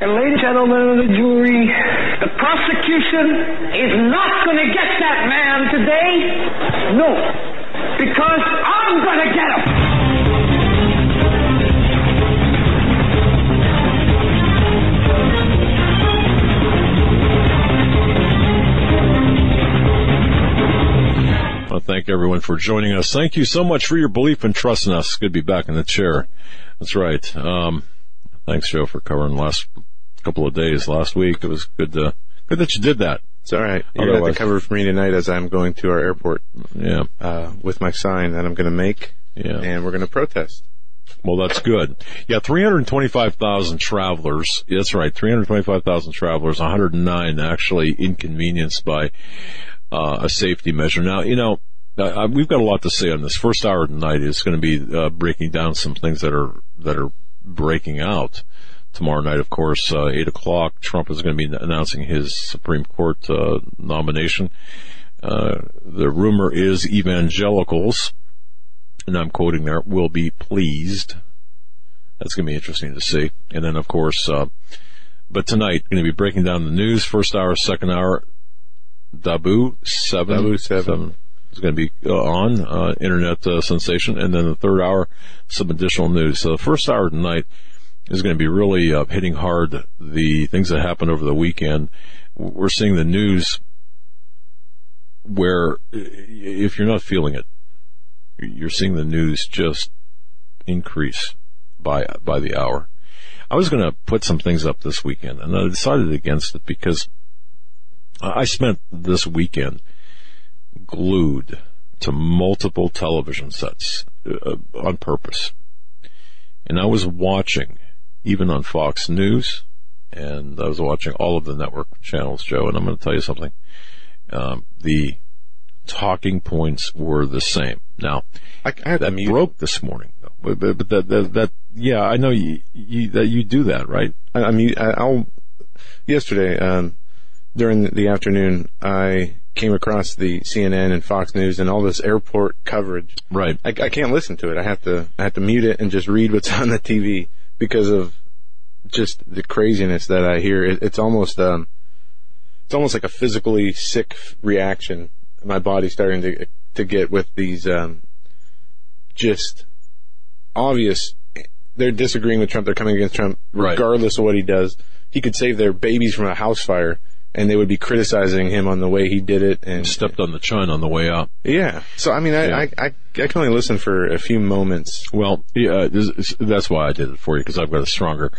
And ladies and gentlemen of the jury, the prosecution is not going to get that man today. No. Because I'm going to get him. I thank everyone for joining us. Thank you so much for your belief and trust in us. Good to be back in the chair. That's right. Um, thanks, Joe, for covering last couple of days last week. It was good to, good that you did that. It's all right. You're Otherwise- to cover for me tonight as I'm going to our airport Yeah. uh, with my sign that I'm going to make, Yeah. and we're going to protest. Well, that's good. Yeah, 325,000 travelers. That's right, 325,000 travelers, 109 actually inconvenienced by uh, a safety measure. Now, you know, uh, we've got a lot to say on this. First hour tonight is going to be uh, breaking down some things that are that are breaking out. Tomorrow night, of course, uh, eight o'clock, Trump is going to be announcing his Supreme Court uh, nomination. Uh, the rumor is evangelicals and I'm quoting there, will be pleased. That's going to be interesting to see. And then, of course, uh, but tonight, going to be breaking down the news, first hour, second hour, Dahboo 7. Dahboo 7. is going to be uh, on, uh, internet uh, sensation. And then the third hour, some additional news. So the first hour tonight is going to be really uh, hitting hard the things that happened over the weekend. We're seeing the news where if you're not feeling it, you're seeing the news just increase by by the hour. I was going to put some things up this weekend, and I decided against it because I spent this weekend glued to multiple television sets uh, on purpose, and I was watching even on Fox News, and I was watching all of the network channels, Joe. And I'm going to tell you something: um, the talking points were the same. Now, I, I that mute. broke this morning, though. But, but, but that, that, that, yeah, I know you, you, that you do that, right? I, I mute. I, I'll. Yesterday, um, during the afternoon, I came across the CNN and Fox News and all this airport coverage. Right. I, I can't listen to it. I have to. I have to mute it and just read what's on the TV because of just the craziness that I hear. It, it's almost. Um, it's almost like a physically sick reaction. My body's starting to to get with these um, just obvious. They're disagreeing with Trump. They're coming against Trump, Right. regardless of what he does. He could save their babies from a house fire, and they would be criticizing him on the way he did it. And Stepped on the chine on the way out. yeah, so I mean, I, Yeah. I, I, I can only listen for a few moments. Well, yeah, this- that's why I did it for you because I've got a stronger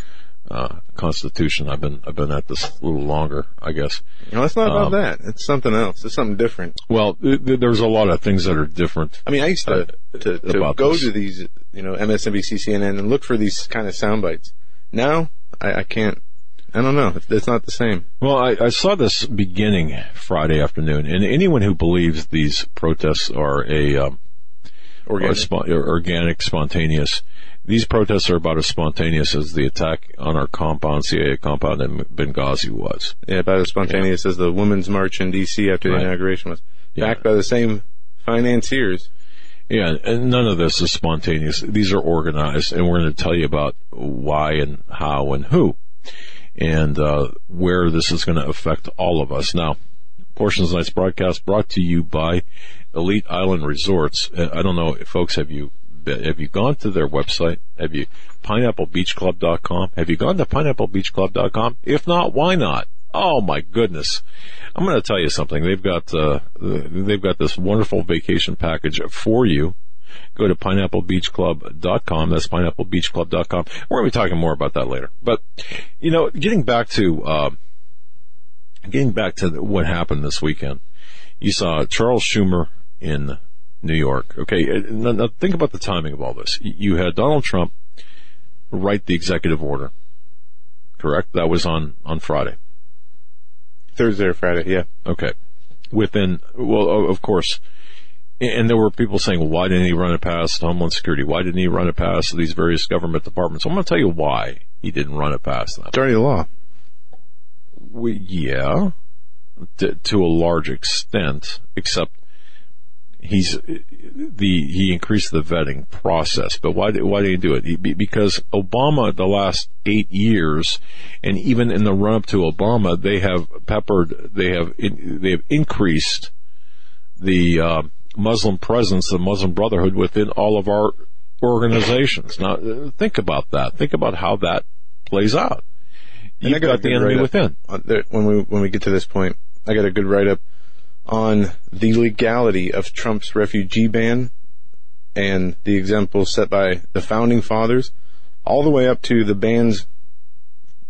uh, constitution. I've been I've been at this a little longer, I guess. No, it's not about Um, that. It's something else. It's something different. Well, th- th- there's a lot of things that are different. I mean, I used to Uh, to, to go this. to these, you know, MSNBC, CNN, and look for these kind of sound bites. Now, I, I can't. I don't know. It's, not the same. Well, I, I saw this beginning Friday afternoon, and anyone who believes these protests are a um, are Organic. spo- organic, spontaneous. These protests are about as spontaneous as the attack on our compound, CIA compound in Benghazi was. Yeah, about as spontaneous as the Women's March in D.C. after the Right. inauguration was. Yeah. Backed by the same financiers. Yeah, and none of this is spontaneous. These are organized, and we're going to tell you about why and how and who, and uh, where this is going to affect all of us. Now, portions of tonight's broadcast brought to you by Elite Island Resorts. Uh, I don't know, folks, have you have you gone to their website? Have you pineapplebeachclub.com? Have you gone to pineapplebeachclub.com? If not, why not? Oh my goodness. I'm going to tell you something. They've got, uh, they've got this wonderful vacation package for you. Go to pineapplebeachclub.com. That's pineapplebeachclub.com. We're going to be talking more about that later. But, you know, getting back to, uh, getting back to what happened this weekend, you saw Charles Schumer in New York. Okay, uh, now, now think about the timing of all this. You had Donald Trump write the executive order, correct? That was on on Friday. Thursday or Friday, yeah. Okay, within well, of course. And there were people saying, well, why didn't he run it past Homeland Security? Why didn't he run it past these various government departments? I'm going to tell you why he didn't run it past them. The law. We, yeah, to, to a large extent, except he's the he increased the vetting process. But why did why did he do it? He, because Obama the last eight years, and even in the run up to Obama, they have peppered they have they have increased the uh, Muslim presence, the Muslim Brotherhood within all of our organizations. Now think about that. Think about how that plays out. You've got, got the enemy within. When we when we get to this point, I got a good write up on the legality of Trump's refugee ban and the examples set by the founding fathers, all the way up to the bans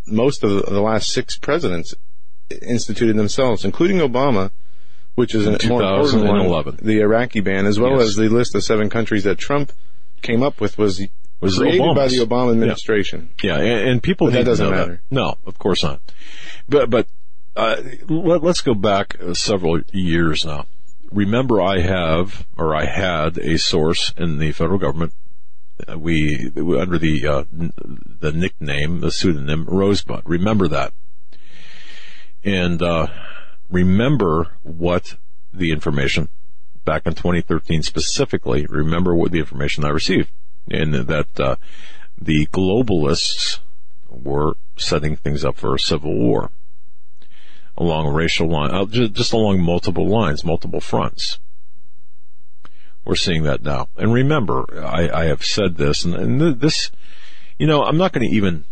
most of the last six presidents instituted themselves, including Obama, which is important one, the Iraqi ban, as well yes. as the list of seven countries that Trump came up with was was created Obama's. by the Obama administration. Yeah, yeah and, and, people that doesn't matter. That. No, of course not. But but uh, let, us go back uh, several years now. Remember, I have or I had a source in the federal government. Uh, we under the uh, the nickname, the pseudonym Rosebud. Remember that, and uh, remember what the information back in 2013 specifically. Remember what the information I received, and that uh, the globalists were setting things up for a civil war along racial line, uh, just along multiple lines, multiple fronts. We're seeing that now. And remember, I, I have said this, and, and, this, you know, I'm not going to even,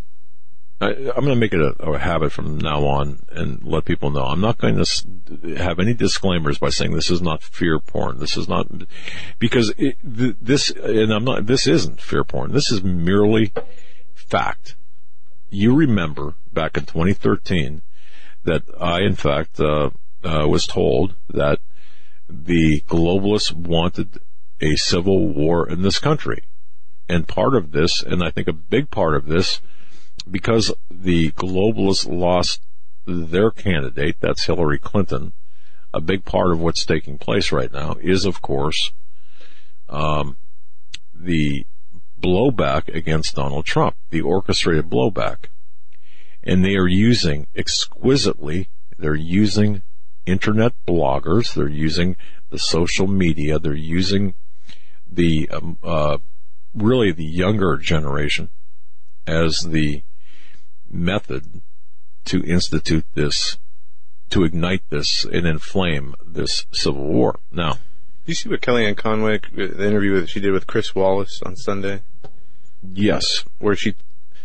I, am going to make it a, a, habit from now on and let people know. I'm not going to have any disclaimers by saying this is not fear porn. This is not, because it, this, and I'm not, this isn't fear porn. This is merely fact. You remember back in 2013, that I, in fact, uh, uh, was told that the globalists wanted a civil war in this country. And part of this, and I think a big part of this, because the globalists lost their candidate, that's Hillary Clinton, a big part of what's taking place right now is, of course, um, the blowback against Donald Trump, the orchestrated blowback. And they are using exquisitely, they're using internet bloggers, they're using the social media, they're using the, um, uh, really the younger generation as the method to institute this, to ignite this and inflame this civil war. Now, do you see what Kellyanne Conway, the interview that she did with Chris Wallace on Sunday? Yes. Where she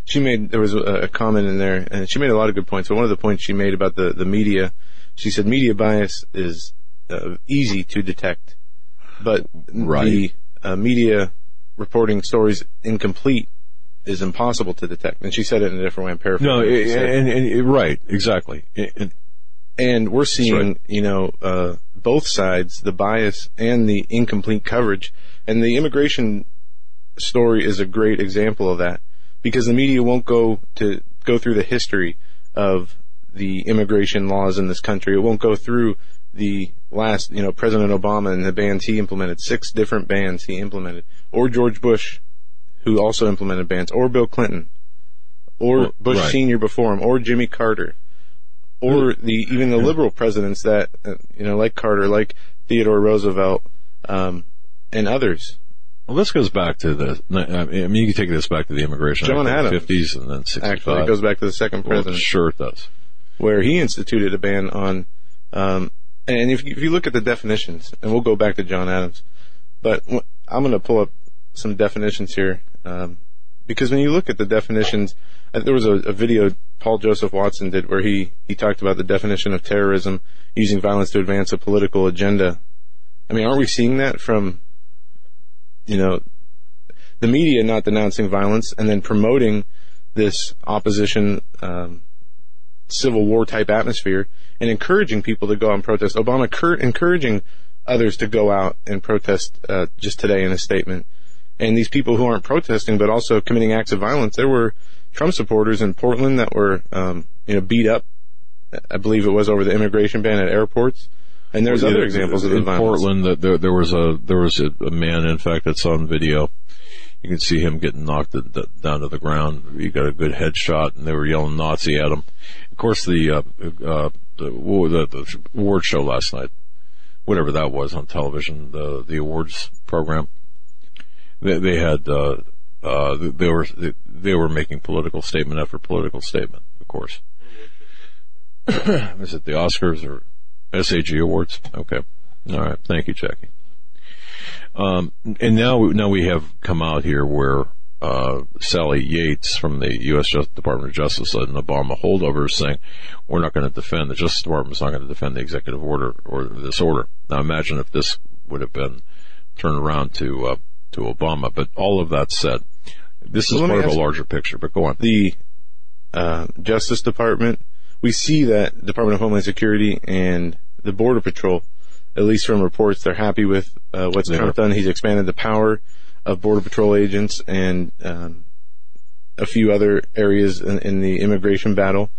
she made there was a, a, comment in there, and she made a lot of good points. But one of the points she made about the the media, she said media bias is uh, easy to detect, but right. the uh, media reporting stories incomplete is impossible to detect. And she said it in a different way. I'm paraphrasing. No, and, and, and, right, exactly. And, and we're seeing, right. you know, uh, both sides, the bias and the incomplete coverage. And the immigration story is a great example of that because the media won't go to go through the history of the immigration laws in this country. It won't go through the last, you know, President Obama and the bans he implemented, six different bans he implemented, or George Bush, who also implemented bans, or Bill Clinton, or Bush right. Senior before him, or Jimmy Carter, or the even the liberal presidents that, uh, you know, like Carter, like Theodore Roosevelt, um, and others. Well, this goes back to the. I mean, you can take this back to the immigration John Act Adams, fifties and then sixty-five. Actually, it goes back to the second president. Well, sure, it does. Where he instituted a ban on, um, and if you, if you look at the definitions, and we'll go back to John Adams, but I'm going to pull up some definitions here, um, because when you look at the definitions, uh, there was a, a video Paul Joseph Watson did where he he talked about the definition of terrorism using violence to advance a political agenda. I mean, aren't we seeing that from you know, the media not denouncing violence and then promoting this opposition, um, civil war type atmosphere and encouraging people to go out and protest. Obama cur- encouraging others to go out and protest uh, just today in a statement. And these people who aren't protesting but also committing acts of violence, there were Trump supporters in Portland that were, um, you know, beat up. I believe it was over the immigration ban at airports. And there's other examples of in violence. Portland. That there, there was a there was a, a, man, in fact, that's on video. You can see him getting knocked down to the ground. He got a good headshot, and they were yelling Nazi at him. Of course, the uh, uh, the, the, the award show last night whatever that was on television, the the awards program. They, they had uh, uh, they were they were making political statement after political statement, of course. Is it the Oscars or SAG Awards? Okay, all right. Thank you, Jackie. Um, and now now we have come out here where uh, Sally Yates from the U.S. Department of Justice an Obama holdover is saying, we're not going to defend, the Justice Department is not going to defend the executive order or this order. Now imagine if this would have been turned around to, uh, to Obama. But all of that said, this is part of a larger picture, but go on. the uh, Justice Department, we see that Department of Homeland Security and the Border Patrol, at least from reports, they're happy with uh, what's They Trump are. done. He's expanded the power of Border Patrol agents and um, a few other areas in, in the immigration battle.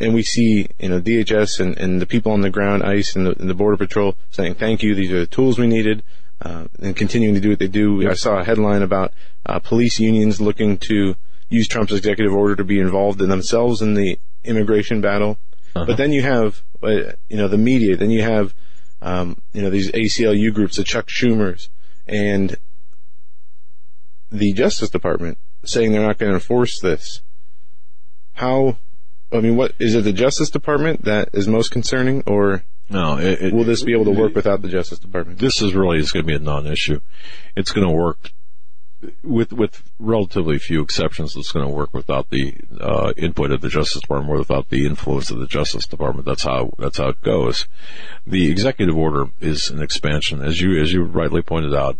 And we see, you know, DHS and, and the people on the ground, ICE and the, and the Border Patrol saying, thank you, these are the tools we needed, uh, and continuing to do what they do. I saw a headline about uh, police unions looking to use Trump's executive order to be involved in themselves in the immigration battle. But then you have, uh, you know, the media, then you have, um, you know, these ACLU groups, the Chuck Schumers, and the Justice Department saying they're not going to enforce this. How, I mean, what, is it the Justice Department that is most concerning, or No, it, it, will this be able to work without the Justice Department? this is really is going to be a non-issue. It's going to work with with relatively few exceptions. It's going to work without the uh, input of the Justice Department or without the influence of the Justice Department. That's how that's how it goes. The executive order is an expansion, as you as you rightly pointed out.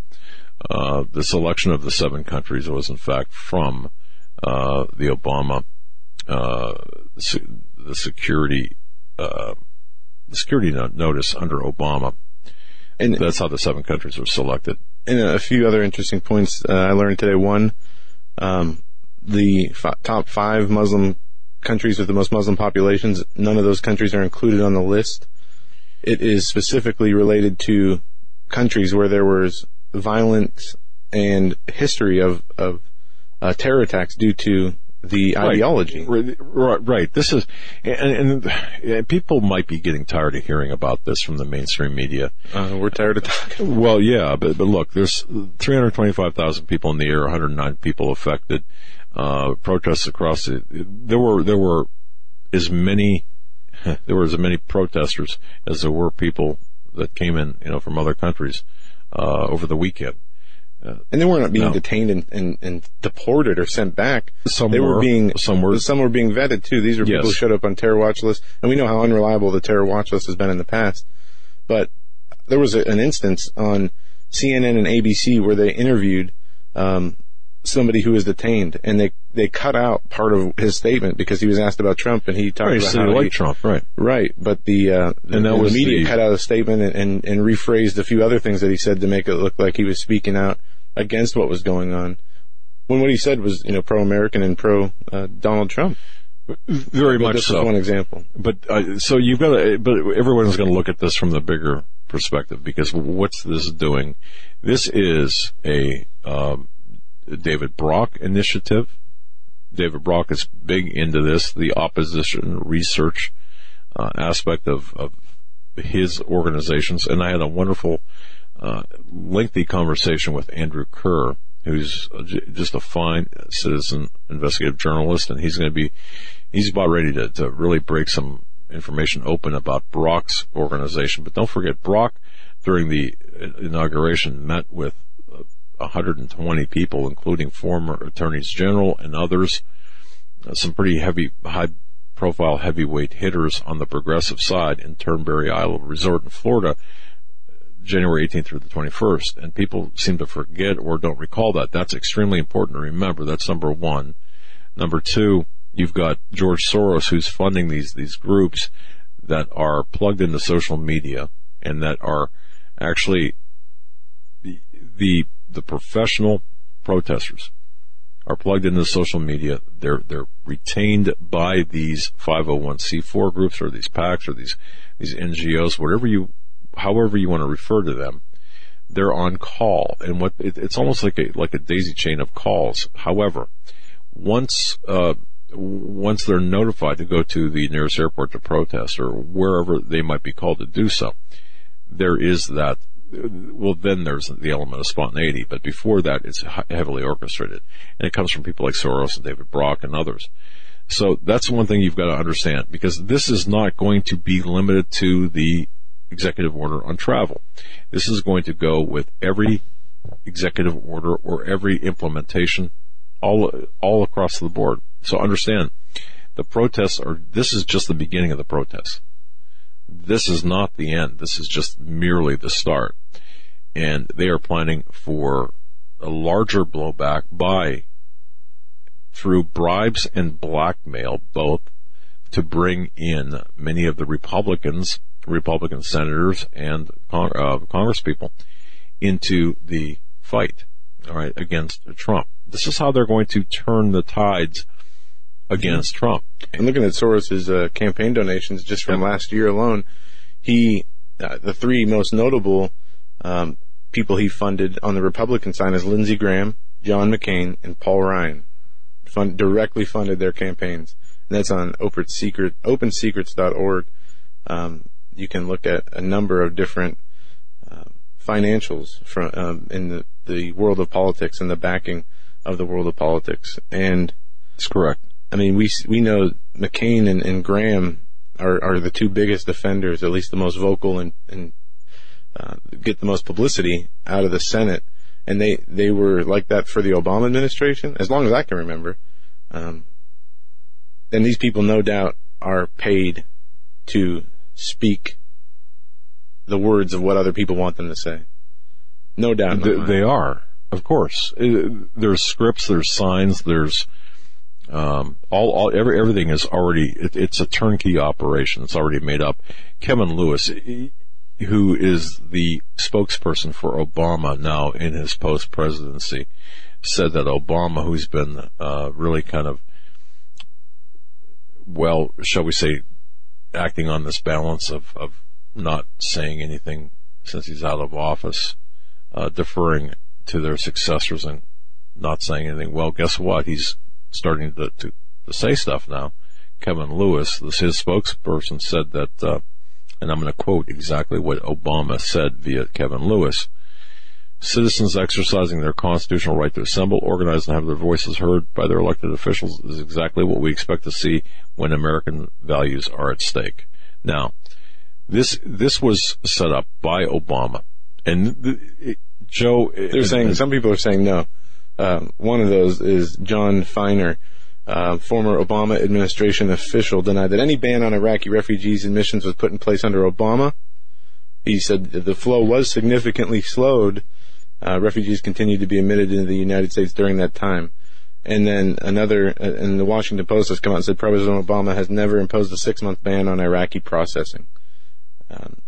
Uh, the selection of the seven countries was in fact from uh, the Obama uh, the security uh, the security notice under Obama. And That's how the seven countries were selected. and a few other interesting points uh, I learned today. One, um, the f- top five Muslim countries with the most Muslim populations, none of those countries are included on the list. It is specifically related to countries where there was violence and history of, of uh, terror attacks due to the ideology. Right. This is, and, and, and people might be getting tired of hearing about this from the mainstream media. Uh, we're tired of talking. Well, yeah, but, but look, there's 325,000 people in the air, 109 people affected, uh, protests across the, there were, there were as many, there were as many protesters as there were people that came in, you know, from other countries, uh, over the weekend. And they weren't being No. detained and, and, and deported or sent back. Some they were, were, being some were- some were being vetted too. These are people who showed up on terror watch lists, and we know how unreliable the terror watch list has been in the past. But there was a, an instance on CNN and ABC where they interviewed um, somebody who was detained, and they they cut out part of his statement because he was asked about Trump, and he talked Right, about so how you he- like Trump, right. Right, but the uh, the, And that the was media the- cut out a statement and, and, and rephrased a few other things that he said to make it look like he was speaking out against what was going on. When what he said was, you know, pro-American and pro uh, Donald Trump. Very But much this so. is one example. But uh, so you've got to, but everyone's going to look at this from the bigger perspective because what's this doing? This is a um, David Brock initiative. David Brock is big into this, the opposition research uh, aspect of, of his organizations, and I had a wonderful, uh, lengthy conversation with Andrew Kerr, who's just a fine citizen investigative journalist, and he's going to be, he's about ready to, to really break some information open about Brock's organization. But don't forget, Brock during the inauguration met with uh, 120 people, including former attorneys general and others, uh, some pretty heavy, high profile heavyweight hitters on the progressive side in Turnberry Isle Resort in Florida, January 18th through the 21st. And people seem to forget or don't recall that. That's extremely important to remember. That's number one. Number two, you've got George Soros who's funding these, these groups that are plugged into social media and that are actually the, the, the professional protesters are plugged into social media. They're they're retained by these 501c4 groups or these PACs or these these NGOs, whatever you, however you want to refer to them. They're on call, and what it, it's almost like a like a daisy chain of calls. However, once uh, once they're notified to go to the nearest airport to protest or wherever they might be called to do so, there is that. Well, then there's the element of spontaneity, but before that, it's heavily orchestrated, and it comes from people like Soros and David Brock and others. So that's one thing you've got to understand because this is not going to be limited to the executive order on travel. This is going to go with every executive order or every implementation all all across the board. So understand the protests are this is just the beginning of the protests. This is not the end. This is just merely the start. And they are planning for a larger blowback by through bribes and blackmail both to bring in many of the Republicans, Republican senators and con- uh, congresspeople into the fight, all right, against Trump. This is how they're going to turn the tides against Trump. I'm looking at Soros's uh, campaign donations just from last year alone. He, uh, the three most notable um, people he funded on the Republican side is Lindsey Graham, John McCain, and Paul Ryan. Fund, directly funded their campaigns. And that's on Open Secret, OpenSecrets.org. Um, you can look at a number of different uh, financials from um, in the, the world of politics and the backing of the world of politics. And it's correct. I mean, we we know McCain and, and Graham are, are the two biggest defenders, at least the most vocal and, and uh, get the most publicity out of the Senate. And they, they were like that for the Obama administration, as long as I can remember. Um, and these people, no doubt, are paid to speak the words of what other people want them to say. No doubt. They, they are, of course. Uh, there's scripts, there's signs, there's um, all, all every, everything is already it, it's a turnkey operation. It's already made up. Kevin Lewis, who is the spokesperson for Obama now in his post presidency, said that Obama, who's been uh, really kind of well, shall we say, acting on this balance of, of not saying anything since he's out of office, uh, deferring to their successors and not saying anything. Well, guess what? He's starting to, to, to say stuff now. Kevin Lewis, this, his spokesperson, said that, uh, and I'm going to quote exactly what Obama said via Kevin Lewis. Citizens exercising their constitutional right to assemble, organize, and have their voices heard by their elected officials is exactly what we expect to see when American values are at stake. Now, this this was set up by Obama, and th- it, Joe. They're and, saying some people are saying no. Um, one of those is Jon Finer, uh, former Obama administration official, denied that any ban on Iraqi refugees admissions was put in place under Obama. He said the flow was significantly slowed. Uh, refugees continued to be admitted into the United States during that time. And then another, uh, and the Washington Post has come out and said President Obama has never imposed a six-month ban on Iraqi processing. Um,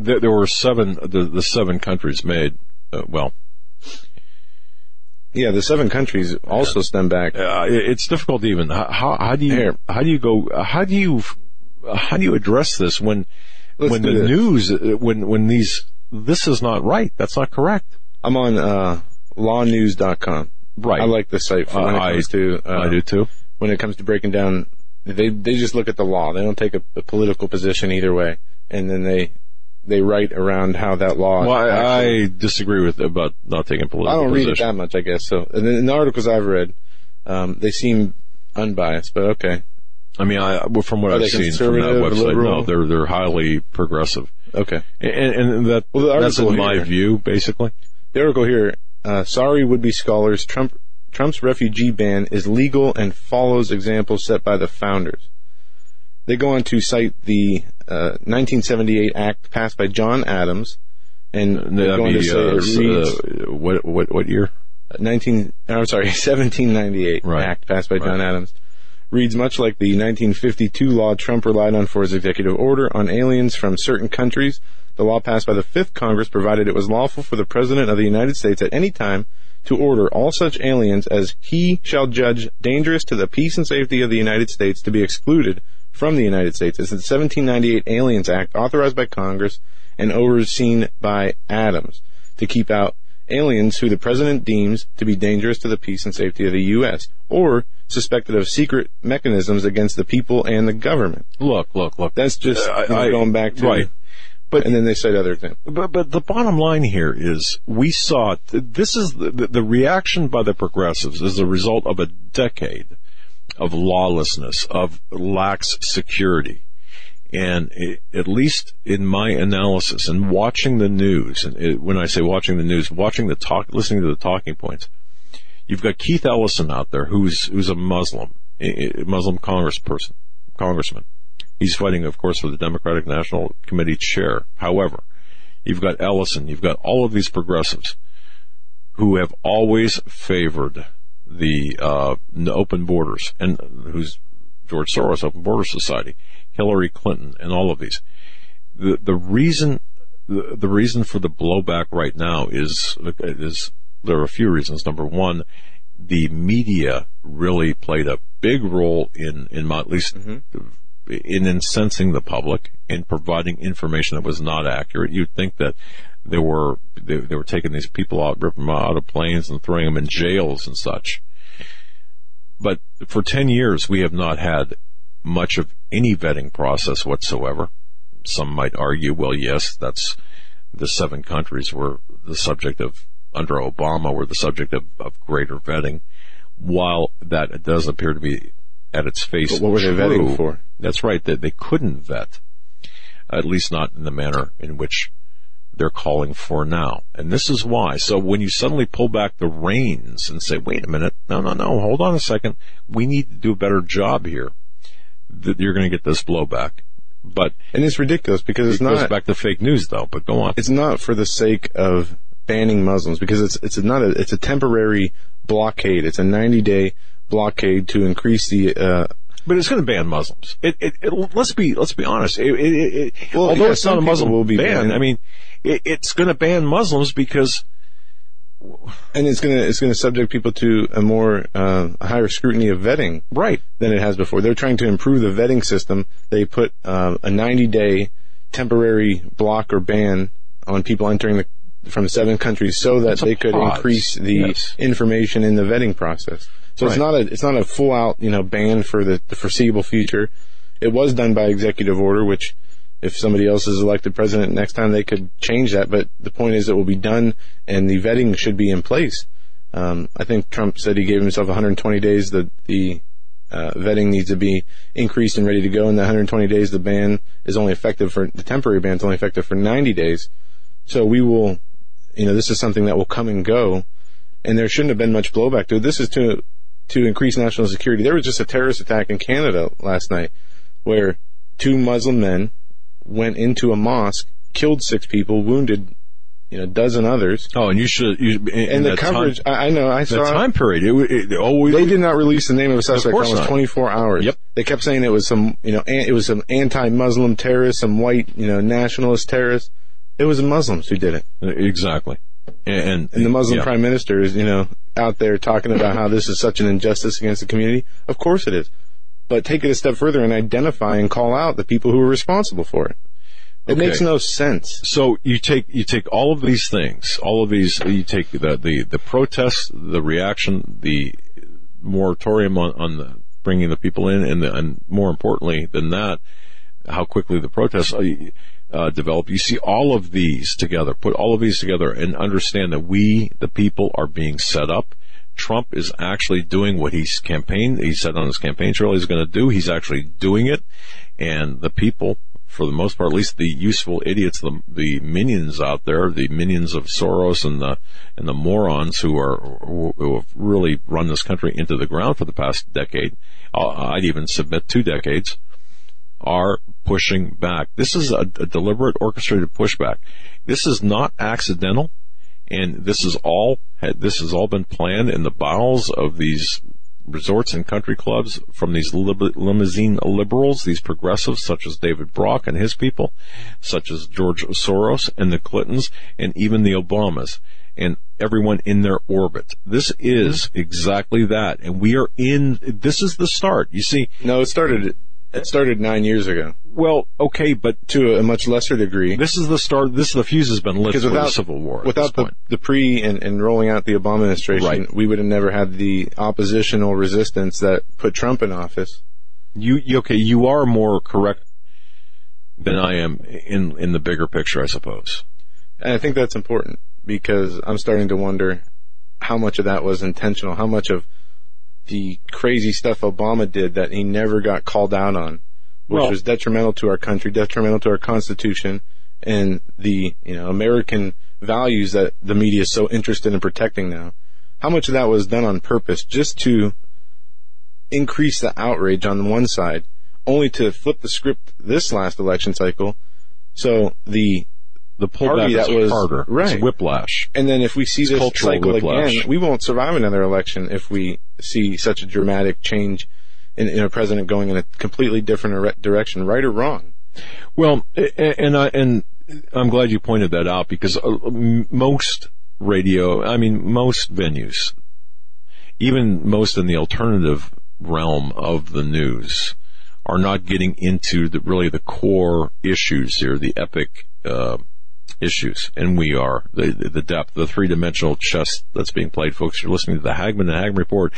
there, there, were seven, the, the seven countries made, uh, well, yeah, the seven countries also stem back. Uh, it's difficult even. How, how do you Here. how do you go? How do you how do you address this when Let's when the this. news when when these this is not right? That's not correct. I'm on uh, lawnewz.com. Right. I like the site for when uh, it comes I, to. Uh, I do too. When it comes to breaking down, they they just look at the law. They don't take a, a political position either way, and then they they write around how that law. Well, I, I disagree with about not taking political. I don't position. read it that much, I guess. So, and in the articles I've read, um, they seem unbiased, but okay. I mean, I, from what Are I've seen from that website, no, they're they're highly progressive. Okay, and, and that well, that's in my here, view, basically. The article here: uh, Sorry, would-be scholars, Trump Trump's refugee ban is legal and follows examples set by the founders. They go on to cite the uh, 1978 Act passed by John Adams, and they're going to say uh, uh, what what what year? 19. I'm sorry, 1798 right. Act passed by right. John Adams reads much like the 1952 law Trump relied on for his executive order on aliens from certain countries. The law passed by the Fifth Congress provided it was lawful for the President of the United States at any time to order all such aliens as he shall judge dangerous to the peace and safety of the United States to be excluded from the United States. It's the 1798 Aliens Act authorized by Congress and overseen by Adams to keep out aliens who the president deems to be dangerous to the peace and safety of the U.S. or suspected of secret mechanisms against the people and the government. Look, look, look. That's just uh, I, going back to right. But- and then they said other things. But, but the bottom line here is we saw this is the, the, the reaction by the progressives is the result of a decade of lawlessness, of lax security. And it, at least in my analysis and watching the news, and it, when I say watching the news, watching the talk, listening to the talking points, you've got Keith Ellison out there who's who's a Muslim, a Muslim congressperson, congressman. He's fighting, of course, for the Democratic National Committee chair. However, you've got Ellison, you've got all of these progressives who have always favored the uh, open borders, and who's George Soros Open Border Society, Hillary Clinton, and all of these. The the reason the, the reason for the blowback right now is is there are a few reasons. Number one, the media really played a big role in in my, at least mm-hmm. in incensing the public in providing information that was not accurate. You'd think that they were they, they were taking these people out, ripping them out of planes, and throwing them in jails and such. But for ten years, we have not had much of any vetting process whatsoever. Some might argue, well, yes, that's the seven countries were the subject of under Obama were the subject of, of greater vetting. While that does appear to be at its face, But what were they vetting for? That's right. That they couldn't vet, at least not in the manner in which they're calling for now. And this is why. So when you suddenly pull back the reins and say, wait a minute, no, no, no, hold on a second, we need to do a better job here, that you're going to get this blowback. But And it's ridiculous because it it's goes not back to fake news though, but go on. it's not for the sake of banning Muslims because it's it's not a it's a temporary blockade. It's a 90 day blockade to increase the uh, But it's going to ban Muslims. It, it, it, let's be let's be honest. Well, although yeah, it's not some a Muslim will be ban, banned. I mean, it, it's going to ban Muslims because and it's gonna it's gonna subject people to a more uh, higher scrutiny of vetting right. than it has before. They're trying to improve the vetting system. They put um, a 90 day temporary block or ban on people entering the from seven countries so that they could pause. increase the Yes. information in the vetting process. So it's not a it's not a full out you know ban for the, the foreseeable future. It was done by executive order, which if somebody else is elected president next time, they could change that. But the point is, it will be done, and the vetting should be in place. Um, I think Trump said he gave himself 120 days. The the uh, vetting needs to be increased and ready to go. In the 120 days, the ban is only effective for the temporary ban is only effective for 90 days. So we will, you know, this is something that will come and go, and there shouldn't have been much blowback to it. This is to to increase national security. There was just a terrorist attack in Canada last night, where two Muslim men went into a mosque, killed six people, wounded, you know, a dozen others. Oh, and you should. You, And the coverage, time, I, I know, I saw. time period, it, it, we, They did not release the name of a suspect for course almost not. 24 hours. Yep. They kept saying it was some, you know, an, it was some anti-Muslim terrorist, some white, you know, nationalist terrorist. It was the Muslims who did it. exactly. And, And the Muslim yeah. prime minister is, you know, out there talking about how this is such an injustice against the community. Of course it is. But take it a step further and identify and call out the people who are responsible for it. It Okay. makes no sense. So you take you take all of these things, all of these. You take the the the protests, the reaction, the moratorium on, on the bringing the people in, and, the, and more importantly than that, how quickly the protests uh, uh, develop. You see all of these together. Put all of these together and understand that we, the people, are being set up. Trump is actually doing what he's campaigned. He said on his campaign trail he's going to do. He's actually doing it, and the people for the most part, at least the useful idiots, the, the minions out there, the minions of Soros and the and the morons who are who have really run this country into the ground for the past decade. Uh, I'd even submit two decades are pushing back. This is a, a deliberate, orchestrated pushback. This is not accidental, and this is all this has all been planned in the bowels of these resorts and country clubs from these lib- limousine liberals, these progressives such as David Brock and his people, such as George Soros and the Clintons, and even the Obamas, and everyone in their orbit. This is mm-hmm. exactly that, and we are in. This is the start. You see, No, it started, it started nine years ago well, okay, but to a much lesser degree. this is the start. This is the fuse has been lit Because for without the Civil War. without the, the pre and, and rolling out the Obama administration, Right. we would have never had the oppositional resistance that put Trump in office. you, you okay? You are more correct than I am in in the bigger picture, I suppose. And I think that's important because I'm starting to wonder how much of that was intentional, how much of the crazy stuff Obama did that he never got called out on, which Well- was detrimental to our country, detrimental to our constitution, and the you know American values that the media is so interested in protecting now. How much of that was done on purpose, just to increase the outrage on one side, only to flip the script this last election cycle. So the The pullback that was- harder. right. It's whiplash. and then if we see It's this cultural cycle whiplash. again, we won't survive another election if we see such a dramatic change in, in a president going in a completely different direction, right or wrong. Well, and I and I'm glad you pointed that out because uh, most radio, I mean, most venues, even most in the alternative realm of the news, are not getting into the really the core issues here, the epic uh, issues, and we are the the depth, the three dimensional chess that's being played, folks. You're listening to the Hagmann and Hagmann report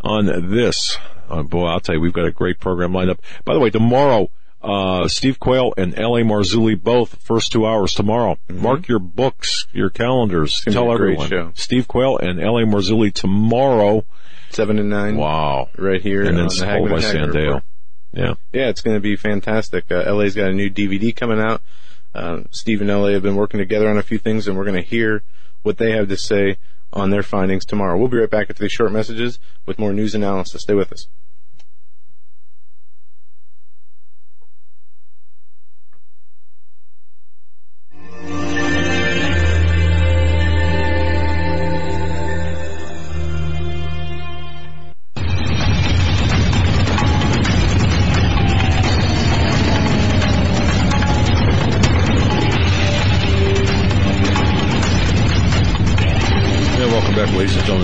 on this. Uh, boy, I'll tell you, we've got a great program lined up. By the way, tomorrow, uh, Steve Quayle and L.A. Marzulli both first two hours tomorrow. Mark your books, your calendars. Tell be a great everyone. show. Steve Quayle and L.A. Marzulli tomorrow. Seven and nine, Wow. right here, And then on the followed by Sandale. Yeah. Yeah, it's going to be fantastic. Uh, LA's got a new DVD coming out. Uh, Steve and LA have been working together on a few things, and we're going to hear what they have to say on their findings tomorrow. We'll be right back after these short messages with more news analysis. Stay with us.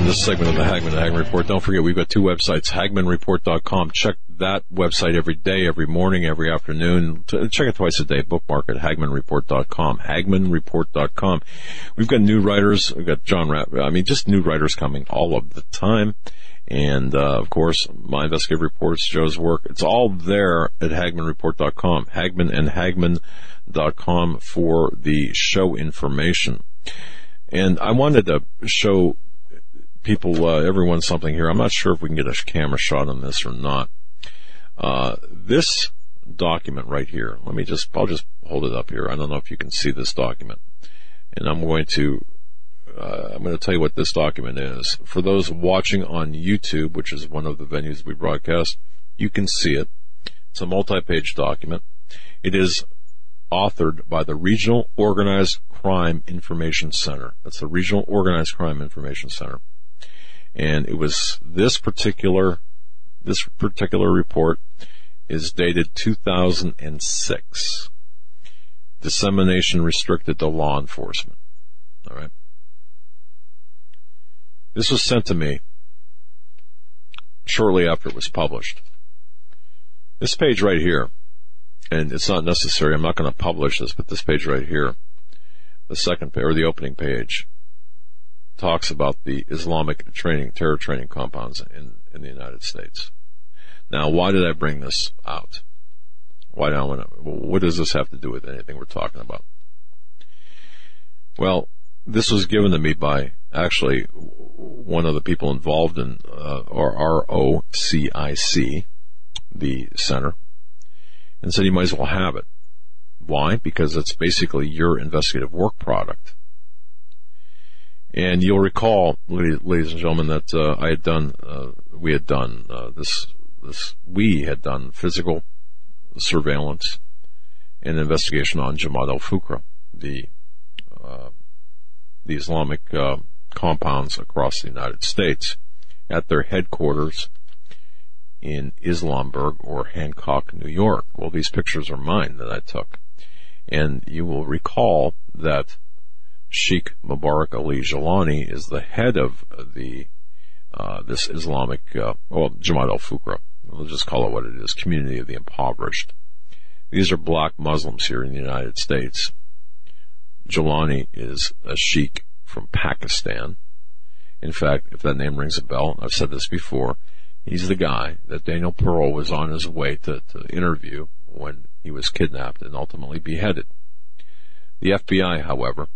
To this segment of the Hagmann Hagmann Report. Don't forget, we've got two websites, hagmannreport.com. Check that website every day, every morning, every afternoon. Check it twice a day. Bookmark it, hagmannreport.com, hagmannreport.com. We've got new writers. We've got John Rapp. I mean, just new writers coming all of the time. And, uh, of course, my investigative reports, Joe's work. It's all there at hagmannreport.com, hagmann and hagmann.com for the show information. And I wanted to show people, uh, everyone something here. I'm not sure if we can get a camera shot on this or not. Uh, this document right here, let me just, I'll just hold it up here. I don't know if you can see this document. And I'm going to, uh, I'm going to tell you what this document is. For those watching on YouTube, which is one of the venues we broadcast, you can see it. It's a multi-page document. It is authored by the Regional Organized Crime Information Center. That's the Regional Organized Crime Information Center. And it was this particular, this particular report is dated 2006. Dissemination restricted to law enforcement. All right. This was sent to me shortly after it was published. This page right here and it's not necessary. I'm not going to publish this, but this page right here, the second page or the opening page, talks about the Islamic training, terror training compounds in in the United States. Now, why did I bring this out? Why do I want to? What does this have to do with anything we're talking about? Well, this was given to me by actually one of the people involved in uh, our ROCIC, the center, and said you might as well have it. Why? Because it's basically your investigative work product. And you'll recall, ladies and gentlemen, that uh, I had done, uh, we had done uh, this, this, we had done physical surveillance and investigation on Jamaat al-Fuqra, the, uh, the Islamic uh, compounds across the United States, at their headquarters in Islamberg or Hancock, New York. Well, these pictures are mine that I took. And you will recall that Sheikh Mubarak Ali Jalani is the head of the uh, this Islamic, uh, well, Jamaat al-Fuqra. We'll just call it what it is, Community of the Impoverished. These are black Muslims here in the United States. Jalani is a sheikh from Pakistan. In fact, if that name rings a bell, I've said this before, he's the guy that Daniel Pearl was on his way to, to interview when He was kidnapped and ultimately beheaded. The FBI, however,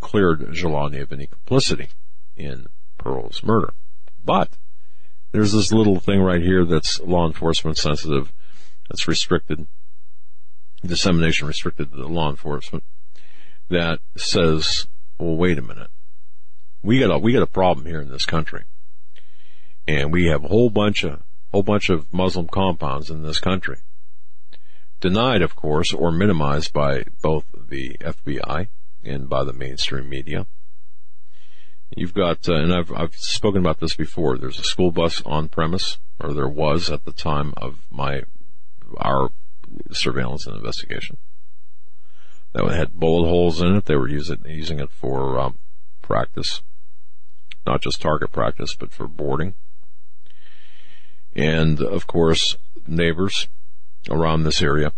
cleared Jelani of any complicity in Pearl's murder. But there's this little thing right here that's law enforcement sensitive, that's restricted, dissemination restricted to the law enforcement, that says, well, wait a minute. We got a, we got a problem here in this country. And we have a whole bunch of, whole bunch of Muslim compounds in this country. Denied, of course, or minimized by both the FBI and by the mainstream media. You've got, uh, and I've, I've spoken about this before. There's a school bus on premise, or there was at the time of my, our surveillance and investigation. That had bullet holes in it. They were using, using it for, um, practice. Not just target practice, but for boarding. And of course, neighbors around this area,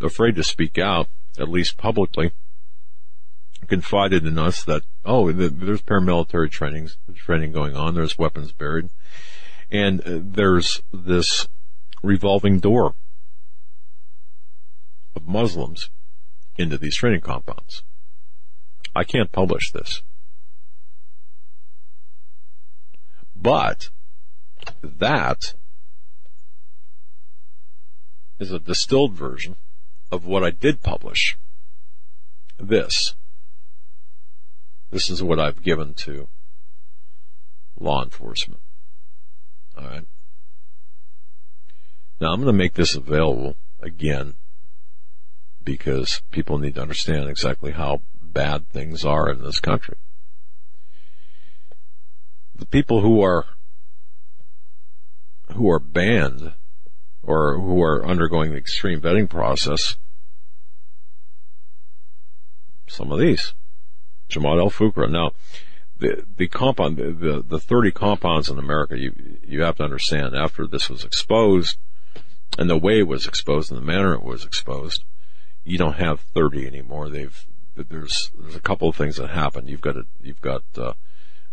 afraid to speak out, at least publicly, confided in us that, oh, there's paramilitary training, training going on, there's weapons buried, and there's this revolving door of Muslims into these training compounds. I can't publish this. But that is a distilled version of what I did publish. This. This is what I've given to law enforcement. Alright. Now I'm going to make this available again because people need to understand exactly how bad things are in this country. The people who are who are banned or who are undergoing the extreme vetting process, some of these. Jamaat al-Fuqra. Now, the, the compound, the, the 30 compounds in America, you, you have to understand after this was exposed and the way it was exposed and the manner it was exposed, you don't have 30 anymore. They've, there's, there's a couple of things that happen. You've got, a, you've got, uh,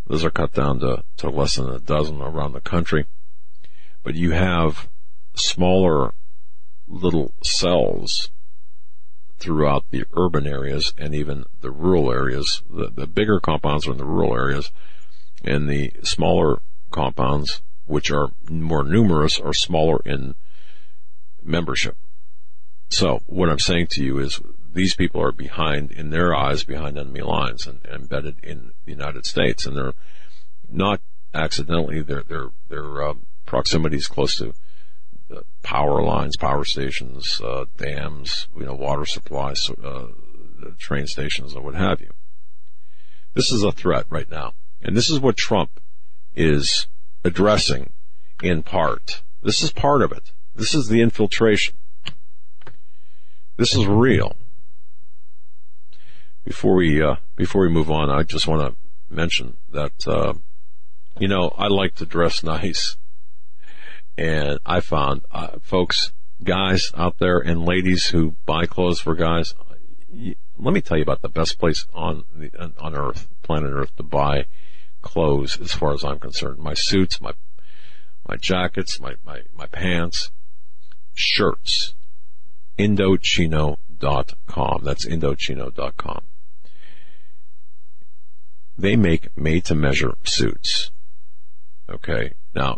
those are cut down to, to less than a dozen around the country. But you have smaller little cells throughout the urban areas and even the rural areas. The, the bigger compounds are in the rural areas and the smaller compounds, which are more numerous, are smaller in membership. So what I'm saying to you is these people are behind, in their eyes, behind enemy lines and, and embedded in the United States, and they're not accidentally. Their their their uh, proximity is close to power lines, power stations, uh, dams, you know, water supplies, uh, train stations, or what have you. This is a threat right now, and this is what Trump is addressing in part. This is part of it. This is the infiltration. This is real. Before we uh, before we move on, I just want to mention that uh, you know I like to dress nice and I found, uh, folks, guys out there and ladies who buy clothes for guys, let me tell you about the best place on the, on earth, planet earth to buy clothes as far as I'm concerned. My suits, my, my jackets, my, my, my pants, shirts. Indochino.com. That's Indochino.com. They make made to measure suits. Okay. Now,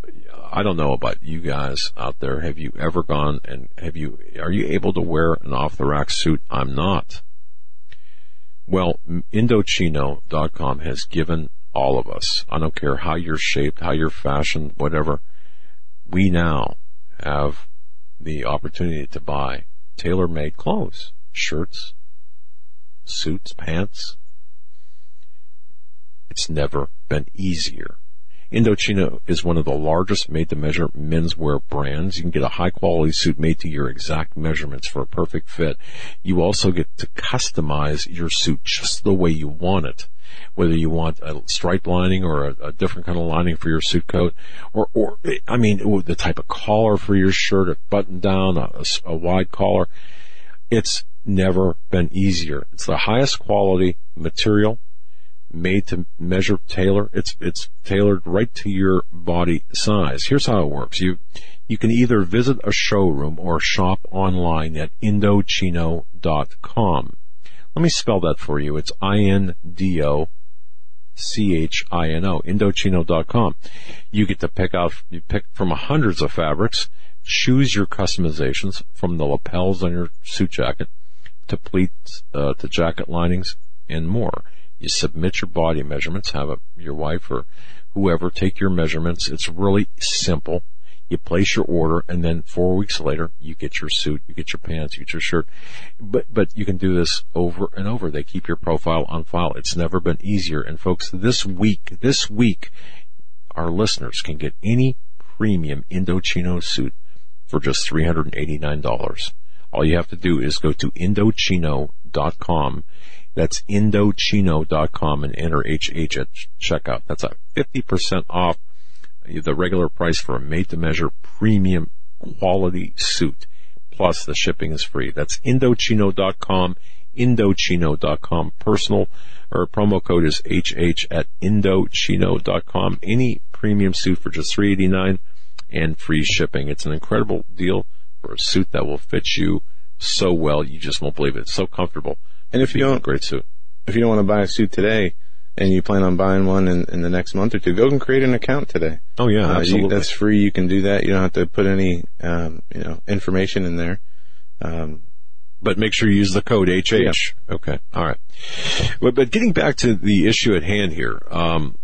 I don't know about you guys out there. Have you ever gone and have you, are you able to wear an off the rack suit? I'm not. Well, Indochino.com has given all of us, I don't care how you're shaped, how you're fashioned, whatever, we now have the opportunity to buy tailor-made clothes, shirts, suits, pants. It's never been easier Indochino is one of the largest made-to-measure menswear brands. You can get a high-quality suit made to your exact measurements for a perfect fit. You also get to customize your suit just the way you want it. Whether you want a stripe lining or a, a different kind of lining for your suit coat, or, or I mean, the type of collar for your shirt, a button down, a, a wide collar. It's never been easier. It's the highest quality material made to measure tailor. It's it's tailored right to your body size. Here's how it works. You you can either visit a showroom or shop online at indochino.com. Let me spell that for you. It's I N D O C H I N O, Indochino.com. You get to pick out, you pick from hundreds of fabrics, choose your customizations from the lapels on your suit jacket to pleats, uh, to jacket linings and more. You submit your body measurements, have a, your wife or whoever take your measurements. It's really simple. You place your order and then four weeks later, you get your suit, you get your pants, you get your shirt. But, but you can do this over and over. They keep your profile on file. It's never been easier. And folks, this week, this week, our listeners can get any premium Indochino suit for just $389. All you have to do is go to Indochino.com. That's Indochino.com and enter HH at checkout. That's a 50% off the regular price for a made to measure premium quality suit. Plus the shipping is free. That's Indochino.com, Indochino.com. Personal or promo code is HH at Indochino.com. Any premium suit for just 389 and free shipping. It's an incredible deal for a suit that will fit you so well. You just won't believe it. It's so comfortable. And if you don't, great suit. If you don't want to buy a suit today, and you plan on buying one in, in the next month or two, go and create an account today. Oh yeah, Uh, absolutely. you, that's free. You can do that. You don't have to put any, um, you know, information in there. Um, but make sure you use the code HH. Yeah. Okay. All right. But, but getting back to the issue at hand here, um,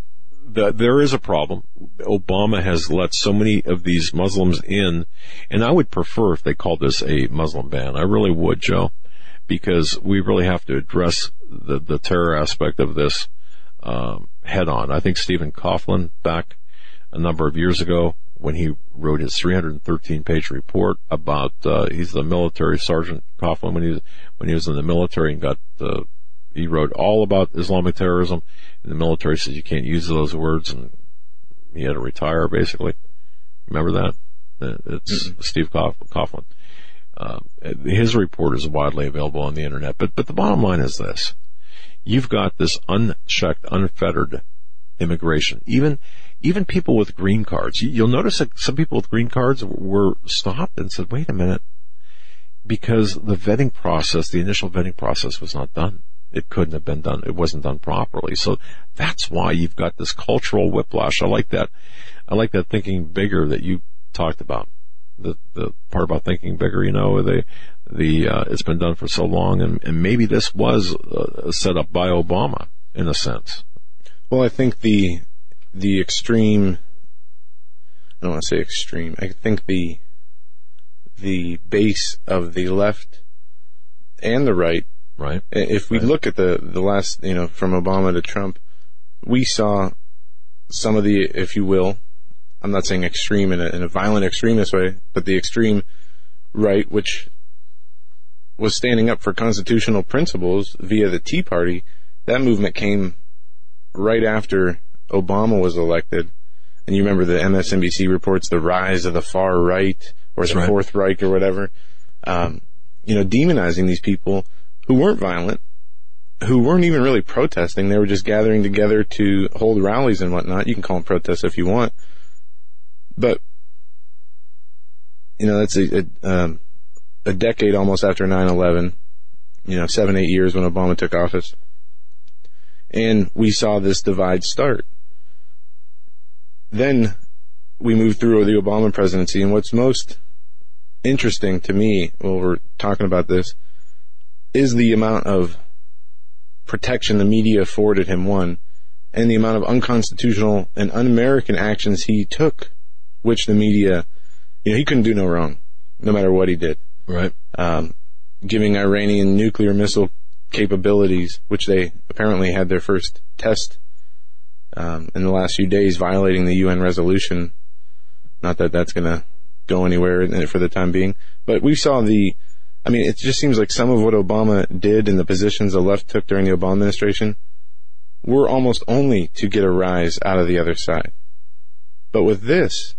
the, there is a problem. Obama has let so many of these Muslims in, and I would prefer if they called this a Muslim ban. I really would, Joe, because we really have to address the, the terror aspect of this um, head on. I think Stephen Coughlin back a number of years ago when he wrote his 313 page report about uh, he's the military sergeant Coughlin when he was when he was in the military and got uh, he wrote all about Islamic terrorism and the military says you can't use those words and he had to retire basically. Remember that? Uh, It's Steve Coughlin. Uh, his report is widely available on the internet, but but the bottom line is this: you've got this unchecked, unfettered immigration. Even even people with green cards. You- You'll notice that some people with green cards were stopped and said, "Wait a minute," because the vetting process, the initial vetting process, was not done. It couldn't have been done. It wasn't done properly. So that's why you've got this cultural whiplash. I like that. I like that thinking bigger that you talked about. The the part about thinking bigger, you know, the the uh, it's been done for so long, and, and maybe this was uh, set up by Obama in a sense. well, I think the, the extreme, I don't want to say extreme. I think the, the base of the left and the right Right? If we Right. look at the the last, you know, from Obama to Trump, we saw some of the, if you will, I'm not saying extreme in a, in a violent extremist way, but the extreme right, which was standing up for constitutional principles via the Tea Party. That movement came right after Obama was elected. And you remember the MSNBC reports the rise of the far right or That's the right. Fourth Reich or whatever. Um, you know, demonizing these people who weren't violent, who weren't even really protesting. They were just gathering together to hold rallies and whatnot. You can call them protests if you want. But, you know, that's a, a, um, a decade almost after 9-11, you know, seven, eight years when Obama took office. And we saw this divide start. Then we moved through the Obama presidency, and what's most interesting to me while we're talking about this is the amount of protection the media afforded him, one, and the amount of unconstitutional and un-American actions he took, which the media, you know, he couldn't do no wrong, no matter what he did. Right. Um, giving Iranian nuclear missile capabilities, which they apparently had their first test um, in the last few days, violating the UN resolution. Not that that's going to go anywhere for the time being, but we saw the. I mean, it just seems like some of what Obama did and the positions the left took during the Obama administration were almost only to get a rise out of the other side. But with this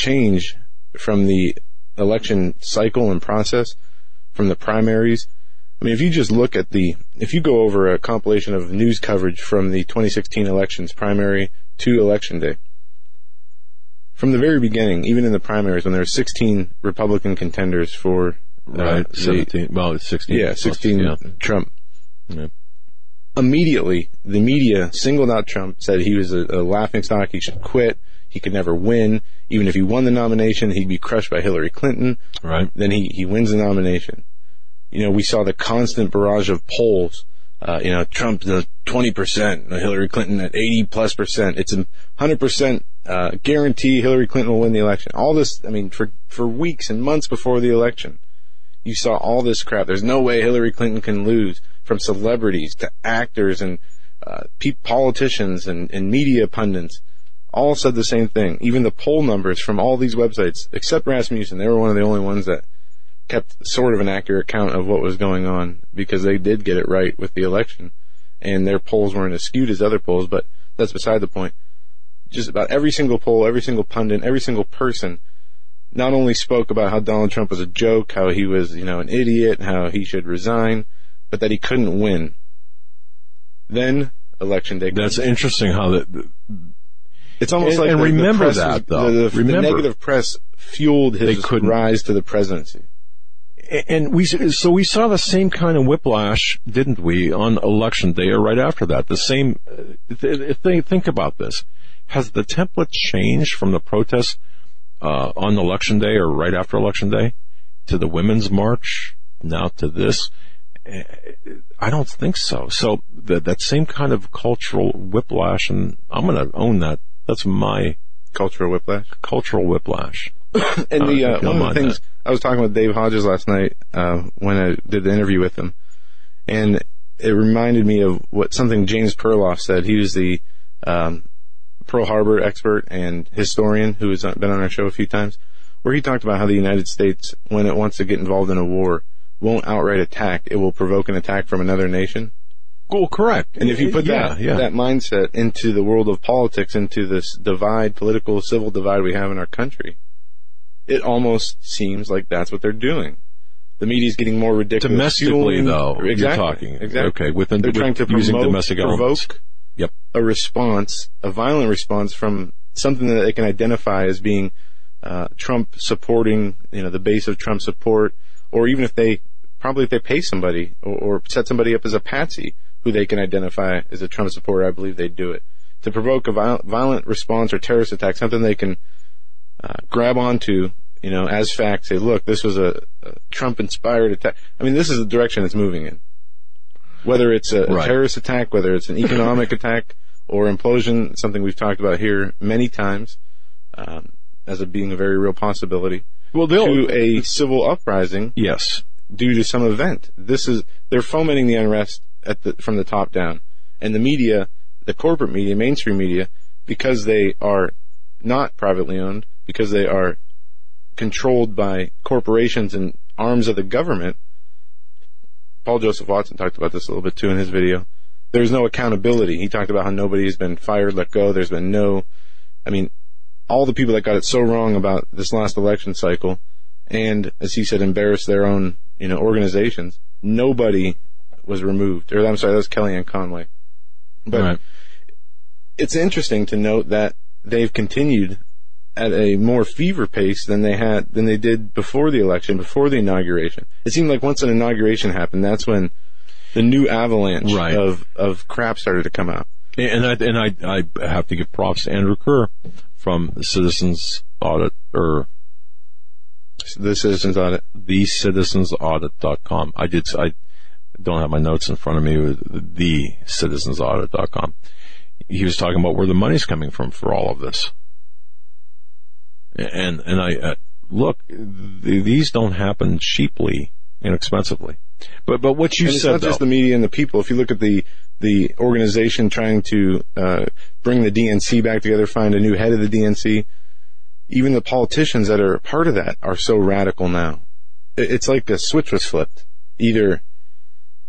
change from the election cycle and process, from the primaries, I mean, if you just look at the, if you go over a compilation of news coverage from the 2016 elections, primary to election day, from the very beginning, even in the primaries, when there were 16 Republican contenders for uh, Right. the- Well, 16. yeah, plus, 16 Yeah. Trump. Yeah. Immediately, the media singled out Trump, said he was a, a laughing stock, he should quit, he could never win. Even if he won the nomination, he'd be crushed by Hillary Clinton. Right. Then he, he wins the nomination. You know, we saw the constant barrage of polls. Uh, you know, Trump the 20%, Hillary Clinton at 80 plus percent. It's a 100% uh, guarantee Hillary Clinton will win the election. All this, I mean, for, for weeks and months before the election, you saw all this crap. There's no way Hillary Clinton can lose from celebrities to actors and uh, pe- politicians and, and media pundits. All said the same thing. Even the poll numbers from all these websites, except Rasmussen, they were one of the only ones that kept sort of an accurate count of what was going on because they did get it right with the election and their polls weren't as skewed as other polls, but that's beside the point. Just about every single poll, every single pundit, every single person not only spoke about how Donald Trump was a joke, how he was, you know, an idiot, how he should resign, but that he couldn't win. Then election day. That's interesting how that, It's almost And- like and the, the remember press that, was- though. The, the, Remember. the negative press fueled his rise to the presidency. and we so we saw the same kind of whiplash, didn't we, on election day or right after that? The same. uh, th- th- Think about this: has the template changed from the protests uh, on election day or right after election day to the women's march now to this? I don't think so. So that that same kind of cultural whiplash, and I'm going to own that. That's my Cultural whiplash. cultural whiplash. And the Uh, uh, one of the things I was talking with Dave Hodges last night uh, when I did the interview with him, and it reminded me of what something James Perloff said. He was the um, Pearl Harbor expert and historian who has been on our show a few times, where he talked about how the United States, when it wants to get involved in a war, won't outright attack. It will provoke an attack from another nation. Well, correct. And if you put yeah, that yeah. that mindset into the world of politics, into this divide, political, civil divide we have in our country, it almost seems like that's what they're doing. The media's getting more ridiculous. Domestically, fueling- though, you're talking. exactly. Okay, within- they're with- trying to using promote, domestic elements. provoke Yep. a response, a violent response from something that they can identify as being uh, Trump supporting, you know, the base of Trump support, or even if they probably if they pay somebody or, or set somebody up as a patsy who they can identify as a Trump supporter, I believe they'd do it to provoke a violent, violent response or terrorist attack, something they can uh, grab onto, you know, as fact. Say, look, this was a, a Trump-inspired attack. I mean, this is the direction it's moving in. Whether it's a, a Right. terrorist attack, whether it's an economic attack or implosion, something we've talked about here many times, um, as it being a very real possibility, Well, they'll to a civil uprising yes. due to some event. This is they're fomenting the unrest at the from the top down, and the media, the corporate media, mainstream media, because they are not privately owned, because they are controlled by corporations and arms of the government. Paul Joseph Watson talked about this a little bit too in his video. There's no accountability. He talked about how nobody has been fired, let go. There's been no, I mean, all the people that got it so wrong about this last election cycle, and as he said, embarrassed their own, you know, organizations. Nobody was removed. Or I'm sorry, that was Kellyanne Conway. But right. it's interesting to note that they've continued at a more fever pace than they had than they did before the election, before the inauguration. It seemed like once an inauguration happened, that's when the new avalanche Right. of of crap started to come out. And I and I I have to give props to Andrew Kerr from the Citizens Audit or The citizens audit. the citizensaudit.com. I did I don't have my notes in front of me with the citizensaudit.com. He was talking about where the money's coming from for all of this. And and I uh, look, th- these don't happen cheaply, inexpensively. But but what you and it's said not though, just the media and the people. If you look at the the organization trying to uh, bring the DNC back together, find a new head of the DNC, even the politicians that are part of that are so radical now. It's like a switch was flipped, either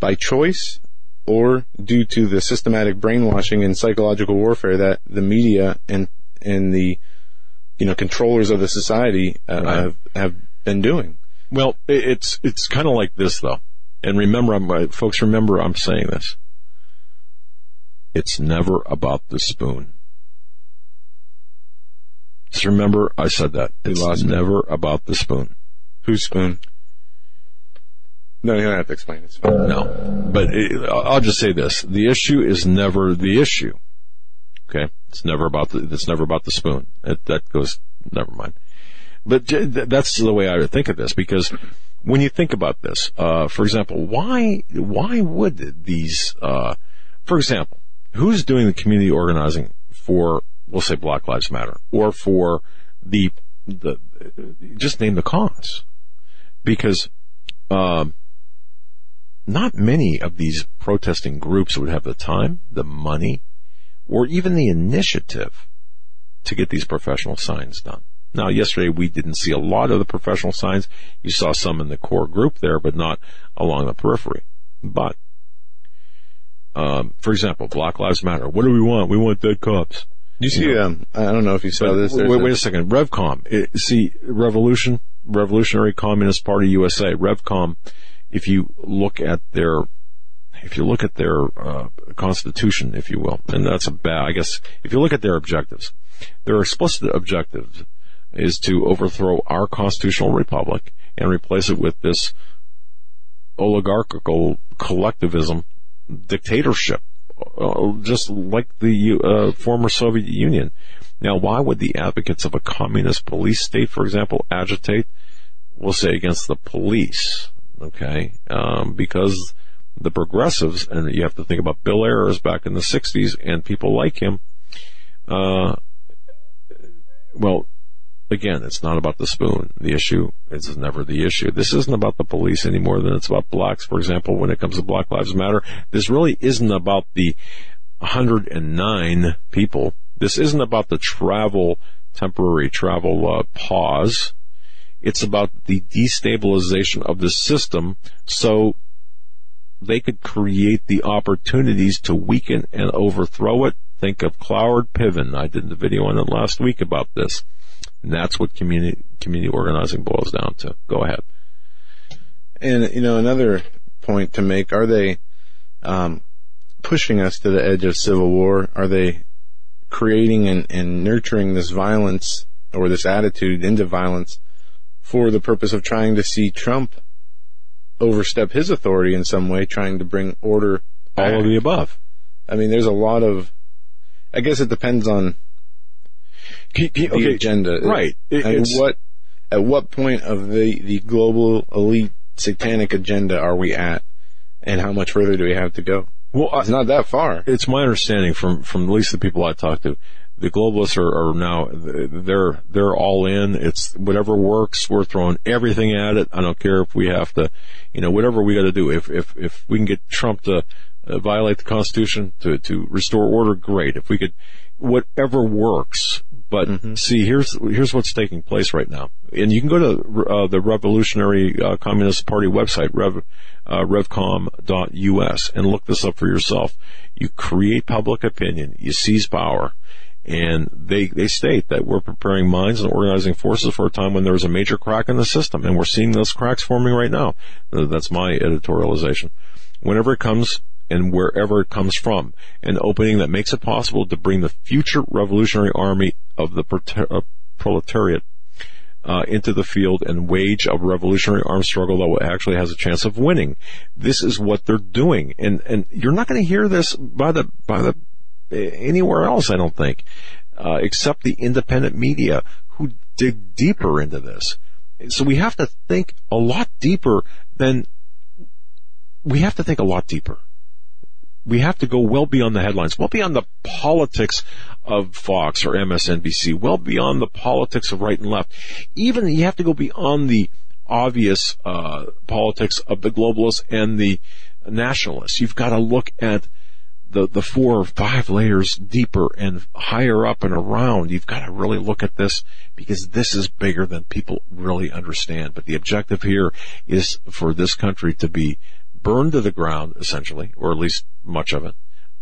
by choice or due to the systematic brainwashing and psychological warfare that the media and and the you know controllers of the society uh, Right. have have been doing. Well, it's it's kind of like this though. And remember, I'm, uh, folks, remember I'm saying this. It's never about the spoon. Just remember I said that. It's never about the spoon. Who's spoon? No, you don't have to explain it. No. But it, I'll just say this. The issue is never the issue. Okay? It's never about the, it's never about the spoon. It, that goes, never mind. But that's the way I would think of this because when you think about this, uh, for example, why, why would these, uh, for example, who's doing the community organizing for, we'll say Black Lives Matter or for the, the, just name the cause? Because, um, not many of these protesting groups would have the time, the money, or even the initiative to get these professional signs done. Now, yesterday we didn't see a lot of the professional signs. You saw some in the core group there, but not along the periphery. But, um, for example, Black Lives Matter. What do we want? We want dead cops. You see, um, I don't know if you saw this. wait, wait a- a second. Revcom. It- see, Revolution, Revolutionary Communist Party USA, Revcom. If you look at their, if you look at their uh, constitution, if you will, and that's a bad. I guess if you look at their objectives, their explicit objective is to overthrow our constitutional republic and replace it with this oligarchical collectivism dictatorship, uh, just like the uh, former Soviet Union. Now, why would the advocates of a communist police state, for example, agitate, we'll say, against the police? Okay, um, because the progressives, and you have to think about Bill Ayers back in the '60s, and people like him. Uh, well, again, it's not about the spoon. The issue is never the issue. This isn't about the police any more than it's about blacks. For example, when it comes to Black Lives Matter, this really isn't about the 109 people. This isn't about the travel, temporary travel uh, pause. It's about the destabilization of the system so they could create the opportunities to weaken and overthrow it. Think of Cloward Piven. I did the video on it last week about this. And that's what community, community organizing boils down to. Go ahead. And you know, another point to make: Are they um, pushing us to the edge of civil war? Are they creating and, and nurturing this violence or this attitude into violence for the purpose of trying to see Trump overstep his authority in some way, trying to bring order? All of the above. I mean, there's a lot of. I guess it depends on Can- can- the okay, agenda, Right. It- and what at what point of the the global elite satanic agenda are we at, and how much further do we have to go? well, I- It's not that far. it's my understanding from from at least the people I talk to, the globalists are, are now they're they're all in. It's whatever works. We're throwing everything at it. I don't care if we have to, you know, whatever we got to do. If if if we can get Trump to uh, violate the Constitution to to restore order, great. If we could, whatever works. But see, here's here's what's taking place right now, and you can go to uh, the Revolutionary uh, Communist Party website, rev, uh, revcom.us, and look this up for yourself. You create public opinion, you seize power, and they they state that we're preparing minds and organizing forces for a time when there is a major crack in the system, and we're seeing those cracks forming right now. That's my editorialization. Whenever it comes and wherever it comes from, an opening that makes it possible to bring the future revolutionary army of the proletariat uh, into the field and wage a revolutionary armed struggle that actually has a chance of winning. This is what they're doing, and and you're not going to hear this by the by the anywhere else. I don't think, uh, except the independent media who dig deeper into this. So we have to think a lot deeper than we have to think a lot deeper we have to go well beyond the headlines, well beyond the politics of Fox or MSNBC, well beyond the politics of right and left. Even you have to go beyond the obvious uh, politics of the globalists and the nationalists. You've got to look at the the four or five layers deeper and higher up and around. You've got to really look at this because this is bigger than people really understand. But the objective here is for this country to be burned to the ground, essentially, or at least much of it.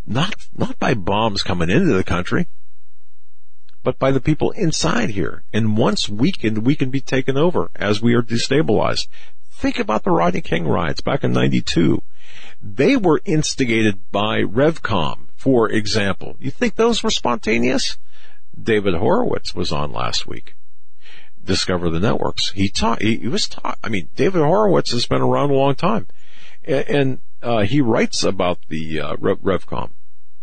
Not not by bombs coming into the country, but by the people inside here. And once weakened, we can be taken over as we are destabilized. Think about the Rodney King riots back in 92. They were instigated by Revcom, for example. You think those were spontaneous? David Horowitz was on last week. Discover the networks. He taught, he, he was taught, I mean, David Horowitz has been around a long time. And, and uh, he writes about the uh, Rev- Revcom.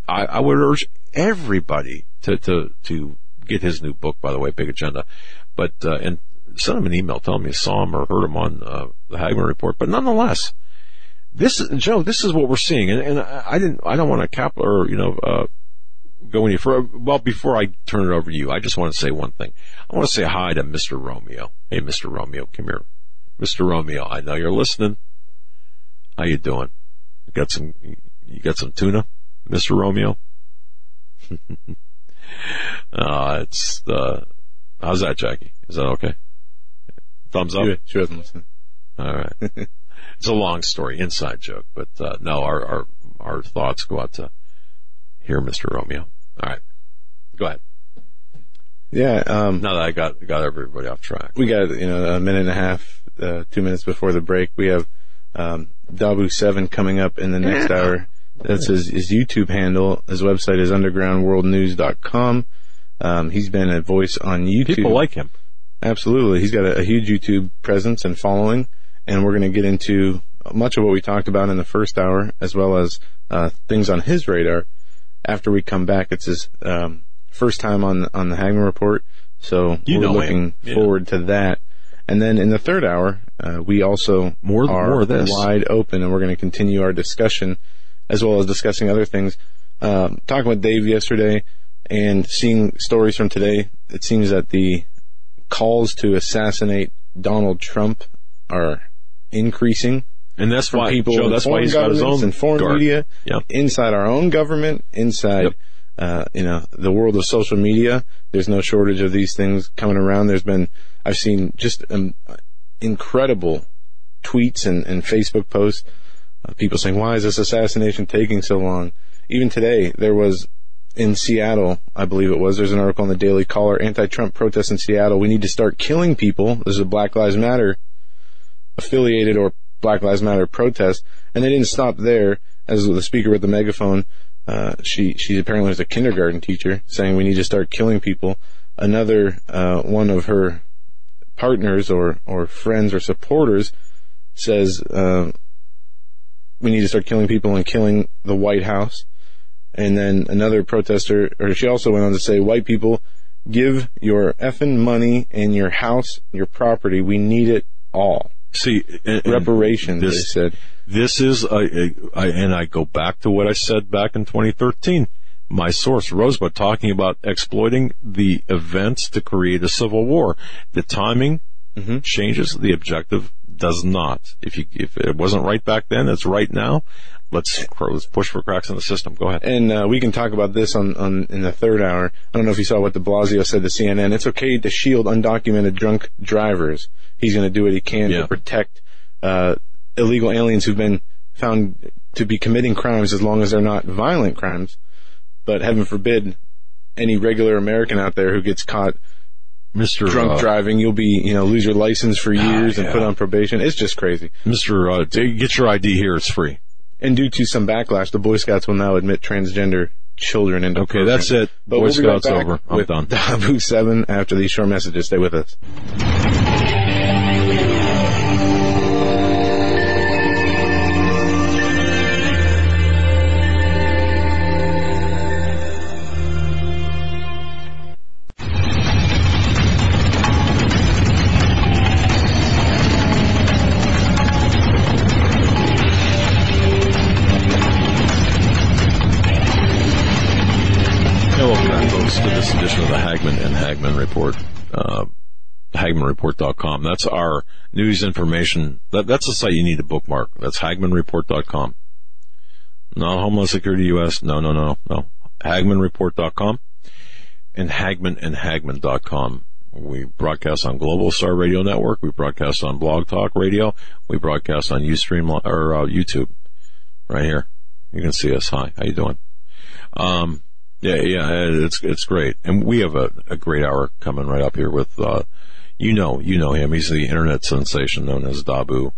I, I would urge everybody to, to, to get his new book, by the way, Big Agenda. But, uh, and send him an email telling me you saw him or heard him on, uh, the Hagmann report. But nonetheless, this, Joe, this is what we're seeing. And, and I didn't, I don't want to cap or, you know, uh, go any further. Well, before I turn it over to you, I just want to say one thing. I want to say hi to Mr. Romeo. Hey, Mr. Romeo, come here. Mr. Romeo, I know you're listening. How you doing? You got some, you got some tuna, Mr. Romeo? uh, it's, uh, how's that, Jackie? Is that okay? Thumbs up? She, she wasn't listening. All right. it's a long story, inside joke, but, uh, no, our, our, our thoughts go out to here, Mr. Romeo. All right. Go ahead. Yeah, um, Now that I got, got everybody off track. we got, you know, a minute and a half, uh, two minutes before the break. We have, um, Dahboo 7 coming up in the next hour. That's his, his YouTube handle. His website is undergroundworldnews.com. Um, he's been a voice on YouTube. People like him. Absolutely. He's got a, a huge YouTube presence and following, and we're going to get into much of what we talked about in the first hour, as well as uh, things on his radar. After we come back, it's his um, first time on on the Hagmann Report, so You we're looking. Yeah. forward to that. And then in the third hour, uh, we also More- are more this. wide open, and we're going to continue our discussion, as well as discussing other things. Um, talking with Dave yesterday and seeing stories from today, it seems that the calls to assassinate Donald Trump are increasing And that's why, people Joe, that's why foreign he's got his own and foreign guard. media Yep. inside our own government, inside Yep. uh, you know the world of social media. There's no shortage of these things coming around. There's been I've seen just um, incredible tweets and, and Facebook posts. Uh, people saying, "Why is this assassination taking so long?" Even today, there was in Seattle, I believe it was. There's an article in the Daily Caller: anti-Trump protests in Seattle. We need to start killing people. This is a Black Lives Matter affiliated or Black Lives Matter protest, and they didn't stop there. As the speaker with the megaphone, uh, she she apparently was a kindergarten teacher, saying we need to start killing people. Another uh, one of her partners or or friends or supporters says uh, we need to start killing people and killing the White House. And then another protester, or she also went on to say, white people, give your effing money and your house, your property. We need it all. See, and- Reparations, This, they said. This is, a, a, I, and I go back to what I said back in 2013. My source, Rosebud, talking about exploiting the events to create a civil war. The timing Mhm. changes, the objective does not. If you, if it wasn't right back then, it's right now. Let's, let's push for cracks in the system. Go ahead. And uh, we can talk about this on, on in the third hour. I don't know if you saw what De Blasio said to CNN. It's okay to shield undocumented drunk drivers. He's going to do what he can Yeah. to protect uh, illegal aliens who've been found to be committing crimes as long as they're not violent crimes. But heaven forbid, any regular American out there who gets caught Mr. drunk uh, driving, you'll be you know lose your license for years and yeah. put on probation. It's just crazy. Mr. Uh, get your ID here. It's free. And due to some backlash, the Boy Scouts will now admit transgender children into Okay, programs. that's it. But Boy we'll be right Scouts over. I'm with done. Dahboo 7 after these short messages. Stay with us. HagmannReport.com. That's our news information. That, that's the site you need to bookmark. That's HagmannReport.com. Not Homeland Security US. No, no, no, no. HagmannReport.com and HagmannandHagmann.com. We broadcast on Global Star Radio Network. We broadcast on Blog Talk Radio. We broadcast on Ustream or uh, YouTube. Right here. You can see us. Hi. How you doing? Um, yeah, yeah, it's it's great, and we have a, a great hour coming right up here with, uh, you know, you know him. He's the internet sensation known as Dahboo.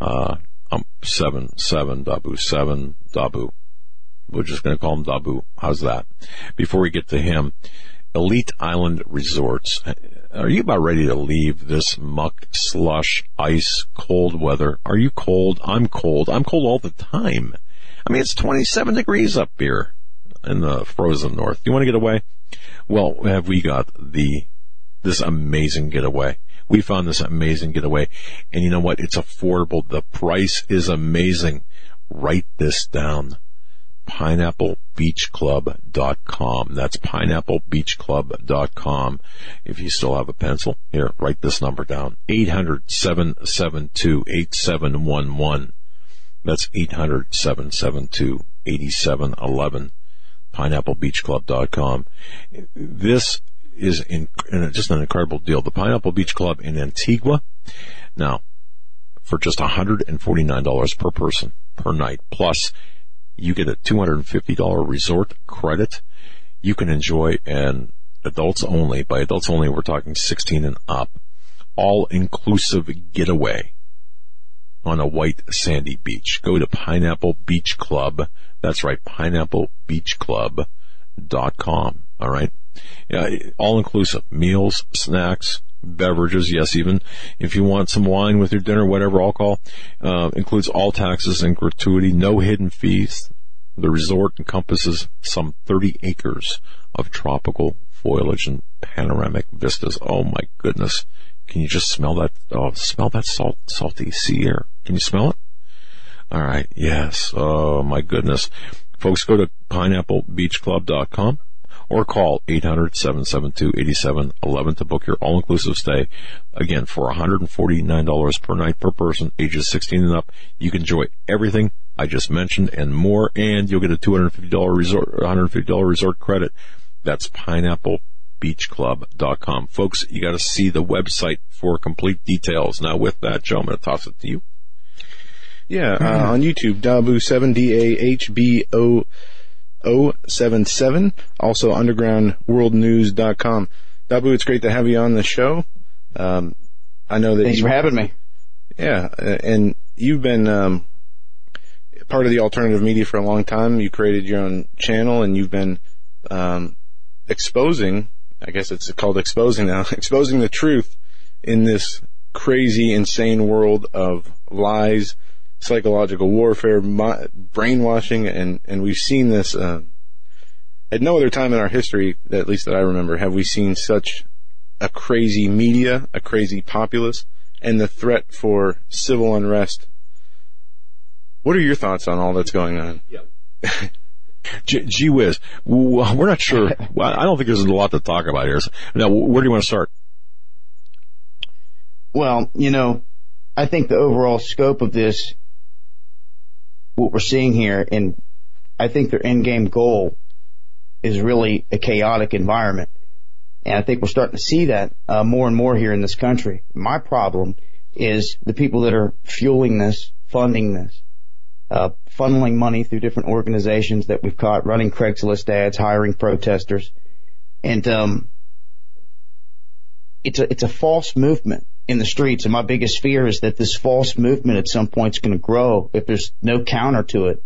uh, um, seven, seven, Dahboo, seven, Dahboo. We're just going to call him Dahboo. How's that? Before we get to him, Elite Island Resorts. Are you about ready to leave this muck, slush, ice, cold weather? Are you cold? I'm cold. I'm cold all the time. I mean, it's 27 degrees up here in the frozen north. Do You want to get away? Well, have we got the, this amazing getaway? We found this amazing getaway. And you know what? It's affordable. The price is amazing. Write this down. pineapplebeachclub.com. That's pineapplebeachclub.com. If you still have a pencil, here, write this number down. 800-772-8711. That's 800-772-8711. pineapplebeachclub.com. This is in, just an incredible deal. The Pineapple Beach Club in Antigua. Now, for just $149 per person per night, plus you get a $250 resort credit. You can enjoy an adults only, by adults only, we're talking 16 and up, all inclusive getaway on a white sandy beach. Go to Pineapple Beach Club. That's right, pineapplebeachclub.com. All right. All inclusive meals, snacks, beverages. Yes, even if you want some wine with your dinner, whatever alcohol, uh, includes all taxes and gratuity, no hidden fees. The resort encompasses some 30 acres of tropical foliage and panoramic vistas. Oh my goodness. Can you just smell that? Oh, smell that salt, salty sea air. Can you smell it? All right. Yes. Oh my goodness. Folks, go to pineapplebeachclub.com or call 800-772-8711 to book your all-inclusive stay. Again, for $149 per night per person, ages 16 and up, you can enjoy everything I just mentioned and more, and you'll get a $250 resort, $150 resort credit. That's pineapplebeachclub.com. Folks, you gotta see the website for complete details. Now with that, Joe, I'm gonna toss it to you. Yeah, uh, on YouTube, Dahboo7, D-A-H-B-O 077. Also undergroundworldnews.com. Dahboo, it's great to have you on the show. Um, I know that Thanks you, for having me. Yeah, and you've been um, part of the alternative media for a long time. You created your own channel, and you've been um, exposing. I guess it's called exposing now. exposing the truth in this crazy, insane world of lies, psychological warfare, brainwashing, and and we've seen this. Uh, at no other time in our history, at least that I remember, have we seen such a crazy media, a crazy populace, and the threat for civil unrest. What are your thoughts on all that's going on? Yeah. G- gee whiz, we're not sure. I don't think there's a lot to talk about here. Now, where do you want to start? Well, you know, I think the overall scope of this, what we're seeing here, and I think their end game goal is really a chaotic environment. And I think we're starting to see that uh, more and more here in this country. My problem is the people that are fueling this, funding this, uh, funneling money through different organizations that we've caught, running Craigslist ads, hiring protesters, and um, it's a it's a false movement in the streets. And my biggest fear is that this false movement at some point is going to grow if there's no counter to it,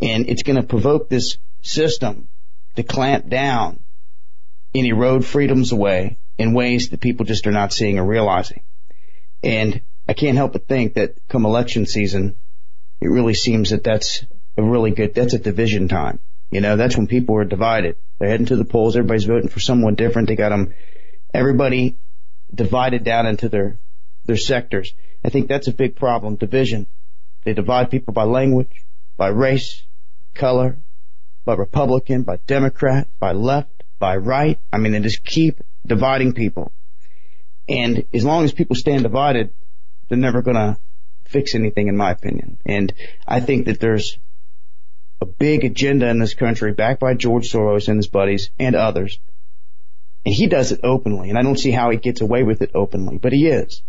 and it's going to provoke this system to clamp down and erode freedoms away in ways that people just are not seeing or realizing. And I can't help but think that come election season, it really seems that that's a really good, that's a division time. You know, that's when people are divided. They're heading to the polls. Everybody's voting for someone different. They got them, everybody divided down into their, their sectors. I think that's a big problem. Division. They divide people by language, by race, color, by Republican, by Democrat, by left, by right. I mean, they just keep dividing people. And as long as people stand divided, they're never going to fix anything, in my opinion. And I think that there's a big agenda in this country backed by George Soros and his buddies and others. And he does it openly. And I don't see how he gets away with it openly, but he is.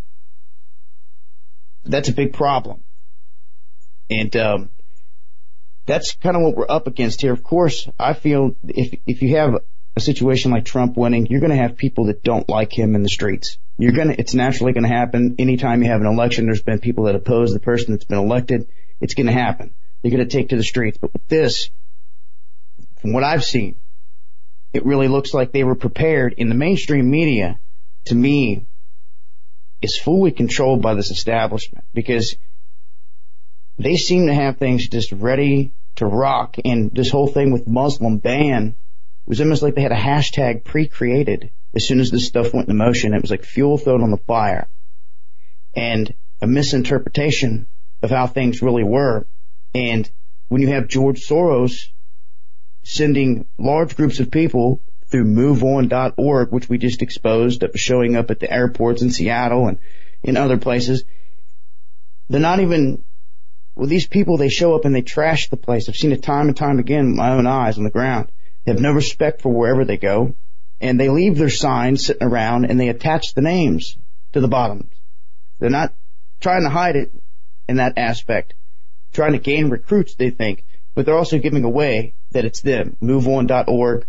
That's a big problem. And, um, that's kind of what we're up against here. Of course, I feel if if you have a situation like Trump winning, you're going to have people that don't like him in the streets. You're gonna, it's naturally gonna happen. Anytime you have an election, there's been people that oppose the person that's been elected. It's gonna happen. They're gonna take to the streets. But with this, from what I've seen, it really looks like they were prepared in the mainstream media to me is fully controlled by this establishment because they seem to have things just ready to rock and this whole thing with Muslim ban was almost like they had a hashtag pre-created as soon as this stuff went into motion. It was like fuel thrown on the fire and a misinterpretation of how things really were. And when you have George Soros sending large groups of people through moveon.org, which we just exposed showing up at the airports in Seattle and in other places. They're not even, well, these people, they show up and they trash the place. I've seen it time and time again with my own eyes on the ground. They have no respect for wherever they go and they leave their signs sitting around and they attach the names to the bottoms. They're not trying to hide it in that aspect, trying to gain recruits, they think, but they're also giving away that it's them. MoveOn.org,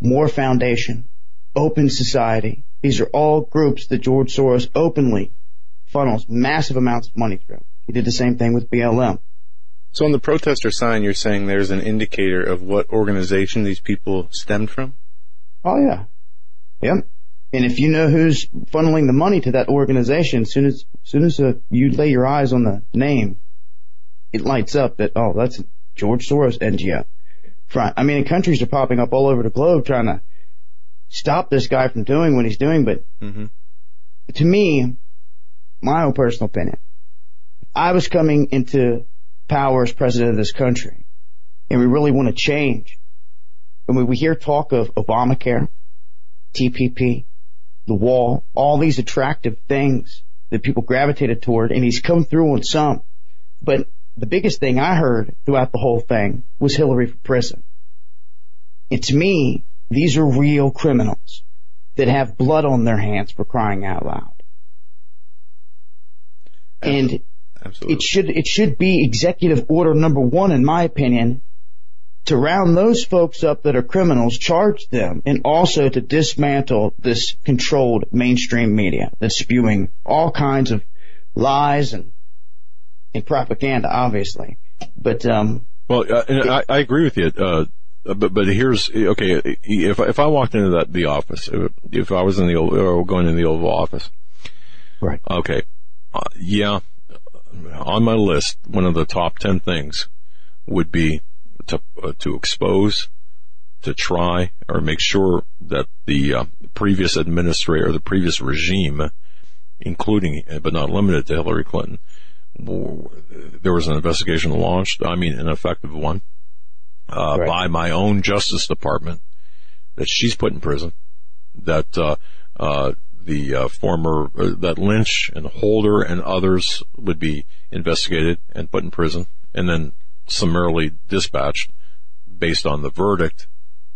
Moore Foundation, Open Society. These are all groups that George Soros openly funnels massive amounts of money through. He did the same thing with BLM. So on the protester sign, you're saying there's an indicator of what organization these people stemmed from? Oh yeah. Yep. And if you know who's funneling the money to that organization, as soon as, as soon as uh, you lay your eyes on the name, it lights up that, oh, that's George Soros NGO front. I mean, countries are popping up all over the globe trying to stop this guy from doing what he's doing. But mm-hmm. to me, my own personal opinion, I was coming into power as president of this country and we really want to change. And when we hear talk of Obamacare, TPP, the wall, all these attractive things that people gravitated toward and he's come through on some, but the biggest thing I heard throughout the whole thing was Hillary for prison. And to me, these are real criminals that have blood on their hands for crying out loud. And Absolutely. it should, it should be executive order number one, in my opinion, to round those folks up that are criminals, charge them, and also to dismantle this controlled mainstream media that's spewing all kinds of lies and and propaganda, obviously. But um, well, uh, I, I agree with you. Uh, but but here's okay. If if I walked into that the office, if I was in the going in the Oval Office, right? Okay, uh, yeah. On my list, one of the top ten things would be to uh, to expose, to try or make sure that the uh, previous administrator, the previous regime, including but not limited to Hillary Clinton, there was an investigation launched. I mean, an effective one uh, right. by my own Justice Department that she's put in prison. That uh, uh, the uh, former uh, that Lynch and Holder and others would be investigated and put in prison, and then summarily dispatched based on the verdict,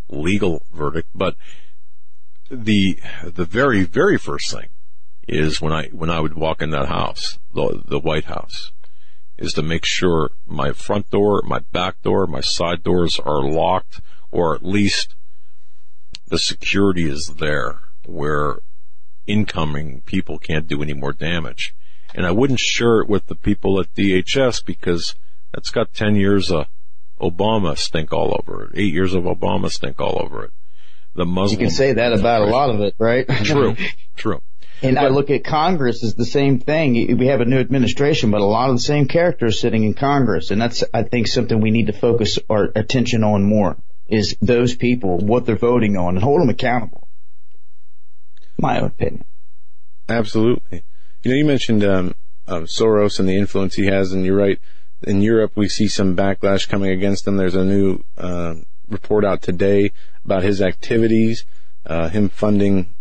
legal verdict. But the the very very first thing is when I when I would walk in that house, the the White House, is to make sure my front door, my back door, my side doors are locked, or at least the security is there where incoming people can't do any more damage. And I wouldn't share it with the people at DHS because that's got 10 years of Obama stink all over it, eight years of Obama stink all over it. The Muslim. You can say that about a lot of it, right? True, true. And but, I look at Congress as the same thing. We have a new administration, but a lot of the same characters sitting in Congress. And that's, I think, something we need to focus our attention on more is those people, what they're voting on and hold them accountable. My opinion. Absolutely. You know, you mentioned, um, um, Soros and the influence he has, and you're right. In Europe, we see some backlash coming against him. There's a new, uh, report out today about his activities, uh, him funding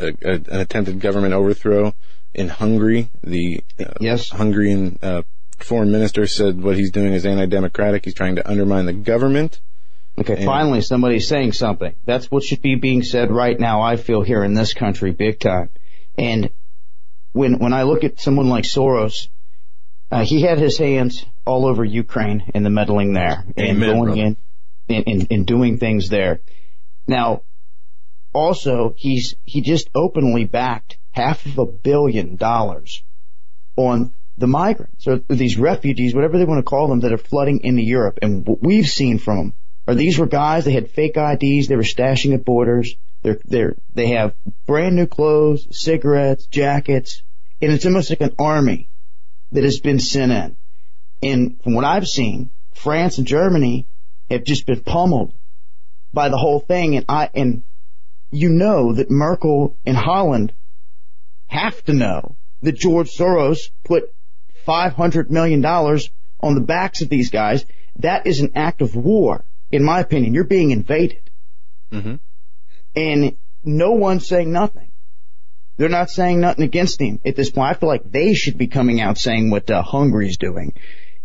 a, a, an attempted government overthrow in Hungary. The uh, yes. Hungarian uh, foreign minister said what he's doing is anti-democratic. He's trying to undermine the government. Okay, and finally somebody's saying something. That's what should be being said right now. I feel here in this country, big time. And when when I look at someone like Soros, uh, he had his hands all over Ukraine and the meddling there, and Amen, going brother. in and, and doing things there. Now, also he's he just openly backed half of a billion dollars on the migrants or these refugees, whatever they want to call them, that are flooding into Europe. And what we've seen from them are these were guys, they had fake IDs, they were stashing at borders. They're, they're, they have brand new clothes, cigarettes, jackets, and it's almost like an army that has been sent in. And from what I've seen, France and Germany have just been pummeled by the whole thing. And I, and you know that Merkel and Hollande have to know that George Soros put $500 million on the backs of these guys. That is an act of war, in my opinion. You're being invaded. Mm-hmm. And no one's saying nothing. They're not saying nothing against him at this point. I feel like they should be coming out saying what uh, Hungary's doing.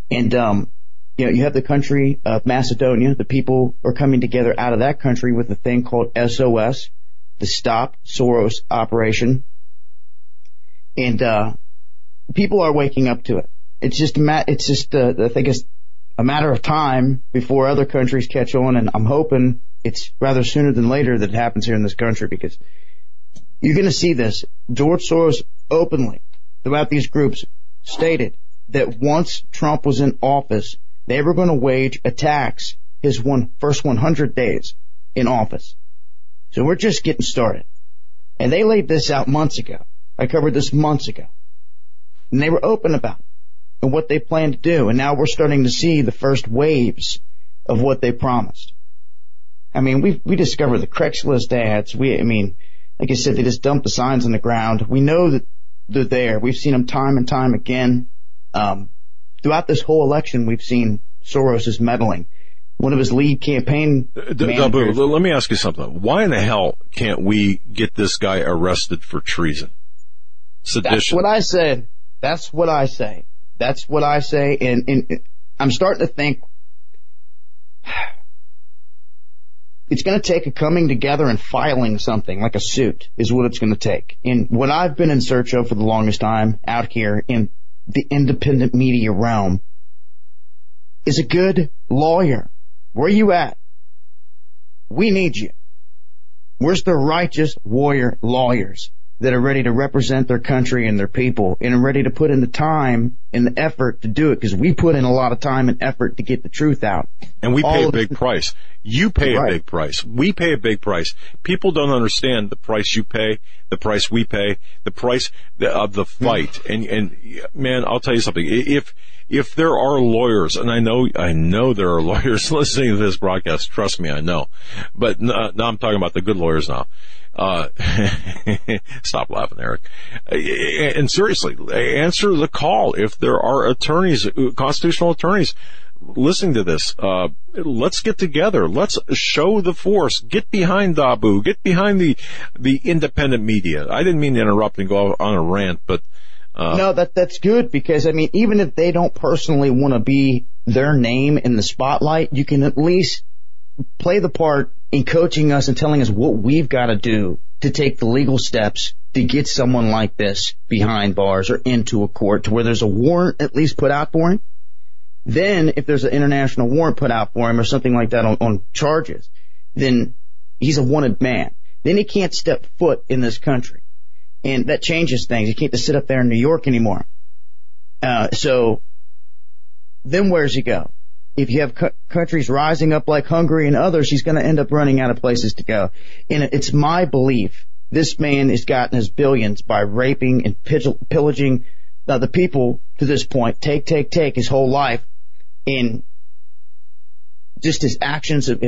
And, um, you know, you have the country of Macedonia. The people are coming together out of that country with a thing called SOS, the Stop Soros Operation. And, uh, people are waking up to it. It's just a mat, it's just, uh, I think it's a matter of time before other countries catch on. And I'm hoping it's rather sooner than later that it happens here in this country because you're going to see this. George Soros openly throughout these groups stated that once Trump was in office, they were going to wage attacks his one first 100 days in office. So we're just getting started. And they laid this out months ago. I covered this months ago. And they were open about it and what they plan to do. And now we're starting to see the first waves of what they promised. I mean, we we discovered the Craigslist ads. We, I mean, like I said, they just dump the signs on the ground. We know that they're there. We've seen them time and time again. Um, throughout this whole election, we've seen Soros is meddling. One of his lead campaign uh, managers, let me ask you something. Why in the hell can't we get this guy arrested for treason? Sedition. That's what I said. That's what I say. That's what I say. And, and I'm starting to think it's going to take a coming together and filing something like a suit is what it's going to take. And what I've been in search of for the longest time out here in the independent media realm is a good lawyer. Where are you at? We need you. Where's the righteous warrior lawyers? That are ready to represent their country and their people and are ready to put in the time and the effort to do it because we put in a lot of time and effort to get the truth out. And we pay a big the- price. You pay right. a big price. We pay a big price. People don't understand the price you pay, the price we pay, the price of the fight. and, and man, I'll tell you something. If, if there are lawyers, and I know, I know there are lawyers listening to this broadcast, trust me, I know. But uh, now I'm talking about the good lawyers now. Uh, stop laughing, Eric. And seriously, answer the call. If there are attorneys, constitutional attorneys listening to this, uh, let's get together. Let's show the force. Get behind Dahboo. Get behind the, the independent media. I didn't mean to interrupt and go on a rant, but, uh, no, that, that's good because I mean, even if they don't personally want to be their name in the spotlight, you can at least play the part in coaching us and telling us what we've got to do to take the legal steps to get someone like this behind bars or into a court to where there's a warrant at least put out for him. Then if there's an international warrant put out for him or something like that on, on charges, then he's a wanted man. Then he can't step foot in this country. And that changes things. He can't just sit up there in New York anymore. Uh, so then where's he go? If you have cu- countries rising up like Hungary and others, he's going to end up running out of places to go. And it's my belief this man has gotten his billions by raping and pillaging uh, the people to this point. Take, take, take his whole life. And just his actions have,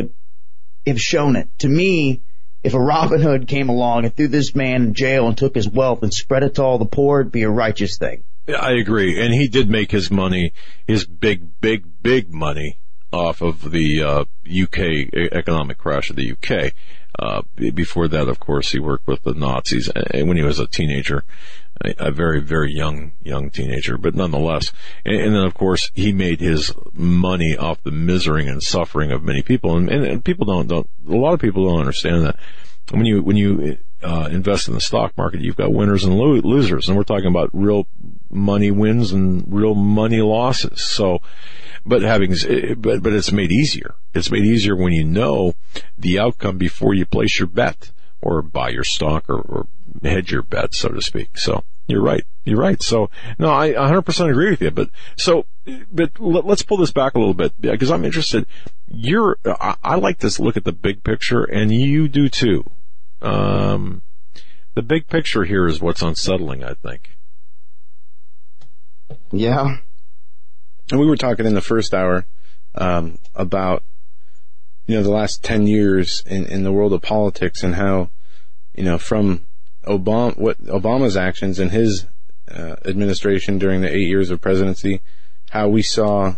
have shown it. To me, if a Robin Hood came along and threw this man in jail and took his wealth and spread it to all the poor, it'd be a righteous thing. I agree. And he did make his money, his big, big, big money off of the uh, UK economic crash of the UK. Uh, before that, of course, he worked with the Nazis when he was a teenager, a, very, very young, young teenager, but nonetheless. And, then, of course, he made his money off the misery and suffering of many people. And, and, and people don't, don't, a lot of people don't understand that. When you, when you uh, invest in the stock market, you've got winners and lo- losers, and we're talking about real money wins and real money losses. So, but having, but, but it's made easier. It's made easier when you know the outcome before you place your bet. or buy your stock or, or hedge your bet, so to speak. So you're right. You're right. So no, I 100% agree with you. But so, but let's pull this back a little bit because I'm interested. You're, I, I like to look at the big picture and you do too. Um, the big picture here is what's unsettling, I think. Yeah. And we were talking in the first hour, um, about, you know, the last 10 years in, in the world of politics and how, you know, from Obama, what Obama's actions and his uh, administration during the eight years of presidency, how we saw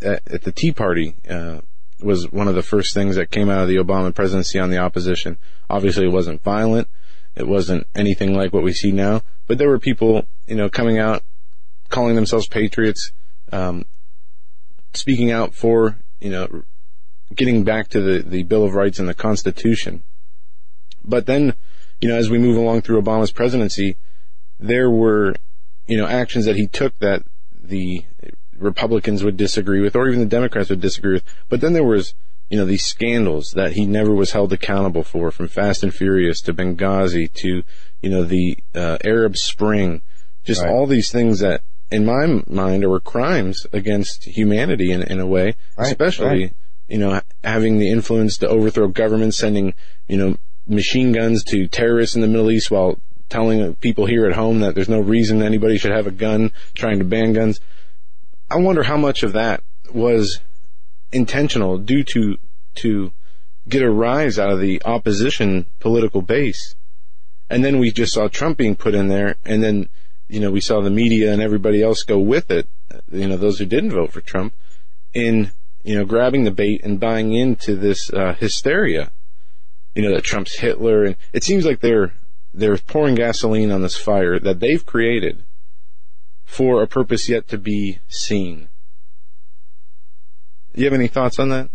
at, at the Tea Party uh, was one of the first things that came out of the Obama presidency on the opposition. Obviously, it wasn't violent. It wasn't anything like what we see now, but there were people, you know, coming out, calling themselves patriots, um, speaking out for, you know, getting back to the, the Bill of Rights and the Constitution. But then you know, as we move along through Obama's presidency, there were, you know, actions that he took that the Republicans would disagree with, or even the Democrats would disagree with. But then there was, you know, these scandals that he never was held accountable for, from Fast and Furious to Benghazi to, you know, the uh, Arab Spring, just right. all these things that, in my mind, were crimes against humanity in, in a way, right. especially. Right. You know, having the influence to overthrow governments, sending, you know, machine guns to terrorists in the Middle East while telling people here at home that there's no reason anybody should have a gun, trying to ban guns. I wonder how much of that was intentional due to, to get a rise out of the opposition political base. And then we just saw Trump being put in there and then, you know, we saw the media and everybody else go with it, you know, those who didn't vote for Trump in, you know, grabbing the bait and buying into this, uh, hysteria you know, that Trump's Hitler, and it seems like they're they're pouring gasoline on this fire that they've created for a purpose yet to be seen. You have any thoughts on that?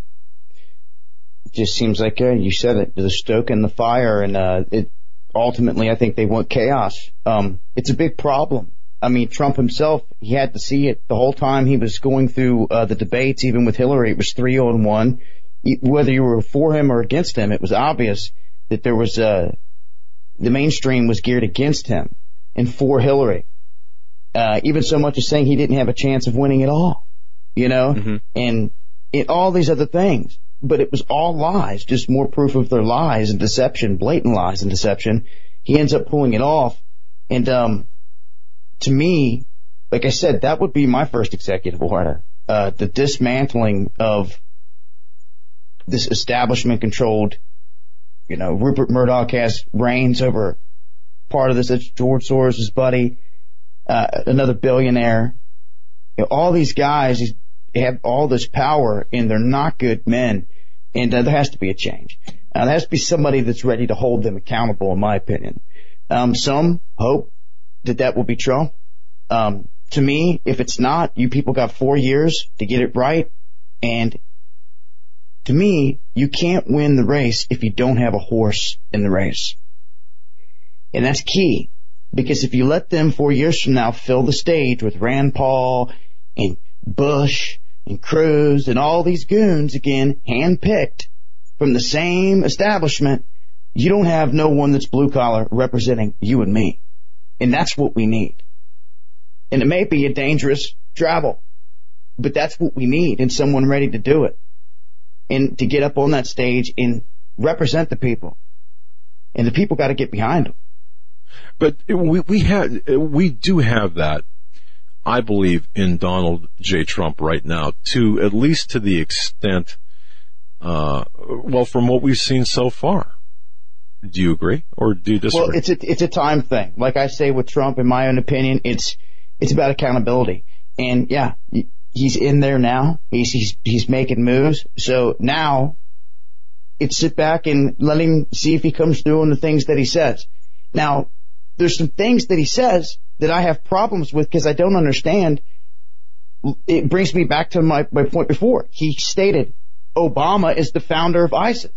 It just seems like uh, you said it. They're stoking the fire, and uh, it ultimately, I think they want chaos. Um, it's a big problem. I mean, Trump himself, he had to see it the whole time he was going through uh, the debates, even with Hillary. It was three on one whether you were for him or against him, it was obvious that there was uh, the mainstream was geared against him and for Hillary. Uh, even so much as saying he didn't have a chance of winning at all, you know, mm-hmm. and it, all these other things. But it was all lies, just more proof of their lies and deception, blatant lies and deception. He ends up pulling it off. And, um, to me, like I said, that would be my first executive order. Uh, the dismantling of this establishment controlled, you know, Rupert Murdoch has reigns over part of this. It's George Soros' buddy, uh, another billionaire. You know, all these guys have all this power and they're not good men. And uh, there has to be a change. Uh, there has to be somebody that's ready to hold them accountable, in my opinion. Um, some hope that that will be Trump. Um, to me, if it's not, you people got four years to get it right. And to me, you can't win the race if you don't have a horse in the race. And that's key. Because if you let them four years from now fill the stage with Rand Paul and Bush and Cruz and all these goons again, handpicked from the same establishment, you don't have no one that's blue collar representing you and me. And that's what we need. And it may be a dangerous travel, but that's what we need and someone ready to do it and to get up on that stage and represent the people. And the people got to get behind them. But we, we have, we do have that, I believe, in Donald J. Trump right now to, at least to the extent, uh, well, from what we've seen so far. Do you agree or do you disagree? Well, it's a, it's a time thing. Like I say with Trump, in my own opinion, it's, it's about accountability. And yeah, he's in there now. He's he's he's making moves. So now it's sit back and let him see if he comes through on the things that he says. Now, there's some things that he says that I have problems with because I don't understand. It brings me back to my, my point before. He stated Obama is the founder of ISIS.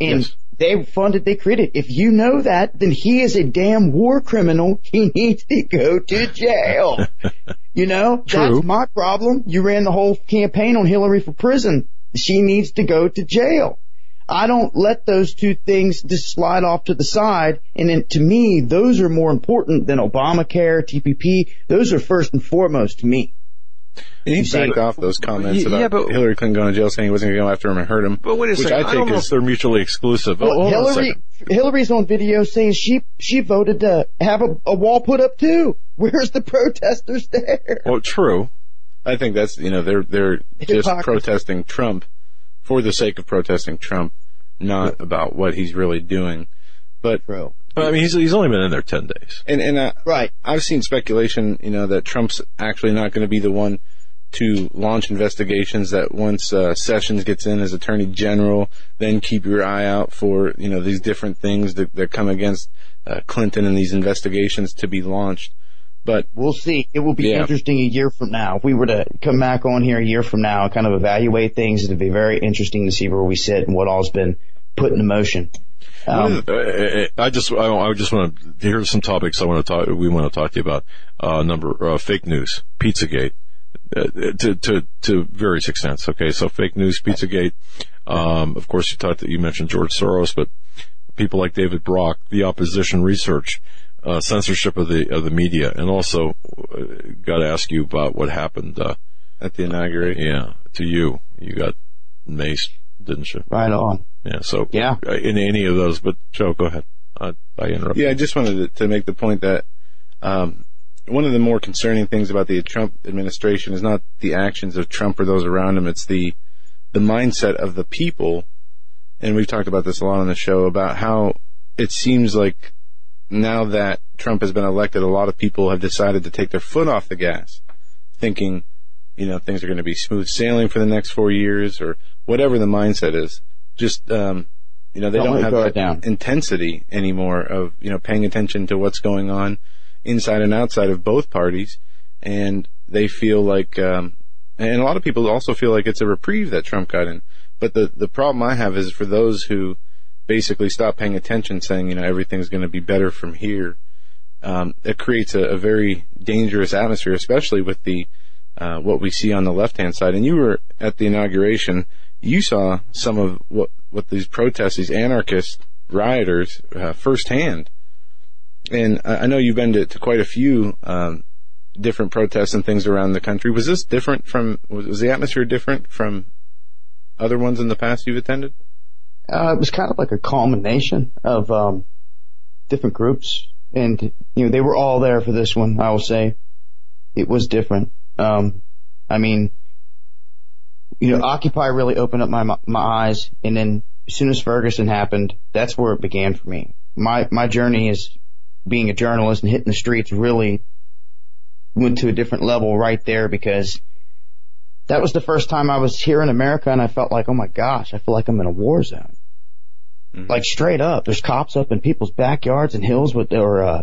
And yes. they funded, they created. If you know that, then he is a damn war criminal. He needs to go to jail. you know, True. that's my problem. You ran the whole campaign on Hillary for prison. She needs to go to jail. I don't let those two things just slide off to the side. And then to me, those are more important than Obamacare, TPP. Those are first and foremost to me. And he backed off those comments Yeah, about yeah, but- Hillary Clinton going to jail, saying he wasn't going to go after him and hurt him. But wait a which second. I, I don't think know is if they're mutually exclusive. Well, Hold on a Hillary, second. Hillary's on video saying she she voted to have a, a wall put up too. Where's the protesters there? Well, true. I think that's you know they're they're just protesting Trump for the sake of protesting Trump, not about what he's really doing. But Bro. But I mean, he's he's only been in there ten days. and and uh, Right. I've seen speculation, you know, that Trump's actually not going to be the one to launch investigations. That once uh, Sessions gets in as Attorney General, then keep your eye out for you know these different things that, that come against uh, Clinton and these investigations to be launched. But We'll see. It will be Yeah. interesting a year from now. If we were to come back on here a year from now and kind of evaluate things, it'd be very interesting to see where we sit and what all's been put into motion. Um, Uh, uh, I just I, just want to here's some topics I want to talk we want to talk to you about. Uh, number uh, fake news, PizzaGate, uh, to to to various extents. Okay, so fake news, PizzaGate. Um, of course, you talked that you mentioned George Soros, but people like David Brock, the opposition research, uh, censorship of the of the media, and also uh, got to ask you about what happened. Uh, at the inauguration, yeah, to you, you got maced, didn't you? right on. Yeah. So Yeah. uh, in any of those, but Joe, go ahead. I, I interrupted. Yeah, I just wanted to, to make the point that um, one of the more concerning things about the Trump administration is not the actions of Trump or those around him; it's the the mindset of the people. And we've talked about this a lot on the show about how it seems like now that Trump has been elected, a lot of people have decided to take their foot off the gas, thinking, you know, things are going to be smooth sailing for the next four years or whatever the mindset is. Just, um, you know, they Don't don't, have that down. intensity anymore of, you know, paying attention to what's going on inside and outside of both parties. And they feel like, um, and a lot of people also feel like it's a reprieve that Trump got in. But the, the problem I have is for those who basically stop paying attention saying, you know, everything's going to be better from here. Um, it creates a, a very dangerous atmosphere, especially with the, uh, what we see on the left hand side. And you were at the inauguration. You saw some of what, what these protests, these anarchist rioters, uh, firsthand. And I I know you've been to, to quite a few, um, different protests and things around the country. Was this different from, was, was the atmosphere different from other ones in the past you've attended? Uh, it was kind of like a culmination of um, different groups, and you know they were all there for this one. I will say it was different. Um, I mean, you know, Occupy really opened up my my eyes, and then as soon as Ferguson happened, that's where it began for me. My my journey is being a journalist and hitting the streets really went to a different level right there because that was the first time I was here in America and I felt like, oh my gosh, I feel like I'm in a war zone. Like straight up, there's cops up in people's backyards and hills with their, uh,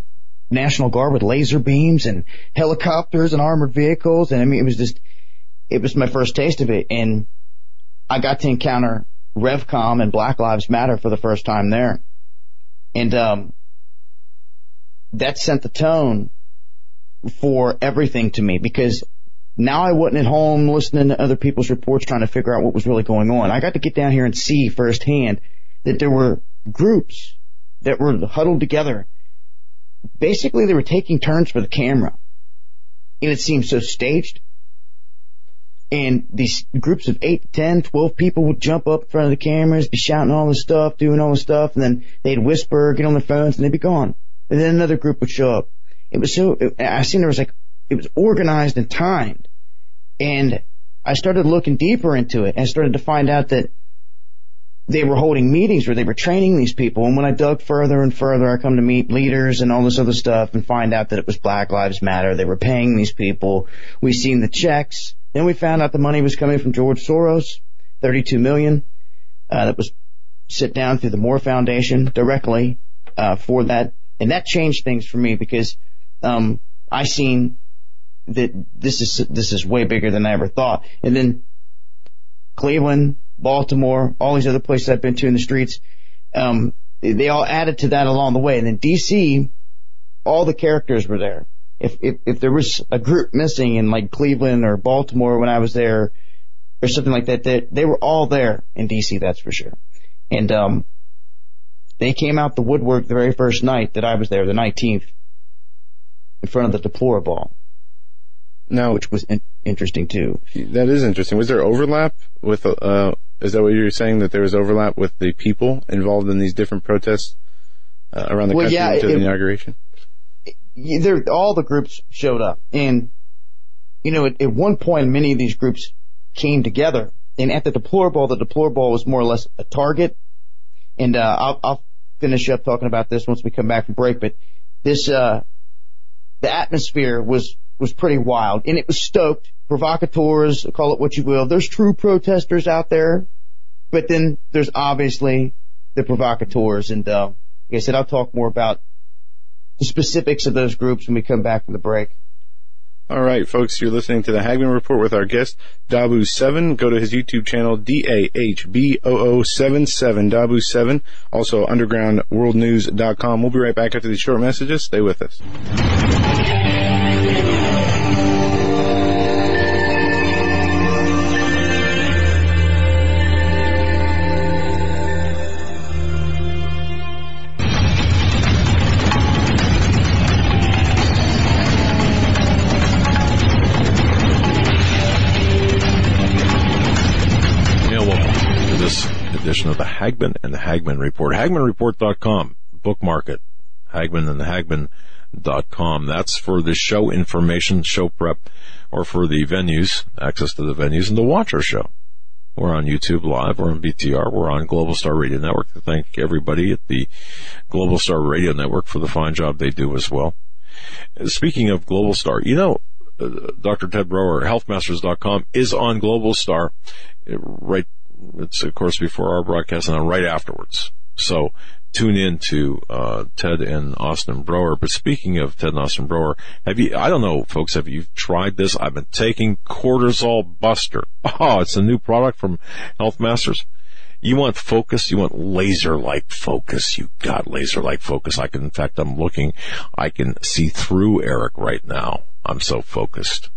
National Guard with laser beams and helicopters and armored vehicles. And I mean, it was just, it was my first taste of it. And I got to encounter RevCom and Black Lives Matter for the first time there. And, um, that sent the tone for everything to me because now I wasn't at home listening to other people's reports trying to figure out what was really going on. I got to get down here and see firsthand that there were groups that were huddled together. Basically, they were taking turns for the camera. And it seemed so staged. And these groups of 8, 10, 12 people would jump up in front of the cameras, be shouting all this stuff, doing all this stuff, and then they'd whisper, get on their phones, and they'd be gone. And then another group would show up. It was so, I seen there was like, it was organized and timed. And I started looking deeper into it and I started to find out that they were holding meetings where they were training these people. And when I dug further and further, I come to meet leaders and all this other stuff and find out that it was Black Lives Matter. They were paying these people. We seen the checks. Then we found out the money was coming from George Soros, 32 million. Uh, that was sit down through the Moore Foundation directly, uh, for that. And that changed things for me because, um, I seen that this is, this is way bigger than I ever thought. And then Cleveland, Baltimore, all these other places I've been to in the streets, um, they all added to that along the way. And then DC, all the characters were there. If, if, if there was a group missing in like Cleveland or Baltimore when I was there or something like that, that they were all there in DC, that's for sure. And, um, they came out the woodwork the very first night that I was there, the 19th, in front of the deplorable. Now, which was in- interesting too. That is interesting. Was there overlap with, uh, is that what you're saying that there was overlap with the people involved in these different protests uh, around the well, country yeah, to it, the inauguration? There, all the groups showed up and, you know, at, at one point many of these groups came together and at the deplorable, the deplorable was more or less a target. And, uh, I'll, I'll finish up talking about this once we come back from break, but this, uh, the atmosphere was, was pretty wild and it was stoked. Provocateurs, call it what you will. There's true protesters out there, but then there's obviously the provocateurs. And, uh, like I said, I'll talk more about the specifics of those groups when we come back from the break. All right, folks, you're listening to the Hagmann Report with our guest, Dahboo7. Go to his YouTube channel, D-A-H-B-O-O-7-7, Dahboo7. Also, undergroundworldnews.com. We'll be right back after these short messages. Stay with us. The Hagmann and the Hagmann Report. HagmannReport.com. Bookmark it. Hagmann and the Hagmann.com. That's for the show information, show prep, or for the venues, access to the venues, and to watch our show. We're on YouTube Live. We're on BTR. We're on Global Star Radio Network. Thank everybody at the Global Star Radio Network for the fine job they do as well. Speaking of Global Star, you know, uh, Dr. Ted Broer, healthmasters.com is on Global Star right it's of course before our broadcast and right afterwards. So tune in to uh, Ted and Austin Broer. But speaking of Ted and Austin Broer, have you? I don't know, folks. Have you tried this? I've been taking Cortisol Buster. Oh, it's a new product from Health Masters. You want focus? You want laser-like focus? You got laser-like focus. I can, in fact, I'm looking. I can see through Eric right now. I'm so focused.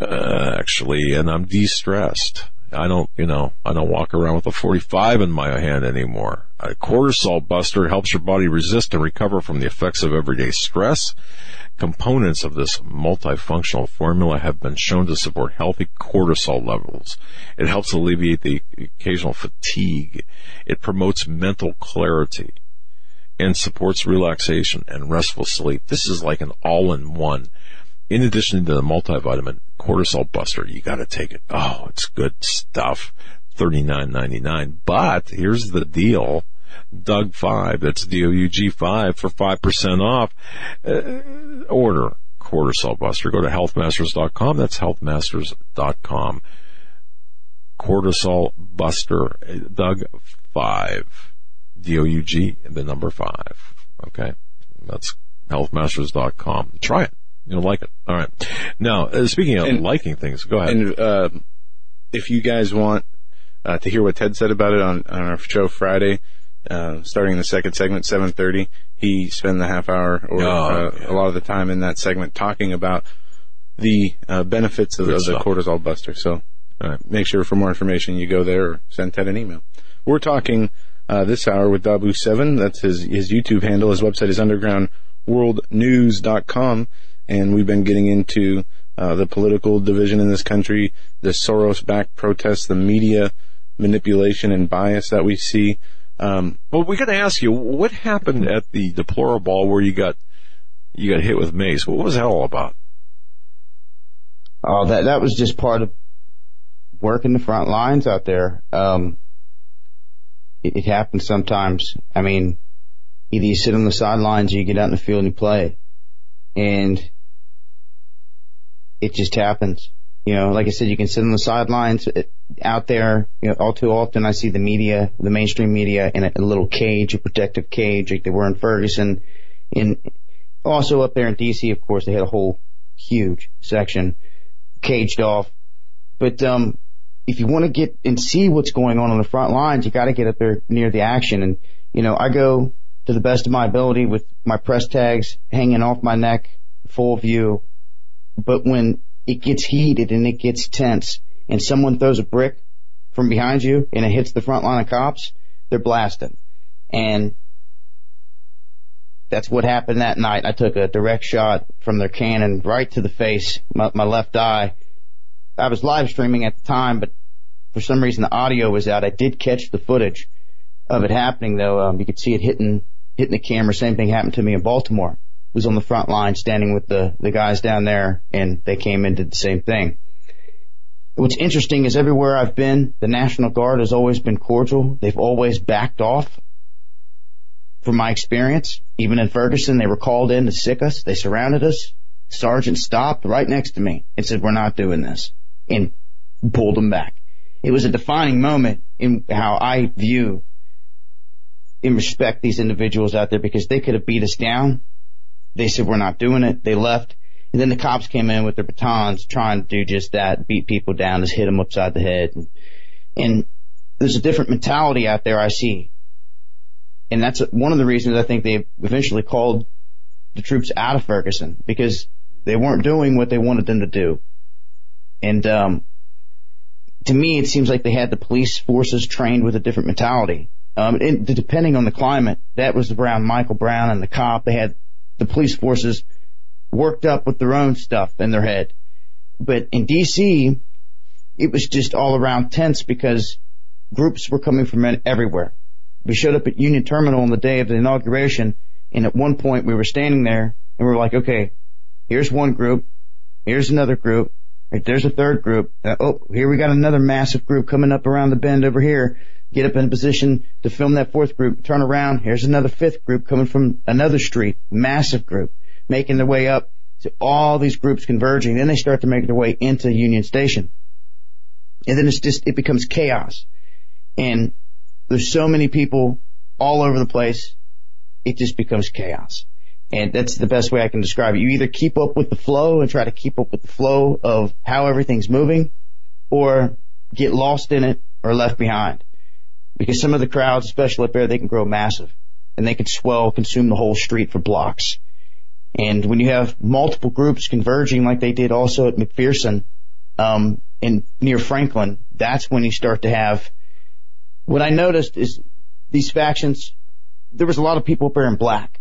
Uh, actually, and I'm de-stressed. I don't, you know, I don't walk around with a 45 in my hand anymore. A cortisol buster helps your body resist and recover from the effects of everyday stress. Components of this multifunctional formula have been shown to support healthy cortisol levels. It helps alleviate the occasional fatigue. It promotes mental clarity and supports relaxation and restful sleep. This is like an all-in-one in addition to the multivitamin cortisol buster, you got to take it. Oh, it's good stuff. Thirty nine ninety nine. But here's the deal. Doug five. That's D O U G five for five percent off. Uh, order cortisol buster. Go to healthmasters.com. That's healthmasters.com. Cortisol buster. Doug five. D O U G the number five. Okay. That's healthmasters.com. Try it. You'll like it. All right. Now, uh, speaking of and, liking things, go ahead. And uh, if you guys want uh, to hear what Ted said about it on, on our show Friday, uh, starting the second segment, 7.30, he spent the half hour or oh, yeah. Uh, a lot of the time in that segment talking about the uh, benefits of, of the cortisol buster. So make sure for more information you go there or send Ted an email. We're talking this hour with Dahboo7. That's his, his YouTube handle. His website is undergroundworldnews.com and we've been getting into uh, the political division in this country, the Soros-backed protests, the media manipulation and bias that we see. Um, well, we got to ask you, what happened at the deplorable where you got you got hit with mace? What was that all about? Oh, that that was just part of working the front lines out there. Um, it, it happens sometimes. I mean, either you sit on the sidelines or you get out in the field and you play and it just happens. You know, like I said, you can sit on the sidelines out there. You know, all too often I see the media, the mainstream media, in a, a little cage, a protective cage, like they were in Ferguson. And also up there in DC, of course, they had a whole huge section caged off. But um, if you want to get and see what's going on on the front lines, you got to get up there near the action. And you know, I go to the best of my ability with my press tags hanging off my neck, full view. But when it gets heated and it gets tense and someone throws a brick from behind you and it hits the front line of cops, they're blasting. And that's what happened that night. I took a direct shot from their cannon right to the face, my, my left eye. I was live streaming at the time, but for some reason the audio was out. I did catch the footage of it happening though. Um, you could see it hitting, hitting the camera. Same thing happened to me in Baltimore. Was on the front line standing with the, the guys down there and they came and did the same thing. What's interesting is everywhere I've been, the National Guard has always been cordial. They've always backed off from my experience. Even in Ferguson, they were called in to sick us. They surrounded us. Sergeant stopped right next to me and said, we're not doing this and pulled them back. It was a defining moment in how I view and respect these individuals out there because they could have beat us down. They said, we're not doing it. They left. And then the cops came in with their batons trying to do just that, beat people down, just hit them upside the head. And, and there's a different mentality out there I see and that's one of the reasons I think they eventually called the troops out of Ferguson because they weren't doing what they wanted them to do. And, um, to me, it seems like they had the police forces trained with a different mentality. Um, and depending on the climate, that was around Michael Brown and the cop. They had the police forces worked up with their own stuff in their head. But in DC, it was just all around tense because groups were coming from everywhere. We showed up at Union Terminal on the day of the inauguration, and at one point we were standing there, and we were like, okay, here's one group, here's another group, there's a third group. Uh, oh, here we got another massive group coming up around the bend over here. Get up in position to film that fourth group. Turn around. Here's another fifth group coming from another street. Massive group making their way up to all these groups converging. Then they start to make their way into Union Station. And then it's just, it becomes chaos. And there's so many people all over the place. It just becomes chaos. And that's the best way I can describe it. You either keep up with the flow and try to keep up with the flow of how everything's moving or get lost in it or left behind. Because some of the crowds, especially up there, they can grow massive and they can swell, consume the whole street for blocks. And when you have multiple groups converging like they did also at McPherson, um, in near Franklin, that's when you start to have what I noticed is these factions, there was a lot of people up there in black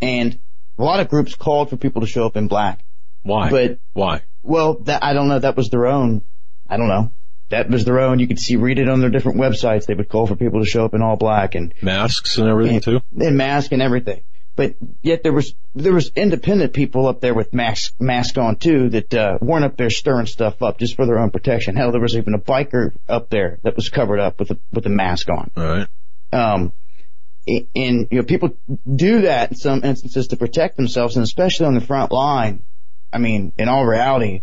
and a lot of groups called for people to show up in black. Why? But why? Well, that, I don't know. That was their own. I don't know. That was their own. You could see, read it on their different websites. They would call for people to show up in all black and masks and everything and, too. And mask and everything. But yet there was there was independent people up there with mask mask on too that uh, weren't up there stirring stuff up just for their own protection. Hell, there was even a biker up there that was covered up with a with a mask on. All right. Um, and you know people do that in some instances to protect themselves, and especially on the front line. I mean, in all reality,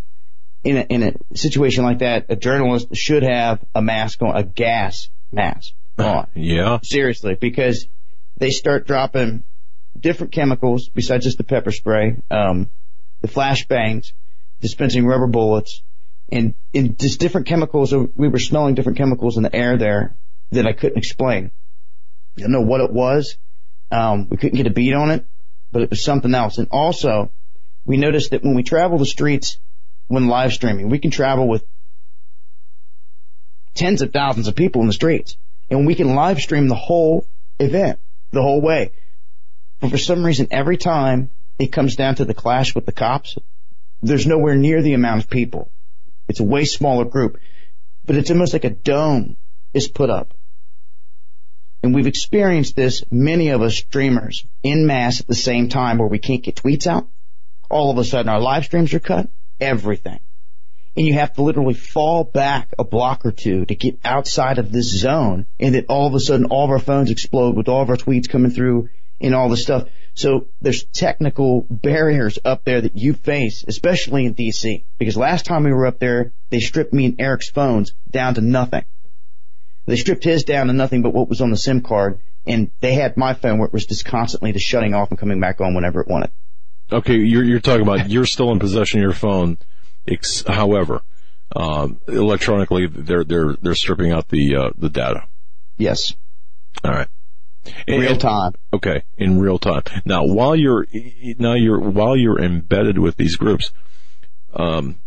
in a, in a situation like that, a journalist should have a mask on, a gas mask on. yeah. Seriously, because they start dropping different chemicals besides just the pepper spray, um, the flashbangs, dispensing rubber bullets, and in just different chemicals. We were smelling different chemicals in the air there that I couldn't explain. I don't know what it was. Um, we couldn't get a beat on it, but it was something else. And also, we noticed that when we travel the streets when live streaming, we can travel with tens of thousands of people in the streets, and we can live stream the whole event the whole way. But for some reason, every time it comes down to the clash with the cops, there's nowhere near the amount of people. It's a way smaller group, but it's almost like a dome is put up. And we've experienced this, many of us streamers, in mass at the same time where we can't get tweets out. All of a sudden our live streams are cut. Everything. And you have to literally fall back a block or two to get outside of this zone. And then all of a sudden all of our phones explode with all of our tweets coming through and all this stuff. So there's technical barriers up there that you face, especially in DC. Because last time we were up there, they stripped me and Eric's phones down to nothing. They stripped his down to nothing but what was on the SIM card, and they had my phone where it was just constantly just shutting off and coming back on whenever it wanted. Okay, you're you're talking about you're still in possession of your phone. however, um, electronically they're they're they're stripping out the uh, the data. Yes. All right. In real time. Okay, in real time. Now, while you're now you're while you're embedded with these groups, um,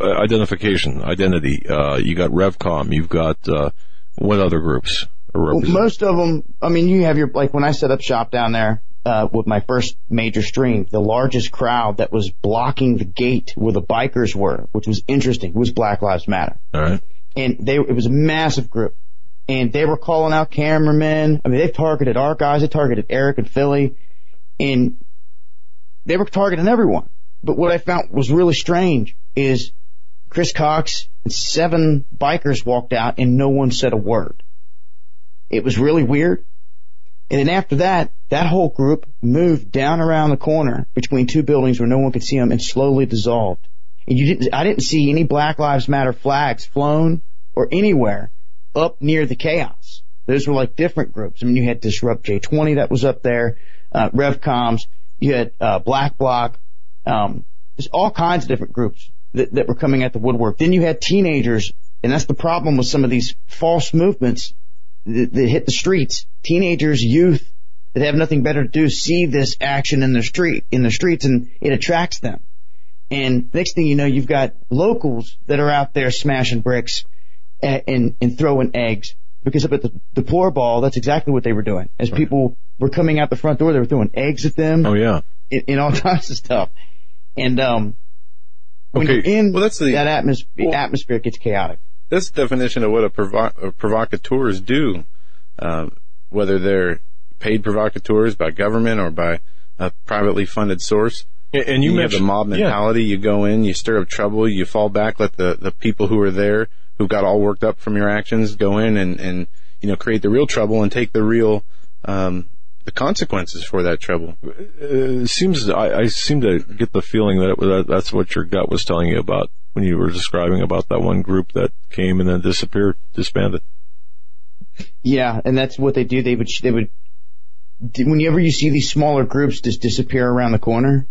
identification, identity. Uh, you got RevCom, you've got uh, What other groups Well, most of them, I mean, you have your, like when I set up shop down there, uh, with my first major stream, the largest crowd that was blocking the gate where the bikers were, which was interesting, was Black Lives Matter. All right. And they, it was a massive group. And they were calling out cameramen. I mean, they've targeted our guys. They targeted Eric and Philly. And they were targeting everyone. But what I found was really strange is Chris Cox and seven bikers walked out and no one said a word. It was really weird. And then after that, that whole group moved down around the corner between two buildings where no one could see them and slowly dissolved. And you didn't, I didn't see any Black Lives Matter flags flown or anywhere up near the chaos. Those were like different groups. I mean, you had Disrupt J20 that was up there, uh, RevComs, you had, uh, Black Bloc, um, there's all kinds of different groups that, that were coming at the woodwork. Then you had teenagers, and that's the problem with some of these false movements that, that hit the streets. Teenagers, youth that have nothing better to do see this action in the street, in the streets and it attracts them. And next thing you know, you've got locals that are out there smashing bricks and, and, and throwing eggs. Because up at the, the poor ball, that's exactly what they were doing. As people were coming out the front door, they were throwing eggs at them Oh yeah. and, and all kinds of stuff. And, um, when Okay. you're in Well, that's the- that atmosphere, well- atmosphere gets chaotic. The definition of what a, provo- a provocateurs do, uh, whether they're paid provocateurs by government or by a privately funded source. And, you, You, have the mob yeah. mentality. You go in, you stir up trouble, you fall back, let the, the people who are there, who got all worked up from your actions, go in and, and you know create the real trouble and take the real um, the consequences for that trouble. it seems I, I seem to get the feeling that, it, that that's what your gut was telling you about when you were describing about that one group that came and then disappeared, disbanded. Yeah, and that's what they do. They would, they would, whenever you see these smaller groups just disappear around the corner,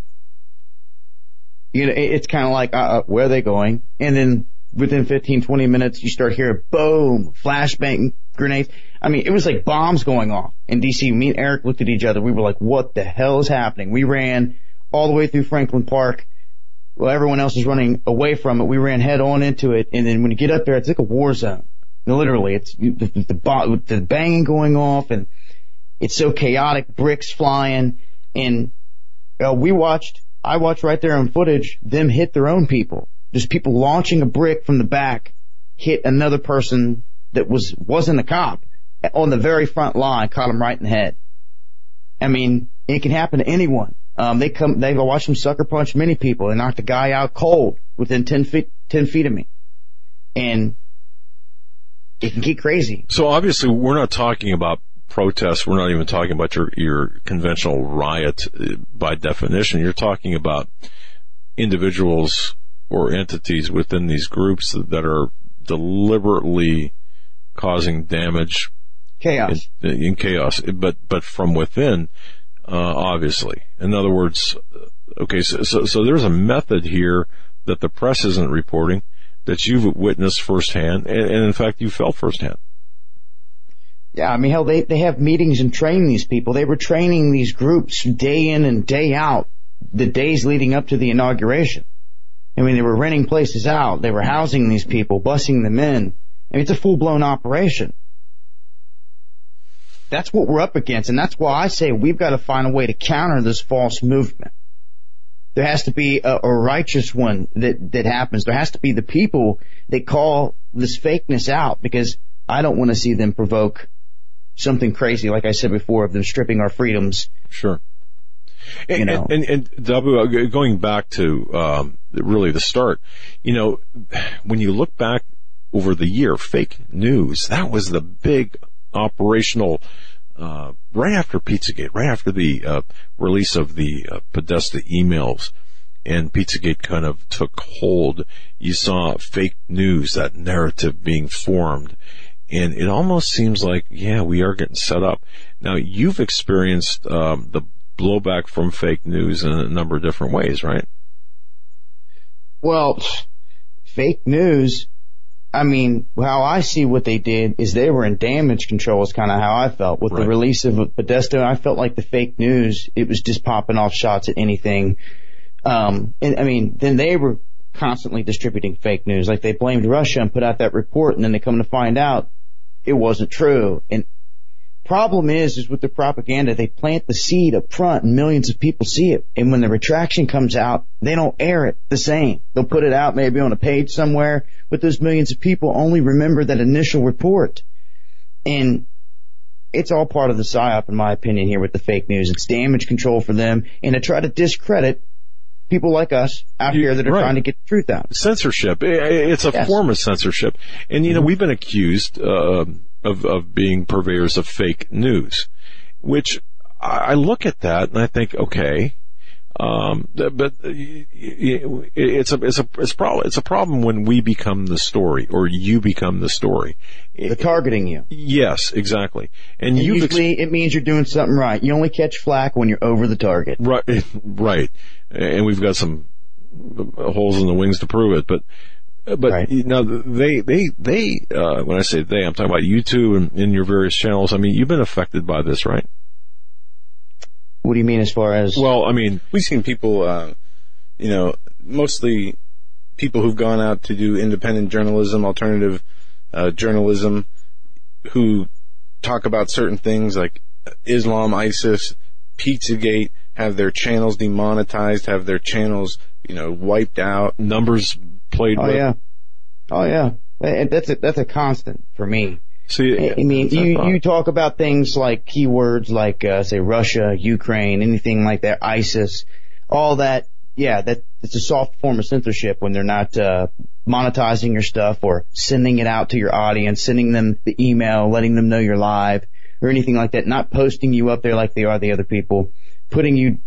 you know, it's kind of like, uh, uh, where are they going? And then within 15, 20 minutes, you start hearing boom, flashbang grenades. I mean, it was like bombs going off in DC. Me and Eric looked at each other. We were like, what the hell is happening? We ran all the way through Franklin Park. Well, everyone else is running away from it. We ran head on into it. And then when you get up there, it's like a war zone. Literally, it's the, the, the, bo- the banging going off and it's so chaotic, bricks flying. And uh, we watched, I watched right there on footage, them hit their own people. Just people launching a brick from the back, hit another person that was, wasn't a cop on the very front line, caught him right in the head. I mean, it can happen to anyone. Um, they come, they go watch them sucker punch many people. They knocked a guy out cold within 10 feet, 10 feet of me. And it can get crazy. So obviously we're not talking about protests. We're not even talking about your, your conventional riot uh, by definition. You're talking about individuals or entities within these groups that are deliberately causing damage Chaos. in, in chaos, but but from within, uh, obviously. In other words, okay, so, so so there's a method here that the press isn't reporting that you've witnessed firsthand, and, and in fact you felt firsthand. Yeah, I mean, hell, they, they have meetings and train these people. They were training these groups day in and day out, the days leading up to the inauguration. I mean, they were renting places out. They were housing these people, busing them in. I mean, it's a full-blown operation. That's what we're up against, and that's why I say we've got to find a way to counter this false movement. There has to be a, a righteous one that, that happens. There has to be the people that call this fakeness out because I don't want to see them provoke something crazy, like I said before, of them stripping our freedoms. Sure. And, You know. and, and, and W, uh, going back to um, really the start, you know, when you look back over the year, fake news that was the big operational. Uh, right after Pizzagate, right after the uh, release of the uh, Podesta emails, and Pizzagate kind of took hold, you saw fake news, that narrative being formed. And it almost seems like, yeah, we are getting set up. Now, you've experienced um, the blowback from fake news in a number of different ways, right? Well, fake news. I mean, how I see what they did is they were in damage control is kind of how I felt with the release of Podesta. I felt like the fake news, it was just popping off shots at anything. Um, and I mean, then they were constantly distributing fake news. Like they blamed Russia and put out that report and then they come to find out it wasn't true. And problem is, is with the propaganda, they plant the seed up front and millions of people see it. And when the retraction comes out, they don't air it the same. They'll put it out maybe on a page somewhere, but those millions of people only remember that initial report. And it's all part of the psyop, in my opinion, here with the fake news. It's damage control for them and to try to discredit people like us out here that are Right. trying to get the truth out. censorship. It's a Yes. form of censorship, and you know we've been accused uh, of of being purveyors of fake news, which I look at that and I think, okay, um, but uh, it's a it's a it's problem it's a problem when we become the story or you become the story. They're targeting you. Yes, exactly, and And you've ex- usually it means you're doing something right. You only catch flack when you're over the target. Right, right, and we've got some holes in the wings to prove it. But, but Right. you know, they, they, they. Uh, when I say they, I'm talking about you two and in your various channels. I mean, you've been affected by this, right? What do you mean as far as? Well, I mean, We've seen people, uh, you know, mostly people who've gone out to do independent journalism, alternative uh, journalism, who talk about certain things like Islam, ISIS, Pizzagate, have their channels demonetized, have their channels, you know, wiped out. numbers played oh with. yeah, oh yeah. And that's a, that's a constant for me. See, I mean, you, you talk about things like keywords like, uh, say Russia, Ukraine, anything like that, ISIS, all that. Yeah, that, it's a soft form of censorship when they're not, uh, monetizing your stuff or sending it out to your audience, sending them the email, letting them know you're live or anything like that, not posting you up there like they are the other people, putting you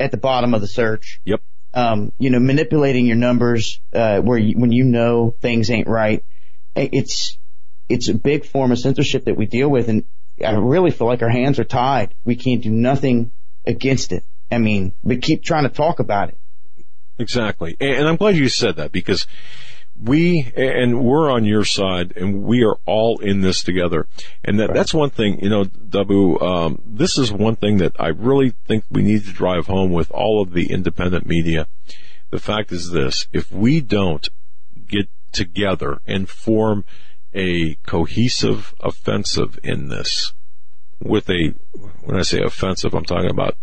at the bottom of the search. Yep. Um, you know, manipulating your numbers, uh, where you, when you know things ain't right. It's, it's a big form of censorship that we deal with and I really feel like our hands are tied. We can't do nothing against it. I mean, we keep trying to talk about it. Exactly. And and I'm glad you said that because we, and we're on your side and we are all in this together. And that, that's one thing, you know, Dahboo, um, this is one thing that I really think we need to drive home with all of the independent media. The fact is this, if we don't get together and form a cohesive offensive in this with a, when I say offensive, I'm talking about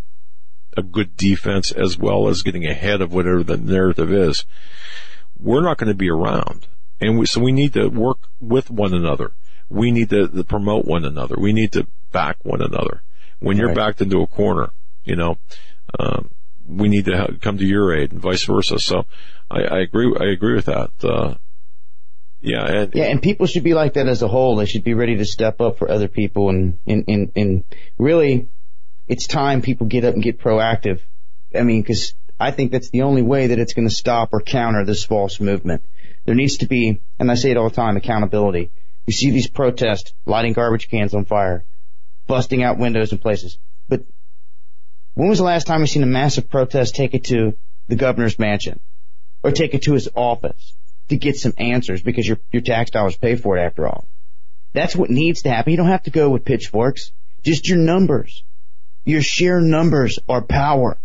a good defense as well as getting ahead of whatever the narrative is, we're not going to be around. And we, so we need to work with one another. We need to, to promote one another. We need to back one another. When you're Right. backed into a corner, you know, um, we need to ha- come to your aid and vice versa. So I, I agree. I agree with that. Uh, yeah. And, Yeah, and people should be like that as a whole. They should be ready to step up for other people and, and, and, and really it's time people get up and get proactive. I mean, cause I think that's the only way that it's going to stop or counter this false movement. There needs to be, and I say it all the time, accountability. You see these protests, lighting garbage cans on fire, busting out windows in places. But when was the last time you seen a massive protest take it to the governor's mansion or take it to his office to get some answers because your, your tax dollars pay for it after all? That's what needs to happen. You don't have to go with pitchforks. Just your numbers. Your sheer numbers are power.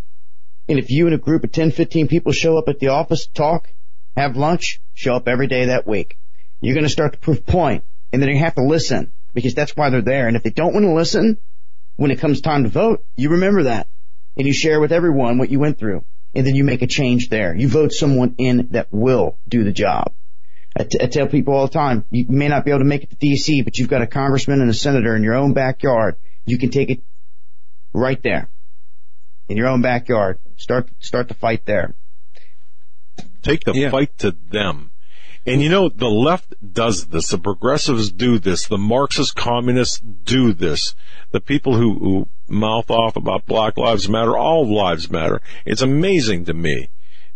And if you and a group of 10, 15 people show up at the office, talk, have lunch, show up every day that week, you're going to start to prove point and then you have to listen because that's why they're there. And if they don't want to listen when it comes time to vote, you remember that and you share with everyone what you went through and then you make a change there. You vote someone in that will do the job. I, t- I tell people all the time, you may not be able to make it to DC, but you've got a congressman and a senator in your own backyard. You can take it right there in your own backyard. Start, start the fight there. Take the Yeah. fight to them. And you know, the left does this. The progressives do this. The Marxist communists do this. The people who, who mouth off about Black Lives Matter, all lives matter. It's amazing to me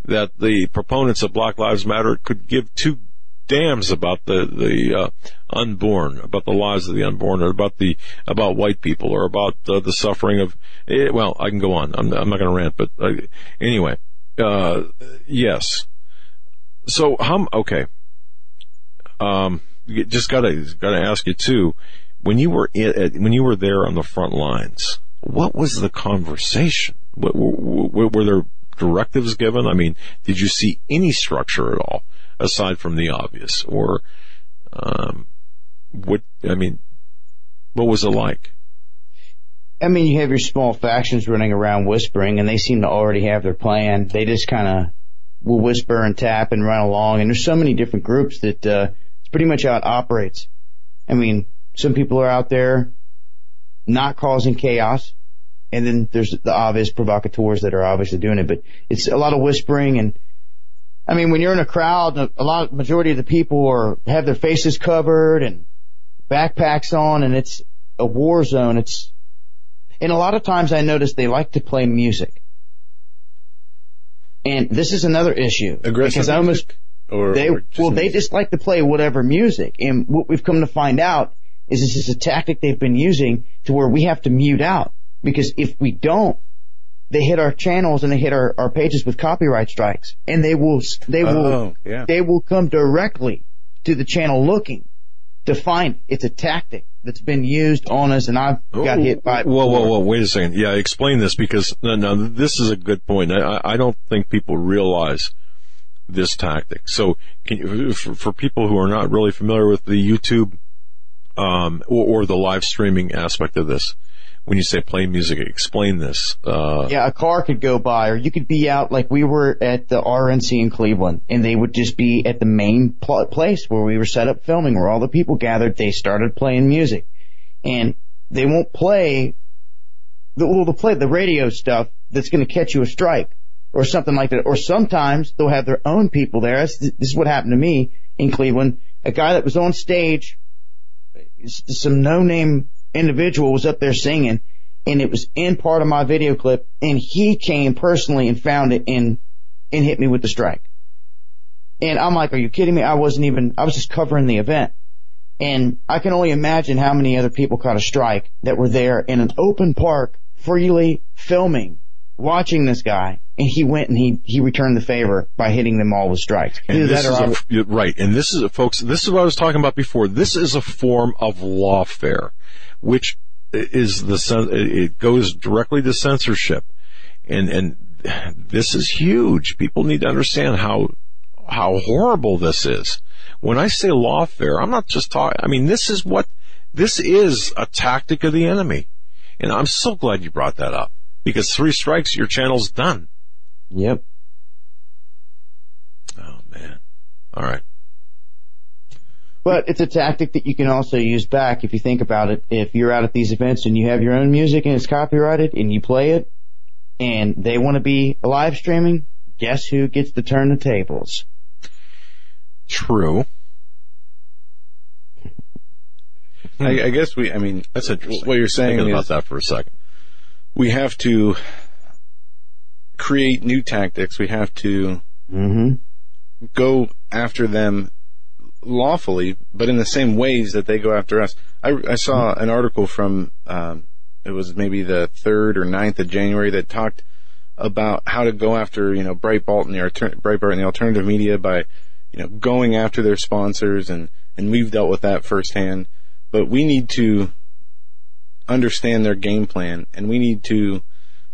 that the proponents of Black Lives Matter could give two damns about the the uh, unborn, about the lives of the unborn, or about the about white people, or about uh, the suffering of. Eh, well, I can go on. I'm, I'm not going to rant, but uh, anyway, uh, yes. So how? Okay. Um, just gotta gotta ask you too. When you were in, when you were there on the front lines, what was the conversation? Were, were there directives given? I mean, did you see any structure at all aside from the obvious, or um, what, I mean, what was it like? I mean, you have your small factions running around whispering and they seem to already have their plan. They just kind of will whisper and tap and run along. And there's so many different groups that, uh, it's pretty much how it operates. I mean, some people are out there not causing chaos. And then there's the obvious provocateurs that are obviously doing it, but it's a lot of whispering and I mean, when you're in a crowd, a lot, majority of the people are, have their faces covered and backpacks on and it's a war zone. It's, and a lot of times I notice they like to play music. And this is another issue. Aggressive because I almost, Or, they, or well, they just like to play whatever music. And what we've come to find out is this is a tactic they've been using to where we have to mute out. Because if we don't, they hit our channels and they hit our, our pages with copyright strikes. And they will, they will, Oh, yeah. they will come directly to the channel looking to find it's a tactic that's been used on us and I've got hit by it. Whoa, whoa, before. whoa! Wait a second. Yeah, explain this because no, no, this is a good point. I, I- don't think people realize this tactic. So, can you, for, for people who are not really familiar with the YouTube um, or, or the live streaming aspect of this, when you say play music, explain this. Uh, Yeah, a car could go by, or you could be out like we were at the RNC in Cleveland, and they would just be at the main pl- place where we were set up filming, where all the people gathered. They started playing music, and they won't play the well, play the radio stuff that's going to catch you a strike or something like that. Or sometimes they'll have their own people there. This, this is what happened to me in Cleveland. A guy that was on stage, some no-name individual was up there singing and it was in part of my video clip and he came personally and found it and, and hit me with the strike. And I'm like, are you kidding me? I wasn't even, I was just covering the event. And I can only imagine how many other people caught a strike that were there in an open park, freely filming, watching this guy. And he went and he, he returned the favor by hitting them all with strikes. And this is a, right, and this is, folks, this is what I was talking about before. This is a form of lawfare, which is the, it goes directly to censorship. And, and this is huge. People need to understand how, how horrible this is. When I say lawfare, I'm not just talking, I mean, this is what, this is a tactic of the enemy. And I'm so glad you brought that up because three strikes, your channel's done. Yep. Oh man. All right. But it's a tactic that you can also use back if you think about it. If you're out at these events and you have your own music and it's copyrighted and you play it and they want to be live streaming, guess who gets to turn the tables? True. I, I guess we, I mean, That's interesting. what you're saying Thinking about that for a second. we have to create new tactics. We have to Mm-hmm. go after them lawfully, but in the same ways that they go after us. I, I saw an article from, um, it was maybe the 3rd or 9th of January that talked about how to go after, you know, Breitbart and the, alter- Breitbart and the alternative media by, you know, going after their sponsors and, and we've dealt with that firsthand. But we need to understand their game plan and we need to,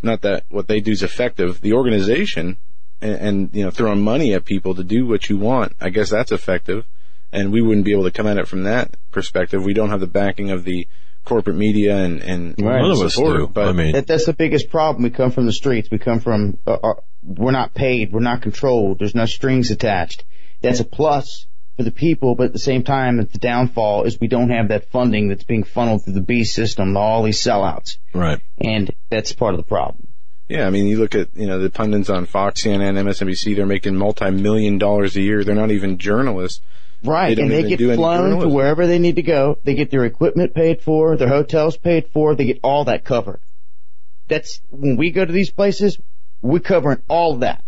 not that what they do is effective, the organization and, and, you know, throwing money at people to do what you want, I guess that's effective. And we wouldn't be able to come at it from that perspective. We don't have the backing of the corporate media and, and Right. None of us support, do. But I mean, That, that's the biggest problem. We come from the streets. We come from, uh, uh, we're not paid. We're not controlled. There's no strings attached. That's a plus for the people, but at the same time, the downfall is we don't have that funding that's being funneled through the B system, all these sellouts. right. And that's part of the problem. Yeah, I mean, you look at, you know, the pundits on Fox, CNN, MSNBC, they're making multi-million dollars a year. They're not even journalists. Right, They and they get flown to wherever they need to go. They get their equipment paid for, their hotels paid for. They get all that covered. That's when we go to these places, we're covering all that.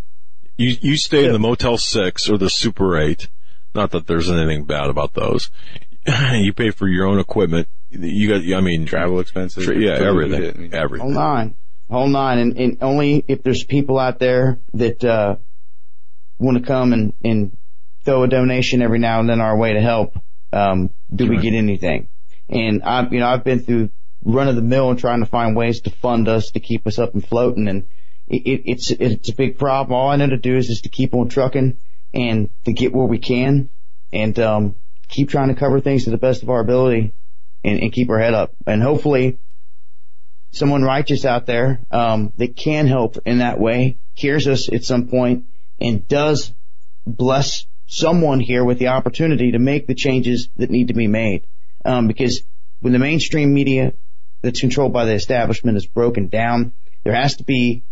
You you stay in the Motel Six or the Super Eight. Not that there's anything bad about those. you pay for your own equipment. You got. I mean, Travel expenses. Tra- yeah, food, everything, I mean, Whole nine, whole nine, and, and only if there's people out there that uh, want to come and and throw a donation every now and then our way to help, um, do we get anything? And I, you know, I've been through run of the mill and trying to find ways to fund us to keep us up and floating, and it, it, it's it's a big problem. All I know to do is just to keep on trucking and to get where we can, and um, keep trying to cover things to the best of our ability and, and keep our head up. And hopefully someone righteous out there, um, that can help in that way hears us at some point and does bless someone here with the opportunity to make the changes that need to be made. Um, because when the mainstream media that's controlled by the establishment is broken down, there has to be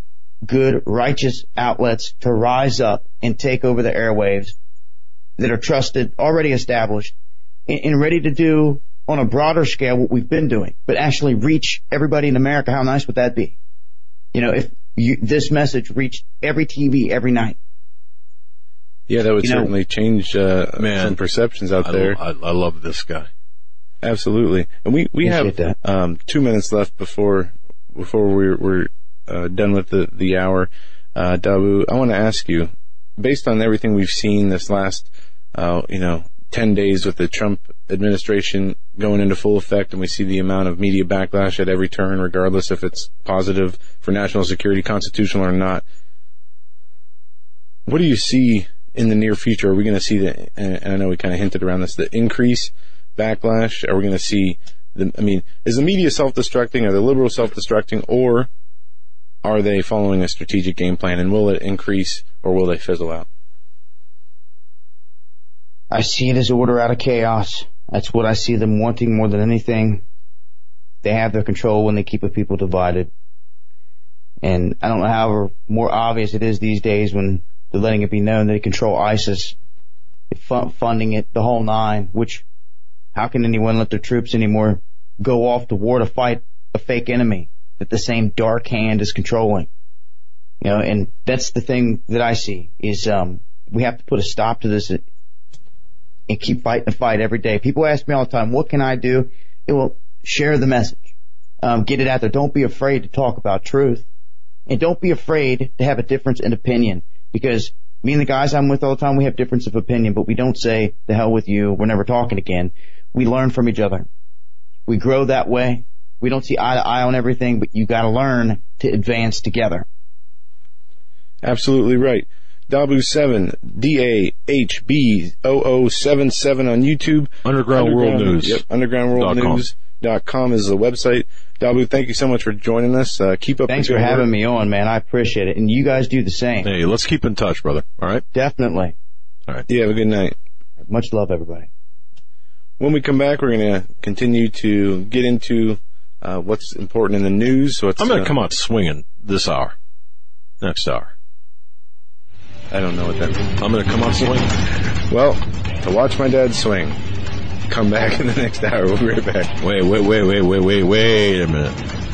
good, righteous outlets to rise up and take over the airwaves that are trusted, already established, and, and ready to do on a broader scale what we've been doing, but actually reach everybody in America. How nice would that be? You know, if you, this message reached every TV every night. Yeah, that would You know- certainly change uh, Man, some perceptions out I, there. I, I love this guy. Absolutely. And we, we have um, two minutes left before before we're, we're uh, done with the, the hour. Uh, Dahboo, I want to ask you, based on everything we've seen this last, uh, you know, 10 days with the Trump administration going into full effect and we see the amount of media backlash at every turn, regardless if it's positive for national security, constitutional or not. What do you see in the near future? Are we going to see the, and I know we kind of hinted around this, the increase backlash? Are we going to see the, I mean, is the media self-destructing? Are the liberals self-destructing? Or are they following a strategic game plan and will it increase or will they fizzle out? I see it as order out of chaos. That's what I see them wanting more than anything. They have their control when they keep the people divided. And I don't know how more obvious it is these days when they're letting it be known that they control ISIS, funding it the whole nine, which how can anyone let their troops anymore go off to war to fight a fake enemy that the same dark hand is controlling? You know, and that's the thing that I see is, um, we have to put a stop to this and keep fighting the fight every day. People ask me all the time, what can I do? It will share the message. Um, get it out there. Don't be afraid to talk about truth. And don't be afraid to have a difference in opinion because me and the guys I'm with all the time, we have difference of opinion, but we don't say the hell with you. We're never talking again. We learn from each other. We grow that way. We don't see eye to eye on everything, but you gotta learn to advance together. Absolutely right. Dahboo7, D-A-H-B-O-O-7-7 on YouTube. Underground World News. Yep, Dot com. undergroundworldnews.com is the website. Dahboo, thank you so much for joining us. Uh, keep up Thanks for good having work. me on, man. I appreciate it. And you guys do the same. Hey, let's keep in touch, brother. All right. Definitely. All right. You have a good night. Much love, everybody. When we come back, we're going to continue to get into uh, what's important in the news. What's, I'm going to uh, come out swinging this hour. Next hour. I don't know what that means. I'm going to come out swinging. Well, to watch my dad swing, come back in the next hour. We'll be right back. Wait, wait, wait, wait, wait, wait, wait a minute.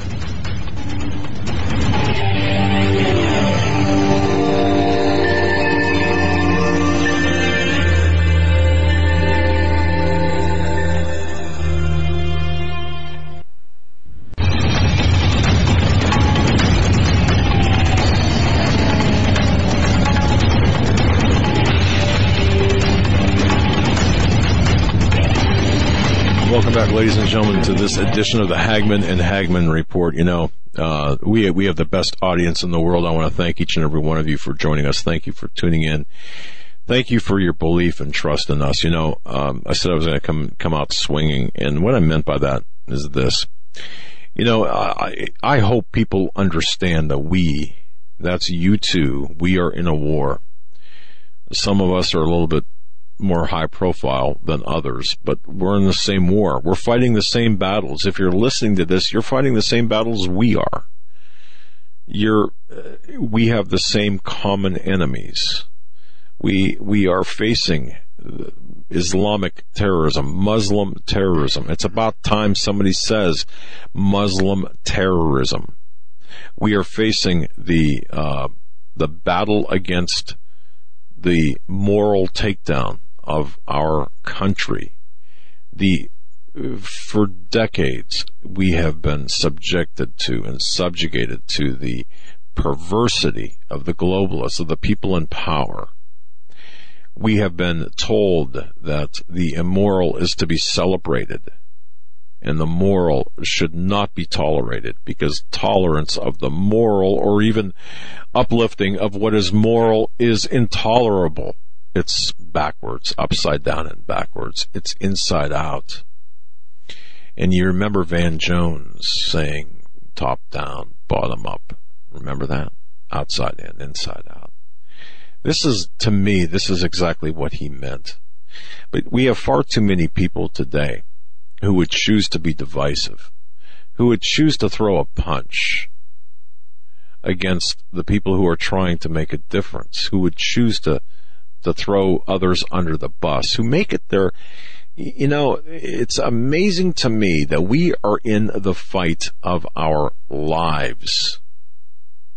Gentlemen, to this edition of the Hagmann and Hagmann Report. You know, uh, we we have the best audience in the world. I want to thank each and every one of you for joining us. Thank you for tuning in. Thank you for your belief and trust in us. You know, um, I said I was going to come come out swinging, and what I meant by that is this. You know, I I hope people understand that we, that's you two, we are in a war. Some of us are a little bit more high profile than others, but we're in the same war. We're fighting the same battles. If you're listening to this, you're fighting the same battles we are. You're, uh, we have the same common enemies. We, we are facing Islamic terrorism, Muslim terrorism. It's about time somebody says Muslim terrorism. We are facing the, uh, the battle against the moral takedown of our country. The for decades we have been subjected to and subjugated to the perversity of the globalists, of the people in power. We have been told that the immoral is to be celebrated and the moral should not be tolerated because tolerance of the moral or even uplifting of what is moral is intolerable. It's backwards, upside down and backwards. It's inside out. And you remember Van Jones saying top down, bottom up. Remember that? Outside in, inside out. This is, to me, this is exactly what he meant. But we have far too many people today who would choose to be divisive, who would choose to throw a punch against the people who are trying to make a difference, who would choose to to throw others under the bus, who make it their you know, it's amazing to me that we are in the fight of our lives.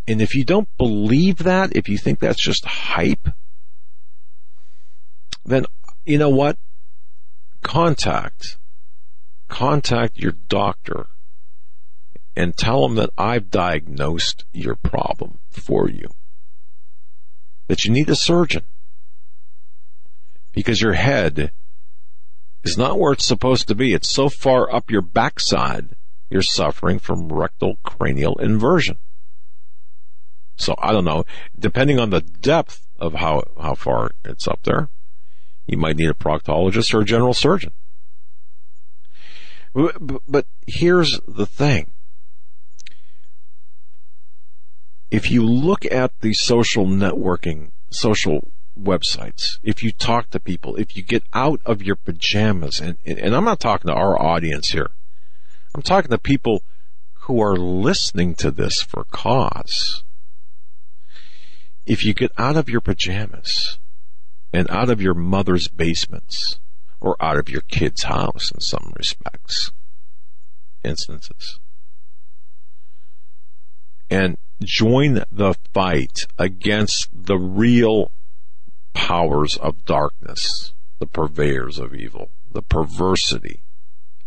And if you don't believe that, if you think that's just hype, then you know what? Contact, contact your doctor and tell them that I've diagnosed your problem for you. That you need a surgeon. Because your head is not where it's supposed to be. It's so far up your backside, you're suffering from rectal cranial inversion. So I don't know, depending on the depth of how, how far it's up there, you might need a proctologist or a general surgeon. But here's the thing. If you look at the social networking, social websites, if you talk to people, if you get out of your pajamas, and, and I'm not talking to our audience here, I'm talking to people who are listening to this for cause. If you get out of your pajamas and out of your mother's basements or out of your kid's house in some respects, instances, and join the fight against the real powers of darkness, the purveyors of evil, the perversity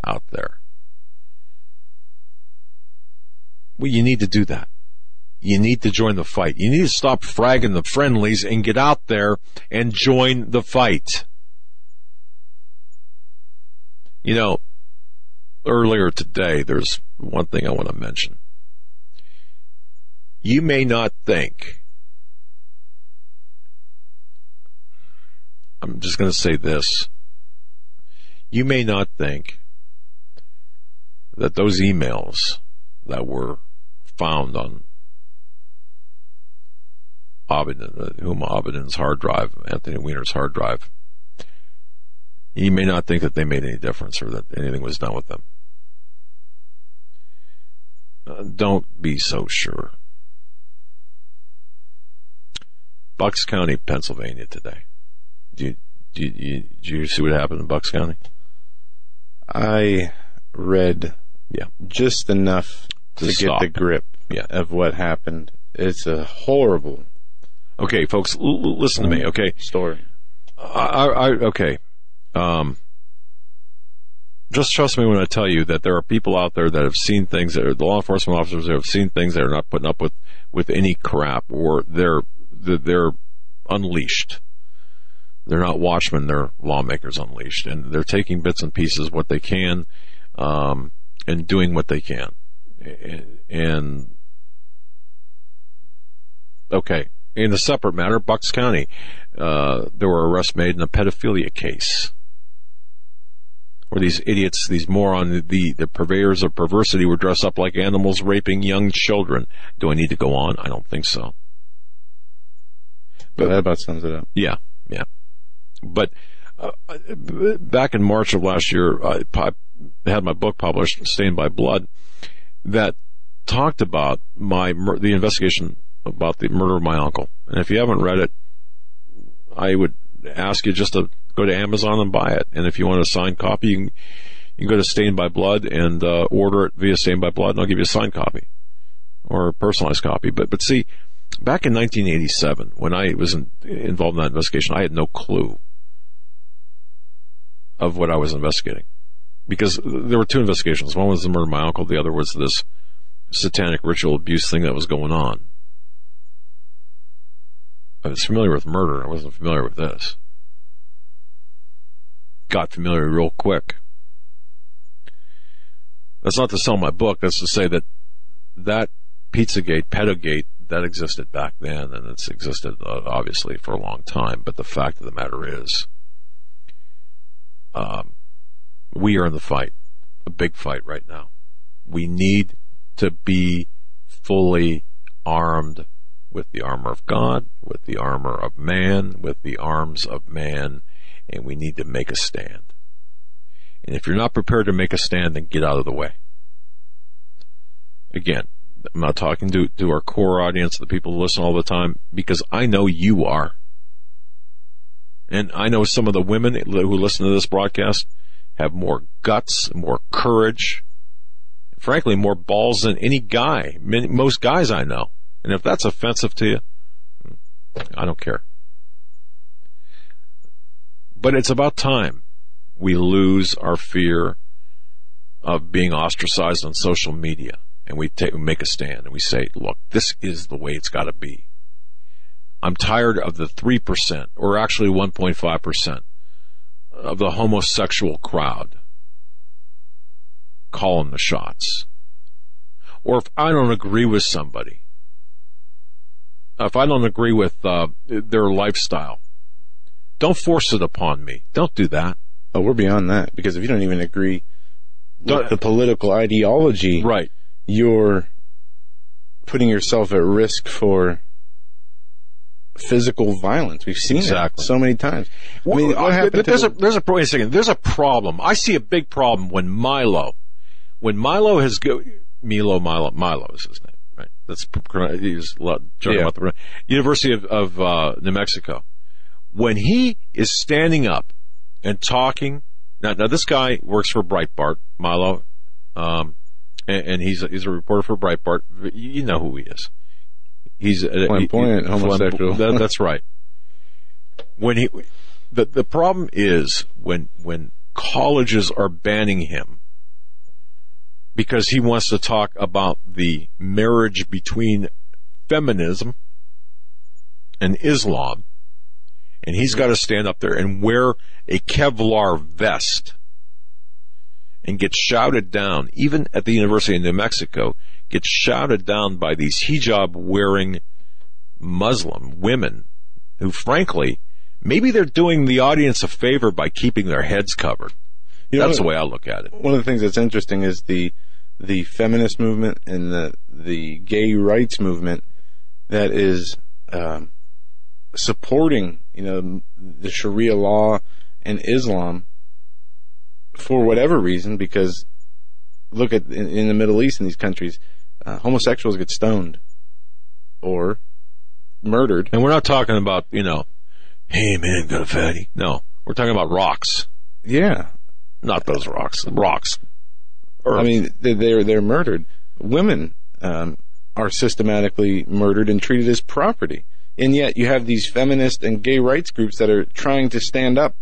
out there. Well, you need to do that. You need to join the fight. You need to stop fragging the friendlies and get out there and join the fight. You know, earlier today, there's one thing I want to mention. You may not think I'm just going to say this. You may not think that those emails that were found on uh, Huma Abedin's hard drive, Anthony Weiner's hard drive, you may not think that they made any difference or that anything was done with them. Uh, don't be so sure. Bucks County, Pennsylvania today. Do you, do you, do you see what happened in Bucks County? I read Yeah. just enough To to, stop. get the grip Yeah. of what happened. It's a horrible Okay, folks, l- listen to me. Okay, story. I, I, okay. Um, just trust me when I tell you that there are people out there that have seen things that are the law enforcement officers that have seen things that are not putting up with with any crap, or they're- they're unleashed. They're not watchmen; they're lawmakers unleashed, and they're taking bits and pieces what they can, um, and doing what they can. And- okay, in a separate matter, Bucks County, uh, there were arrests made in a pedophilia case. Where these idiots, these moron, the, the purveyors of perversity were dressed up like animals raping young children. Do I need to go on? I don't think so. But that about sums it up. Yeah, yeah. But uh, back in March of last year, I, had my book published, Stained by Blood, that talked about my the investigation about the murder of my uncle. And if you haven't read it, I would ask you just to go to Amazon and buy it. And if you want a signed copy, you can, you can go to Stained by Blood and uh, order it via Stained by Blood, and I'll give you a signed copy or a personalized copy. But but see, back in 1987, when I was in, involved in that investigation, I had no clue of what I was investigating because there were two investigations. One was the murder of my uncle. The other was this satanic ritual abuse thing that was going on. I was familiar with murder. I wasn't familiar with this. Got familiar real quick. That's not to sell my book. That's to say that that Pizzagate, Pedogate, that existed back then, and it's existed uh, obviously for a long time. But the fact of the matter is, um, we are in the fight, a big fight right now. We need to be fully armed with the armor of God, with the armor of man, with the arms of man, and we need to make a stand. And if you're not prepared to make a stand, then get out of the way. Again, I'm not talking to, to our core audience, the people who listen all the time, because I know you are. And I know some of the women who listen to this broadcast have more guts, more courage, frankly, more balls than any guy, most guys I know. And if that's offensive to you, I don't care. But it's about time we lose our fear of being ostracized on social media and we take, make a stand and we say, look, this is the way it's got to be. I'm tired of the 3% or actually 1.5% of the homosexual crowd calling the shots. Or if I don't agree with somebody, if I don't agree with uh, their lifestyle, don't force it upon me. Don't do that. Oh, we're beyond that because if you don't even agree with the political ideology, right, you're putting yourself at risk for physical violence. We've seen exactly. it so many times. I mean, what happened there's a there's a wait a second. There's a problem. I see a big problem when Milo, when Milo has go Milo Milo Milo is his name, right? That's he's joking yeah. about the University of, of uh, New Mexico. When he is standing up and talking, now, now this guy works for Breitbart, Milo, um, and, and, he's a, he's a reporter for Breitbart. You know who he is. He's a flamboyant he, homosexual. That, that's right. When he, the the problem is when when colleges are banning him because he wants to talk about the marriage between feminism and Islam. And he's got to stand up there and wear a Kevlar vest and get shouted down, even at the University of New Mexico, get shouted down by these hijab wearing Muslim women who frankly, maybe they're doing the audience a favor by keeping their heads covered. You know, That's the way I look at it. One of the things that's interesting is the the feminist movement and the the gay rights movement that is um, supporting, you know, the Sharia law and Islam for whatever reason. Because look at in, in the Middle East in these countries, uh, homosexuals get stoned or murdered. And we're not talking about you know, hey man, got a fatty. No, we're talking about rocks. Yeah, not those rocks. Rocks. Earth. I mean, they're they're murdered. Women um, are systematically murdered and treated as property, and yet you have these feminist and gay rights groups that are trying to stand up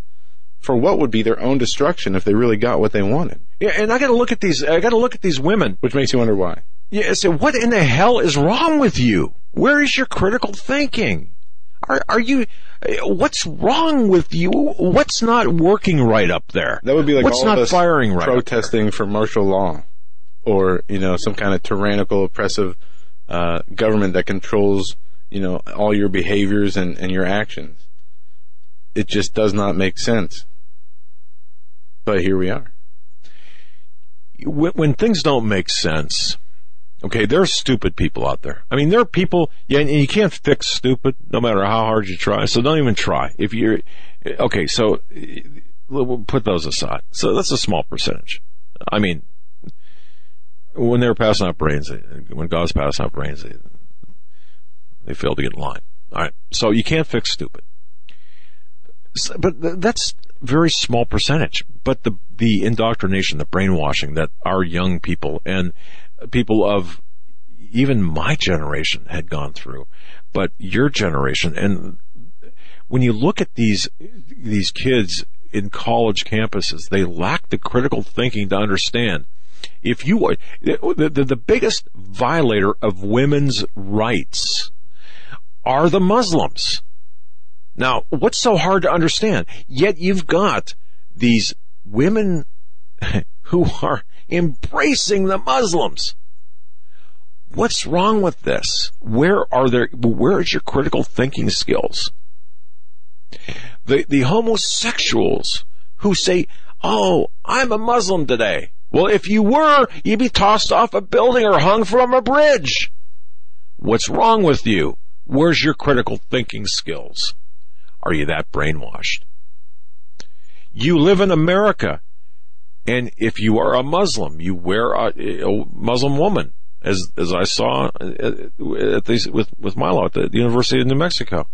for what would be their own destruction if they really got what they wanted. Yeah, and I got to look at these. I got to look at these women, which makes you wonder why. Yeah, so what in the hell is wrong with you? Where is your critical thinking? Are, are you, what's wrong with you? What's not working right up there? That would be like what's not firing right protesting for martial law or, you know, some kind of tyrannical, oppressive, uh, government that controls, you know, all your behaviors and, and your actions. It just does not make sense. But here we are. When, when things don't make sense, Okay, there are stupid people out there. I mean, there are people, yeah, and you can't fix stupid no matter how hard you try. So don't even try. If you're, okay, so we'll put those aside. So that's a small percentage. I mean, when they were passing out brains, when God's passing out brains, they, they failed to get in line. All right. So you can't fix stupid. But that's very small percentage. But the, the indoctrination, the brainwashing that our young people and people of even my generation had gone through, but your generation and when you look at these these kids in college campuses, they lack the critical thinking to understand. If you are the, the, the biggest violator of women's rights are the Muslims. Now, what's so hard to understand? Yet you've got these women who are embracing the Muslims. what's wrong with this? Where are there, where is your critical thinking skills? The, the homosexuals who say, oh, I'm a Muslim today. Well, if you were, you'd be tossed off a building or hung from a bridge. What's wrong with you? Where's your critical thinking skills? Are you that brainwashed? You live in America. And if you are a Muslim, you wear a, a Muslim woman, as as I saw uh, at these, with with Milo at the University of New Mexico,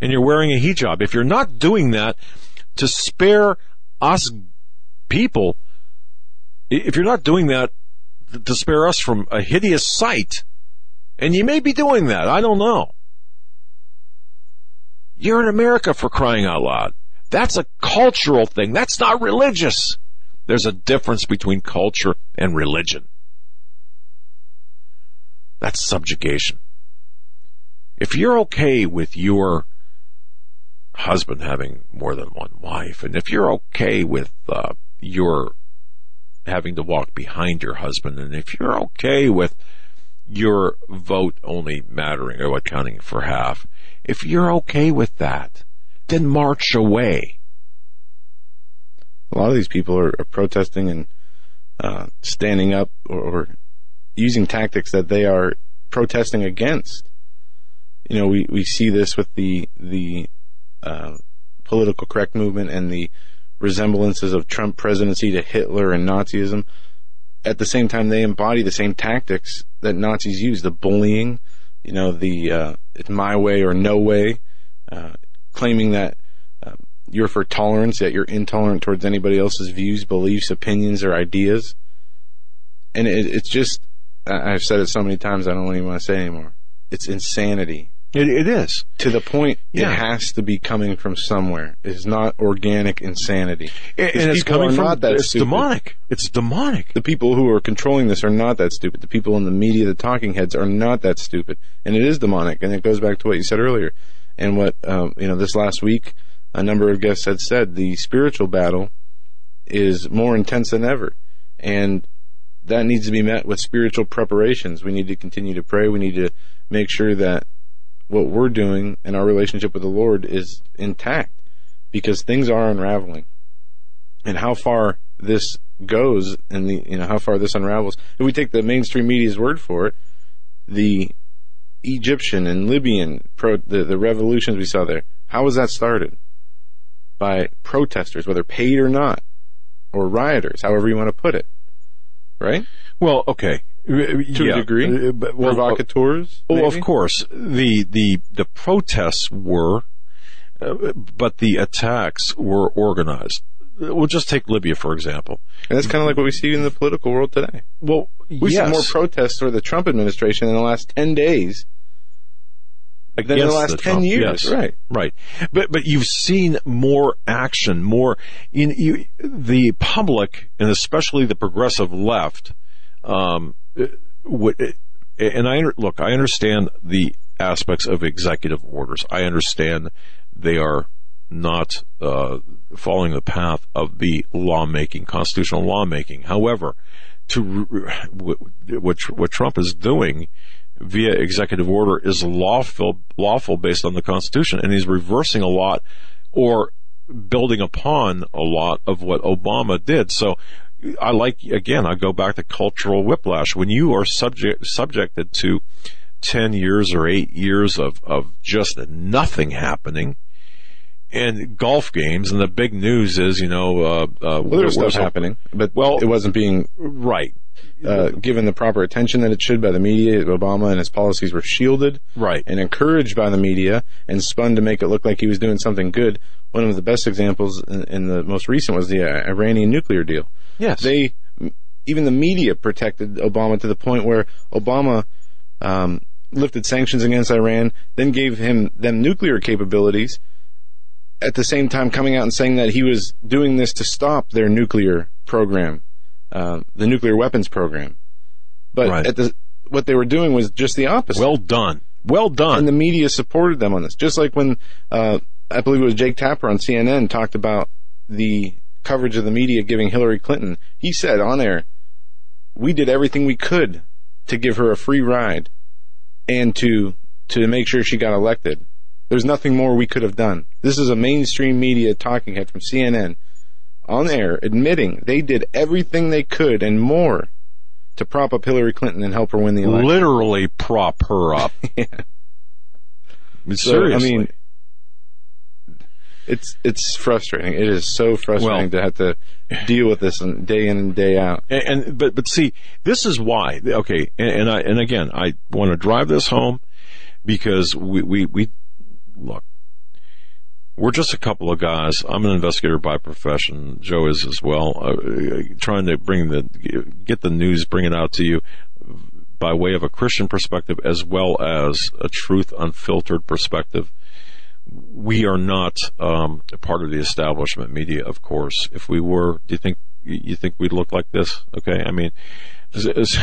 and you're wearing a hijab. If you're not doing that to spare us people, if you're not doing that to spare us from a hideous sight, and you may be doing that, I don't know. You're in America for crying out loud. That's a cultural thing. That's not religious. There's a difference between culture and religion. That's subjugation. If you're okay with your husband having more than one wife, and if you're okay with uh, your having to walk behind your husband, and if you're okay with your vote only mattering or what counting for half, if you're okay with that, then march away. A lot of these people are, are protesting and uh, standing up or, or using tactics that they are protesting against. You know, we, we see this with the the uh, political correct movement and the resemblances of Trump presidency to Hitler and Nazism. At the same time, they embody the same tactics that Nazis used: the bullying, you know, the uh, it's my way or no way, uh, claiming that uh, you're for tolerance, yet you're intolerant towards anybody else's views, beliefs, opinions, or ideas. And it, it's just, I've said it so many times, I don't even want to say anymore. It's insanity. It, it is. To the point, Yeah. it has to be coming from somewhere. It's not organic insanity. Because and it's coming from, not that it's stupid. demonic. It's demonic. The people who are controlling this are not that stupid. The people in the media, the talking heads, are not that stupid. And it is demonic. And it goes back to what you said earlier. And what, um, you know, this last week, a number of guests had said the spiritual battle is more intense than ever. And that needs to be met with spiritual preparations. We need to continue to pray. We need to make sure that what we're doing and our relationship with the Lord is intact because things are unraveling. And how far this goes and the, you know, how far this unravels. If we take the mainstream media's word for it, the Egyptian and Libyan pro, the, the revolutions we saw there, how was that started? By protesters, whether paid or not, or rioters, however you want to put it. Right? Well, okay. To Yeah. a degree. Uh, but- well, Provocateurs? Oh, of course. The the the protests were, uh, but the attacks were organized. We'll just take Libya for example. And that's kind of like what we see in the political world today. Well, We yes, see more protests for the Trump administration in the last 10 days than in the last 10 Trump- years. yes. Right. Right. But but you've seen more action, more in you, the public, and especially the progressive left. Um, and I look, I understand the aspects of executive orders. I understand they are not uh, following the path of the lawmaking, constitutional lawmaking. However, to what what what Trump is doing via executive order is lawful lawful based on the Constitution, and he's reversing a lot or building upon a lot of what Obama did. So I like again, I go back to cultural whiplash. When you are subject subjected to ten years or eight years of of just nothing happening. And golf games, and the big news is, you know, uh, uh, Well, there was stuff happening, but Well- it wasn't being right, uh, given the proper attention that it should by the media. Obama and his policies were shielded right. and encouraged by the media and spun to make it look like he was doing something good. One of the best examples in, in the most recent was the uh, Iranian nuclear deal. Yes, They, even the media protected Obama to the point where Obama um, lifted sanctions against Iran, then gave him them nuclear capabilities. At the same time, coming out and saying that he was doing this to stop their nuclear program, uh, the nuclear weapons program. But Right. at the what they were doing was just the opposite well done, well done. and the media supported them on this. Just like when uh, I believe it was Jake Tapper on CNN talked about the coverage of the media giving Hillary Clinton. He said on air, "We did everything we could to give her a free ride and to to make sure she got elected. There's nothing more we could have done. This is a mainstream media talking head from CNN on air admitting they did everything they could and more to prop up Hillary Clinton and help her win the election. Literally prop her up. yeah. So, seriously. I mean, it's it's frustrating. It is so frustrating to have to deal with this and day in and day out. And, and but but see, this is why. Okay, and, and I and again, I want to drive this home because we we we look. We're just a couple of guys. I'm an investigator by profession. Joe is as well. Uh, trying to bring the get the news, bring it out to you by way of a Christian perspective as well as a truth unfiltered perspective. We are not um, a part of the establishment media, of course. If we were, do you think you think we'd look like this? Okay, I mean, is- is-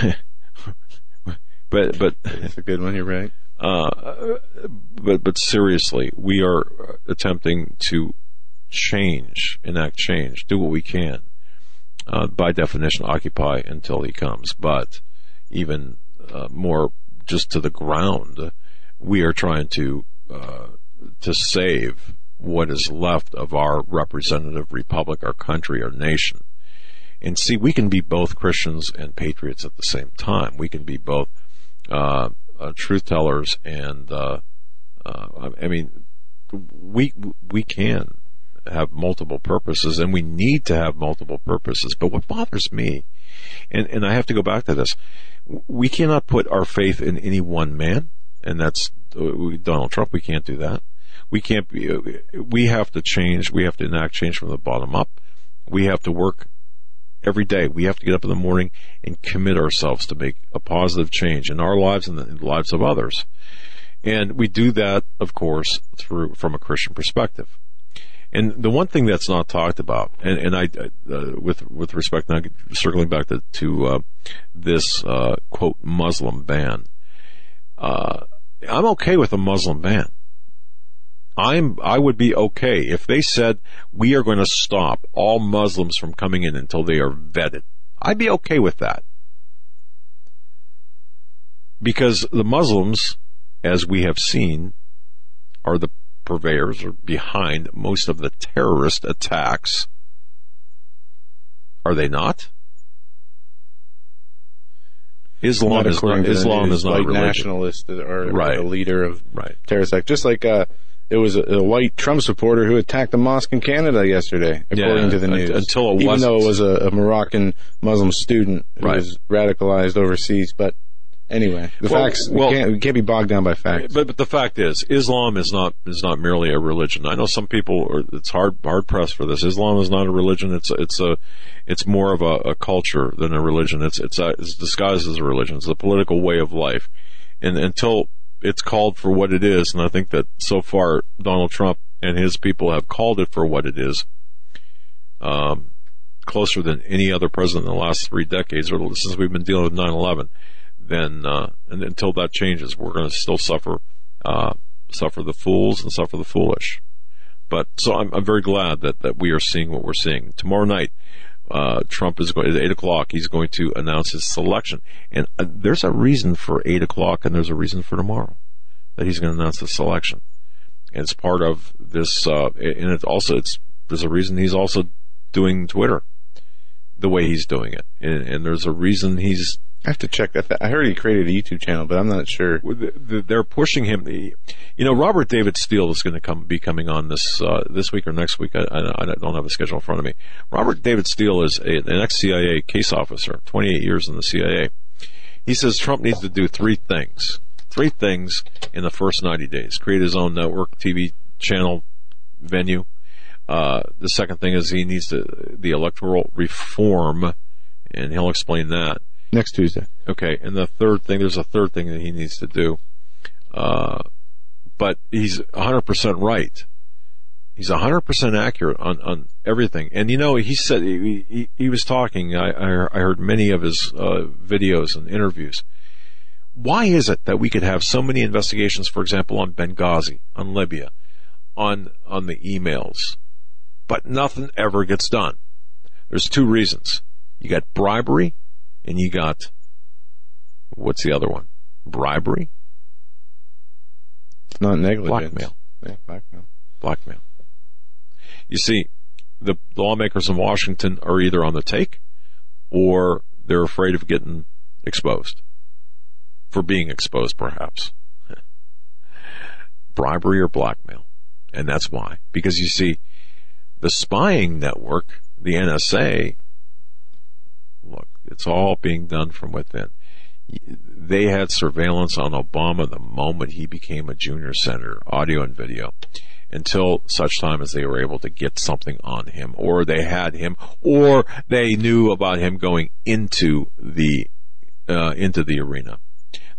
but but It's a good one. You're right. Uh, but but seriously, we are attempting to change, enact change, do what we can. Uh, by definition, occupy until he comes. But even uh, more, just to the ground, we are trying to uh, to save what is left of our representative republic, our country, our nation. And see, we can be both Christians and patriots at the same time. We can be both uh, uh, truth tellers and uh, uh, I mean, we we can have multiple purposes, and we need to have multiple purposes. But what bothers me, and and I have to go back to this, we cannot put our faith in any one man, and that's uh, Donald Trump. We can't do that. We can't be. We have to change. We have to enact change from the bottom up. We have to work every day. We have to get up in the morning and commit ourselves to make a positive change in our lives and the lives of others. And we do that, of course, through from a Christian perspective. And the one thing that's not talked about, and, and I, uh, with with respect now, circling back to, to uh, this uh, quote Muslim ban, uh, I'm okay with a Muslim ban. I'm I would be okay if they said we are going to stop all Muslims from coming in until they are vetted. I'd be okay with that. Because the Muslims, as we have seen, are the purveyors or behind most of the terrorist attacks. Are they not? Islam Not is not Islam is not religion. nationalists that are Right. the leader of Right. terrorist act. Just like uh, it was a, a white Trump supporter who attacked a mosque in Canada yesterday, according Yeah, to the news. until it even wasn't. though it was a, a Moroccan Muslim student who Right. was radicalized overseas. But anyway, the Well- facts well- we, can't, we can't be bogged down by facts. But but the fact is, Islam is not is not merely a religion. I know some people are it's hard hard pressed for this. Islam is not a religion. It's it's a it's more of a, a culture than a religion. It's it's, a, it's disguised as a religion. It's a political way of life, and until it's called for what it is, and I think that so far Donald Trump and his people have called it for what it is. Um, closer than any other president in the last three decades, or since we've been dealing with 9/11 then uh, and until that changes, we're going to still suffer uh, suffer the fools and suffer the foolish. But so I'm, I'm very glad that, that we are seeing what we're seeing. Tomorrow night, uh, Trump is going at eight o'clock. He's going to announce his selection, and uh, there's a reason for eight o'clock, and there's a reason for tomorrow that he's going to announce the selection. And it's part of this, uh, and it's also it's there's a reason he's also doing Twitter the way he's doing it, and, and there's a reason he's I have to check that. I heard he created a YouTube channel, but I'm not sure. they're pushing him. You know, Robert David Steele is going to come be coming on this uh, this week or next week. I, I, I don't have a schedule in front of me. Robert David Steele is a, an ex CIA case officer, 28 years in the CIA. He says Trump needs to do three things. Three things in the first 90 days: create his own network, TV channel, venue. Uh, the second thing is he needs to the electoral reform, and he'll explain that. Next Tuesday. Okay, and the third thing, there's a third thing that he needs to do. Uh, but he's 100% right. He's 100% accurate on, on everything. And you know, he said, he, he, he was talking, I, I, heard many of his, uh, videos and interviews. Why is it that we could have so many investigations, for example, on Benghazi, on Libya, on, on the emails, but nothing ever gets done? There's two reasons. You got bribery and you got what's the other one? Bribery, It's not negligence. blackmail, Yeah, blackmail. blackmail. You see, the lawmakers in Washington are either on the take or they're afraid of getting exposed for being exposed, perhaps. Bribery or blackmail. And that's why. Because you see, the spying network, the NSA, it's all being done from within. They had surveillance on Obama the moment he became a junior senator, audio and video, until such time as they were able to get something on him, or they had him, or they knew about him going into the uh, into the arena.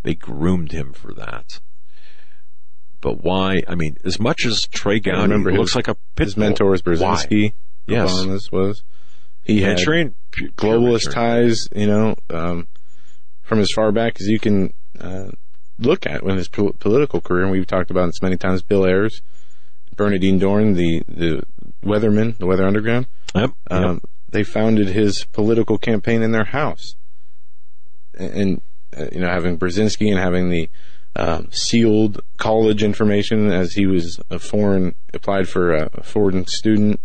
They groomed him for that. But why? I mean, as much as Trey Gowdy looks his- like a pit His mentor was Brzezinski. Yes. Obama's was. He had Manchurian, globalist ties, you know, um, from as far back as you can uh, look at in his pol- political career. And we've talked about this many times. Bill Ayers, Bernardine Dohrn, the the Weatherman, the Weather Underground. Yep, yep. Um, They founded his political campaign in their house, and, and uh, you know, having Brzezinski and having the um, sealed college information as he was a foreign applied for a foreign student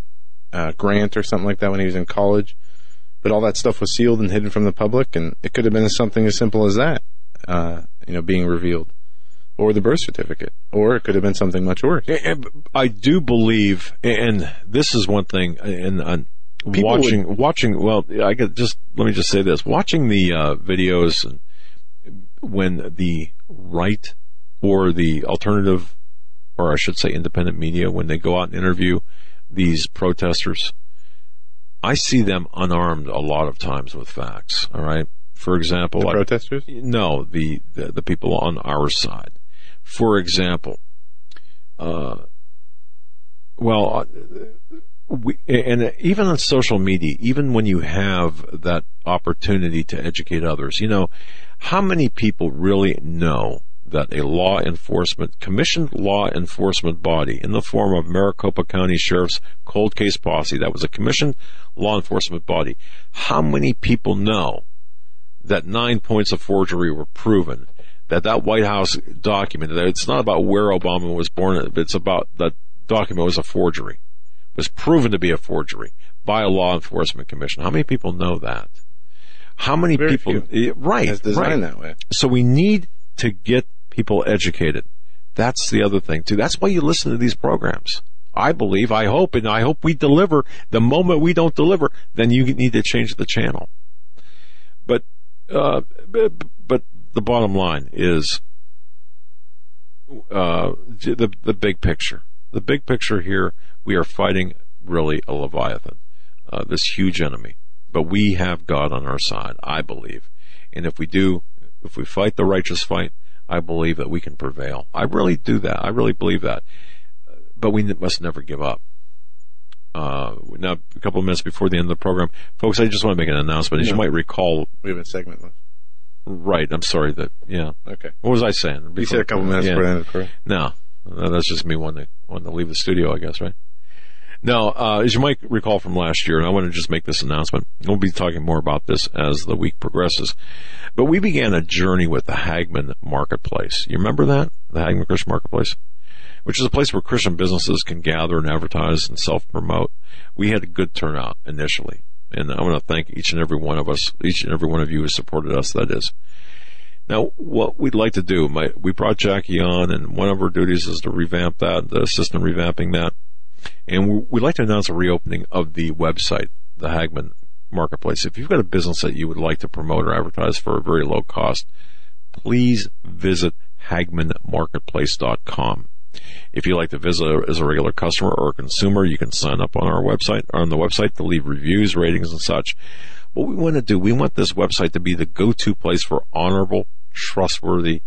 uh, grant or something like that when he was in college. But all that stuff was sealed and hidden from the public, and it could have been something as simple as that, uh, you know, being revealed, or the birth certificate, or it could have been something much worse. I do believe, and this is one thing, and, People watching, watching, well, I could just, let me just say this, watching the, uh, videos when the right or the alternative, or I should say independent media, when they go out and interview these protesters, I see them unarmed a lot of times with facts, all right? For example, The I- protesters. no, the, the the people on our side. For example, uh, well, uh, we, and even on social media, even when you have that opportunity to educate others, you know, how many people really know that a law enforcement, commissioned law enforcement body in the form of Maricopa County Sheriff's Cold Case Posse, that was a commissioned law enforcement body, how many people know that nine points of forgery were proven. That that White House document, that it's not about where Obama was born, it's about that document was a forgery, was proven to be a forgery by a law enforcement commission. How many people know that? How many Very people? few. Right, It's designed right. that way. So we need to get people educated. That's the other thing too. That's why you listen to these programs. I believe, I hope, and I hope we deliver. The moment we don't deliver, then you need to change the channel. But, uh, but, the bottom line is, uh, the, the big picture. The big picture here, we are fighting really a Leviathan, uh, this huge enemy. But we have God on our side, I believe. And if we do, if we fight the righteous fight, I believe that we can prevail. I really do that. I really believe that. But we must never give up. Uh, now, a couple of minutes before the end of the program, folks, I just want to make an announcement. As you might recall, We have a segment left. right, I'm sorry that, yeah. Okay. What was I saying? You said a couple minutes Yeah. before the end of the program. No, Uh, that's just me wanting to, wanting to leave the studio, I guess, right? No, uh, as you might recall from last year, and I want to just make this announcement, we'll be talking more about this as the week progresses, but we began a journey with the Hagmann Marketplace. You remember that? The Hagmann Christian Marketplace? Which is a place where Christian businesses can gather and advertise and self-promote. We had a good turnout initially, and I want to thank each and every one of us, each and every one of you who supported us, that is. Now, what we'd like to do, my, we brought Jackie on, and one of her duties is to revamp that, to assist in revamping that. And we, we'd like to announce a reopening of the website, the Hagmann Marketplace. If you've got a business that you would like to promote or advertise for a very low cost, please visit hagmannmarketplace.com. If you'd like to visit as a regular customer or a consumer, you can sign up on our website, on the website to leave reviews, ratings, and such. What we want to do, we want this website to be the go-to place for honorable, trustworthy,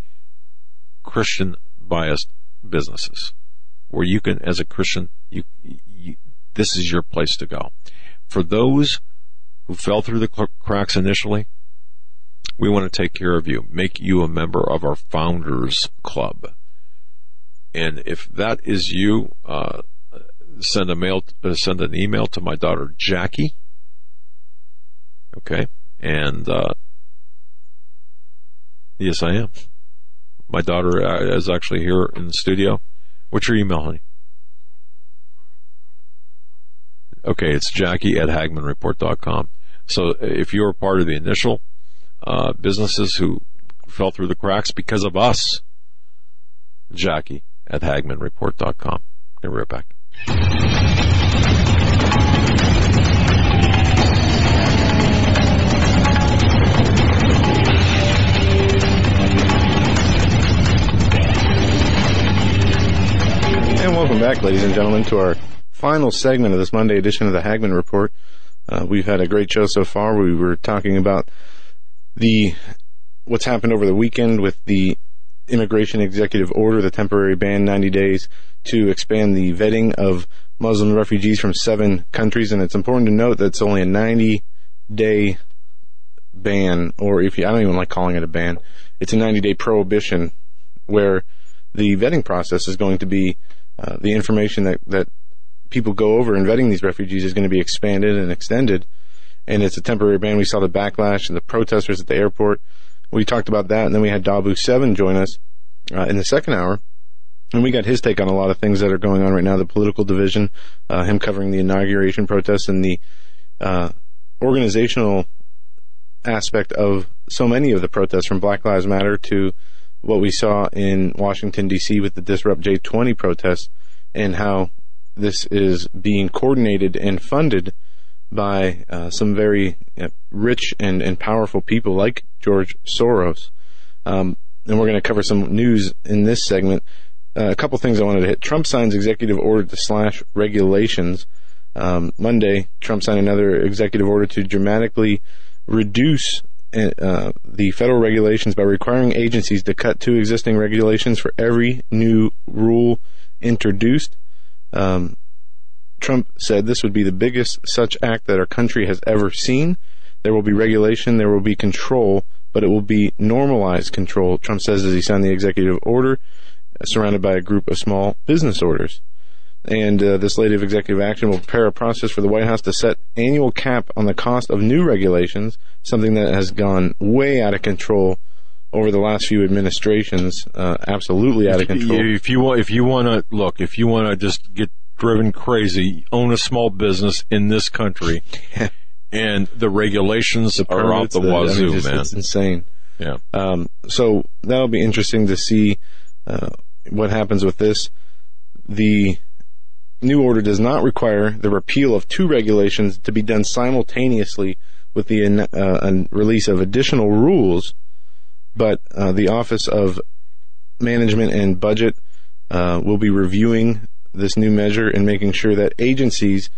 Christian biased businesses where you can, as a Christian, you, you, this is your place to go. For those who fell through the cracks initially, we want to take care of you, make you a member of our founders club. And if that is you, uh, send a mail, uh, send an email to my daughter Jackie. Okay. And, uh, Yes, I am. My daughter uh, is actually here in the studio. What's your email, honey? Okay, it's Jackie at HagmannReport.com. So if you're part of the initial uh, businesses who fell through the cracks because of us, Jackie at HagmannReport.com. Be right back. And welcome back, ladies and gentlemen, to our final segment of this Monday edition of the Hagmann Report. Uh, we've had a great show so far. We were talking about the what's happened over the weekend with the immigration executive order, the temporary ban, 90 days to expand the vetting of Muslim refugees from seven countries. And it's important to note that it's only a 90 day ban, or if you, I don't even like calling it a ban, it's a 90 day prohibition where the vetting process is going to be uh, the information that, that people go over in vetting these refugees is going to be expanded and extended. And it's a temporary ban. We saw the backlash and the protesters at the airport. We talked about that, and then we had Dahboo Seven join us uh, in the second hour, and we got his take on a lot of things that are going on right now. The political division, uh, him covering the inauguration protests, and the uh, organizational aspect of so many of the protests, from Black Lives Matter to what we saw in Washington D.C. with the Disrupt J20 protests, and how this is being coordinated and funded by uh, some very uh, rich and, and powerful people like George Soros. Um, and we're going to cover some news in this segment. Uh, a couple things I wanted to hit. Trump signs executive order to slash regulations. Um, Monday, Trump signed another executive order to dramatically reduce uh, the federal regulations by requiring agencies to cut two existing regulations for every new rule introduced. Um, Trump said this would be the biggest such act that our country has ever seen. There will be regulation, there will be control, but it will be normalized control, Trump says as he signed the executive order, uh, surrounded by a group of small business orders. And uh, this latest executive action will prepare a process for the White House to set annual cap on the cost of new regulations, something that has gone way out of control over the last few administrations, uh, absolutely out of control. If you want, if you want to look, if you want to just get driven crazy, own a small business in this country, and the regulations The are out permits, the I mean, wazoo, just- man. It's insane. Yeah. Um, so that'll be interesting to see uh, what happens with this. The new order does not require the repeal of two regulations to be done simultaneously with the uh, uh, release of additional rules, but uh, the Office of Management and Budget uh, will be reviewing this new measure and making sure that agencies